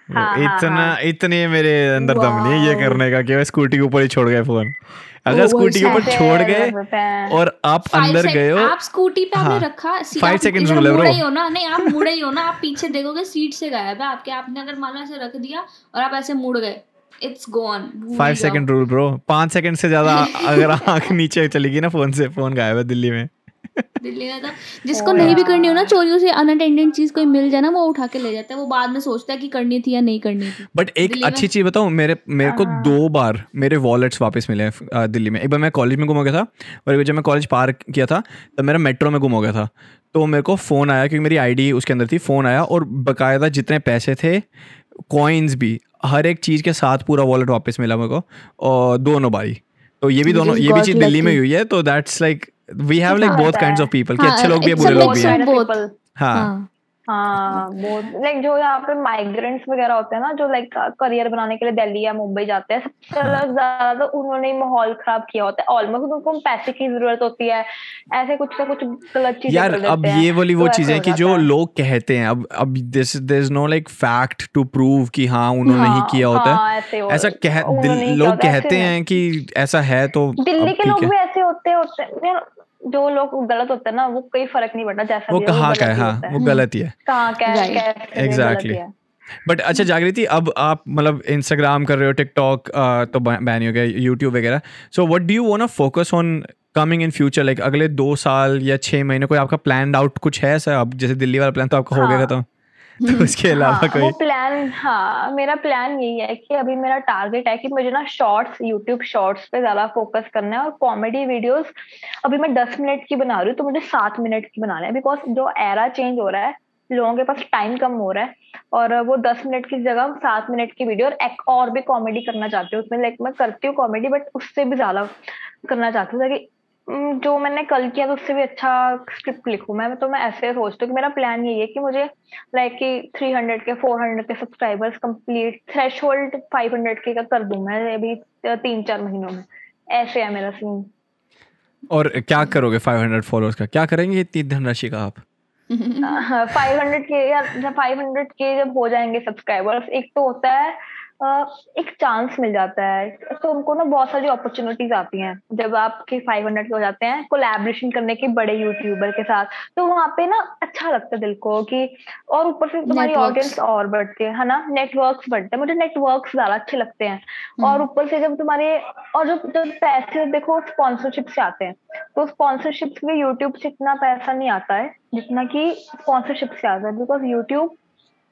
हाँ, हाँ, इतना हाँ। इतने मेरे अंदर दम नहीं है ये करने का कि मैं स्कूटी के ऊपर ही छोड़ गए फ़ोन। अगर स्कूटी के ऊपर छोड़ गए और आप अंदर गए हो आप स्कूटी पे आपने रखा फाइव five आप seconds इधर rule है मुड़े ही हो ना। नहीं आप मुड़े ही हो ना आप पीछे देखोगे सीट से गायब है आपके। आपने अगर मान लो ऐसे रख दिया और आप ऐसे मुड़ गए it's gone five second rule bro पाँच सेकंड से ज़्यादा [laughs] अगर आँख नीचे चलेगी ना फ़ोन से फ़ोन गायब है दिल्ली में। दिल्ली में तो [laughs] जिसको नहीं भी करनी हो ना चोरियों से अनअटेंडेंट चीज़ कोई मिल जाए ना वो उठा के ले जाता है। वो बाद में सोचता है कि करनी थी या नहीं करनी थी। बट एक अच्छी चीज़ बताऊँ मेरे मेरे को हाँ। दो बार मेरे वॉलेट्स वापस मिले हैं दिल्ली में। एक बार मैं कॉलेज में गुम हो गया था और एक बार जब मैं कॉलेज पार किया था तब मेरा मेट्रो में गुम हो गया था। तो मेरे को फ़ोन आया क्योंकि मेरी आईडी उसके अंदर थी फ़ोन आया और बकायदा जितने पैसे थे कॉइन्स भी हर एक चीज़ के साथ पूरा वॉलेट वापस मिला मेरे को और दोनों बारी। तो ये भी दोनों ये भी चीज़ दिल्ली में हुई है तो that's like we have like हाँ, बोथ काइंड्स है। ऑफ़ पीपल कि हाँ, अच्छे लोग भी है बुरे लोग भी of हैं. हाँ। हाँ। हाँ बहुत लाइक जो यहाँ पे माइग्रेंट्स वगैरह होते हैं ना जो लाइक करियर बनाने के लिए दिल्ली या मुंबई जाते हैं सबसे ज़्यादा तो उन्होंने माहौल खराब किया होता है। ऑलमोस्ट उनको पैसे की ज़रूरत होती है। ऐसे कुछ ना कुछ गलत चीज़ें यार अब ये वाली वो तो चीज़ें हो कि जो लोग कहते हैं अब अब this there is no like fact to prove कि हाँ उन्होंने ही हाँ, किया होता है। हाँ, ऐसे हो- कह ही लोग है, कहते हैं कि ऐसा है तो दिल्ली के लोग भी ऐसे होते होते हैं। जो लोग गलत होते हैं ना वो कोई फ़र्क नहीं पड़ता जैसा वो कहाँ का है हाँ वो गलत ही है। कहाँ का है, है। बट अच्छा जागृति अब आप मतलब इंस्टाग्राम कर रहे हो टिकटॉक तो बैन हो गया यूट्यूब वगैरह। So what do you want to focus on coming in future like अगले दो साल या छह महीने कोई आपका प्लान आउट कुछ है सर अब जैसे दिल्ली वाला प्लान तो आपका हो गया था खत्म [laughs] तो उसके अलावा हाँ, कोई? प्लान हाँ मेरा प्लान यही है कि अभी मेरा टारगेट है कि मुझे ना शॉर्ट्स यूट्यूब शॉर्ट्स पे ज़्यादा फोकस करना है और कॉमेडी वीडियोस अभी मैं दस मिनट की बना रही हूँ तो मुझे सात मिनट की बनाना है बिकॉज़ जो एरा चेंज हो रहा है लोगों के पास टाइम कम हो रहा है और वो दस मिनट की जगह सात मिनट की वीडियो और एक और भी कॉमेडी करना चाहती हूँ उसमें लाइक मैं करती हूँ कॉमेडी बट उससे भी ज़्यादा करना चाहती हूँ ताकि जो मैंने कल किया तो उससे भी अच्छा स्क्रिप्ट लिखूं मैं तो मैं ऐसे सोचती हूँ कि मेरा प्लान यही है कि मुझे लाइक कि 300 के 400 के subscribers complete threshold five के का कर दूँ मैं अभी तीन चार महीनों में। ऐसे है मेरा सीन और क्या करोगे 500 फॉलोअर्स का? क्या करेंगे इतनी धनराशि का आप? [laughs] फाइव हंड्रेड के या फाइव हंड्रेड के जब हो जाएँगे सब्सक्राइबर्स एक तो होता है एक चांस मिल जाता है। तो उनको ना बहुत सारी अपॉर्चुनिटीज़ आती हैं। जब आपके 500 के हो जाते हैं कोलैबोरेशन करने के बड़े यूट्यूबर के साथ तो वहाँ पे ना अच्छा लगता है दिल को कि और ऊपर से तुम्हारी ऑडियंस और बढ़ती है है ना? नेटवर्क्स बढ़ते हैं। मुझे नेटवर्क ज़्यादा अच्छे लगते हैं। और ऊपर से जब तुम्हारे और जब जब पैसे देखो स्पॉन्सरशिप से आते हैं तो स्पॉन्सरशिप में यूट्यूब से इतना पैसा नहीं आता है जितना कि स्पॉन्सरशिप से आता है। बिकॉज़ यूट्यूब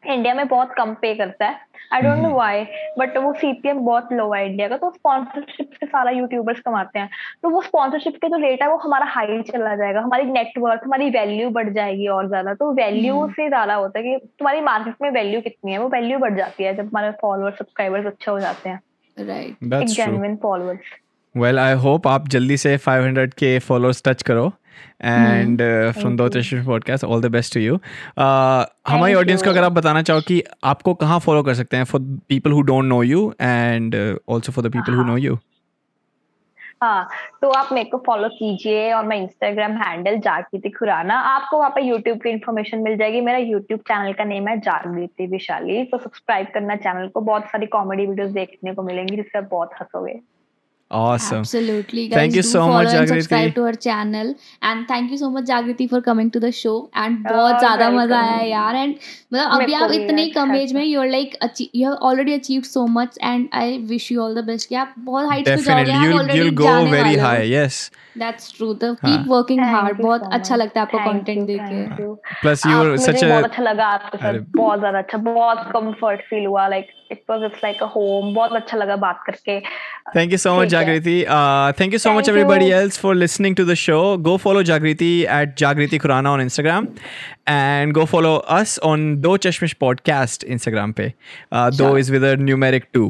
इंडिया में बहुत कम पे करता है। I don't know why but वो सीपीएम बहुत लो है इंडिया का तो स्पॉन्सरशिप से सारा यूट्यूबर्स कमाते हैं। तो वो स्पॉन्सरशिप के जो रेट है वो हमारा हाई चला जाएगा। हमारी नेटवर्क हमारी वैल्यू बढ़ जाएगी और ज़्यादा। तो वैल्यू से ज़्यादा होता है कि तुम्हारी मार्केट में वैल्यू कितनी है? वो वैल्यू बढ़ जाती है जब हमारे फॉलोअर सब्सक्राइबर्स अच्छे हो जाते हैं। Right genuine followers well I hope आप जल्दी से 500 के फॉलोअर्स टच करो एंड फ्रॉम दो podcast all the best to you हमारी ऑडियंस को अगर आप बताना चाहो कि आपको कहाँ फॉलो कर सकते हैं for people who don't know you and also for the people who. Know you हाँ तो आप मेरे को फॉलो कीजिए और मैं इंस्टाग्राम हैंडल जागृति खुराना आपको वहाँ पे यूट्यूब की इन्फॉर्मेशन मिल जाएगी। मेरा यूट्यूब चैनल का नेम है जागृति विशाली तो सब्सक्राइब करना चैनल को बहुत सारी कॉमेडी वीडियोस देखने को मिलेंगी जिससे आप बहुत हंसोगे। Awesome Absolutely, guys. Thank you so much, and Jagriti. subscribe to her channel. And thank you so much, Jagriti, for coming to the show. And You're बहुत ज़्यादा मज़ा welcome. आया यार एंड मतलब अभी मेरे को आप भी इतने अच्छा कम एज था। में you are like you have already achieved so much and I wish you all the best कि आप बहुत हाइट्स पे जाओगे definitely you'll you'll go very वाले high हो yes दैट्स ट्रू द हाँ। कीप वर्किंग Thank you बहुत so अच्छा much. लगता है आपका कंटेंट देख के plus you're such a बहुत अच्छा लगा आपके साथ बहुत ज़्यादा अच्छा बहुत कंफर्ट फील हुआ like It was it's like a home बहुत अच्छा लगा बात करके Thank you so much, Take care. Jagriti. Uh, thank you so much, Thank everybody you. else, for listening to the show. Go follow Jagriti at Jagriti Khurana on Instagram, and go follow us on Do Chashmish Podcast Instagram. Pe. Uh, Do Sure. is with a numeric two.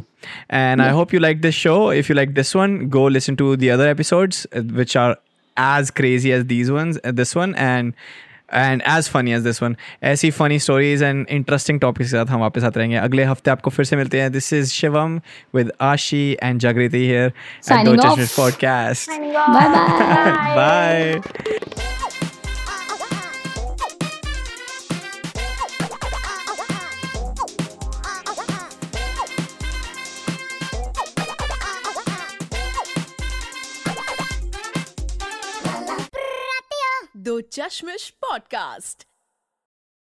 And I hope you like this show. If you like this one, go listen to the other episodes, uh, which are as crazy as these ones, uh, this one, and and as funny as this one ऐसी funny stories and interesting topics के साथ हम आपके साथ रहेंगे अगले हफ़्ते आपको फिर से मिलते हैं this is Shivam with Aashi and Jagriti here Signing off. [laughs] Podcast Signing off. Bye-bye. Bye Chashmish podcast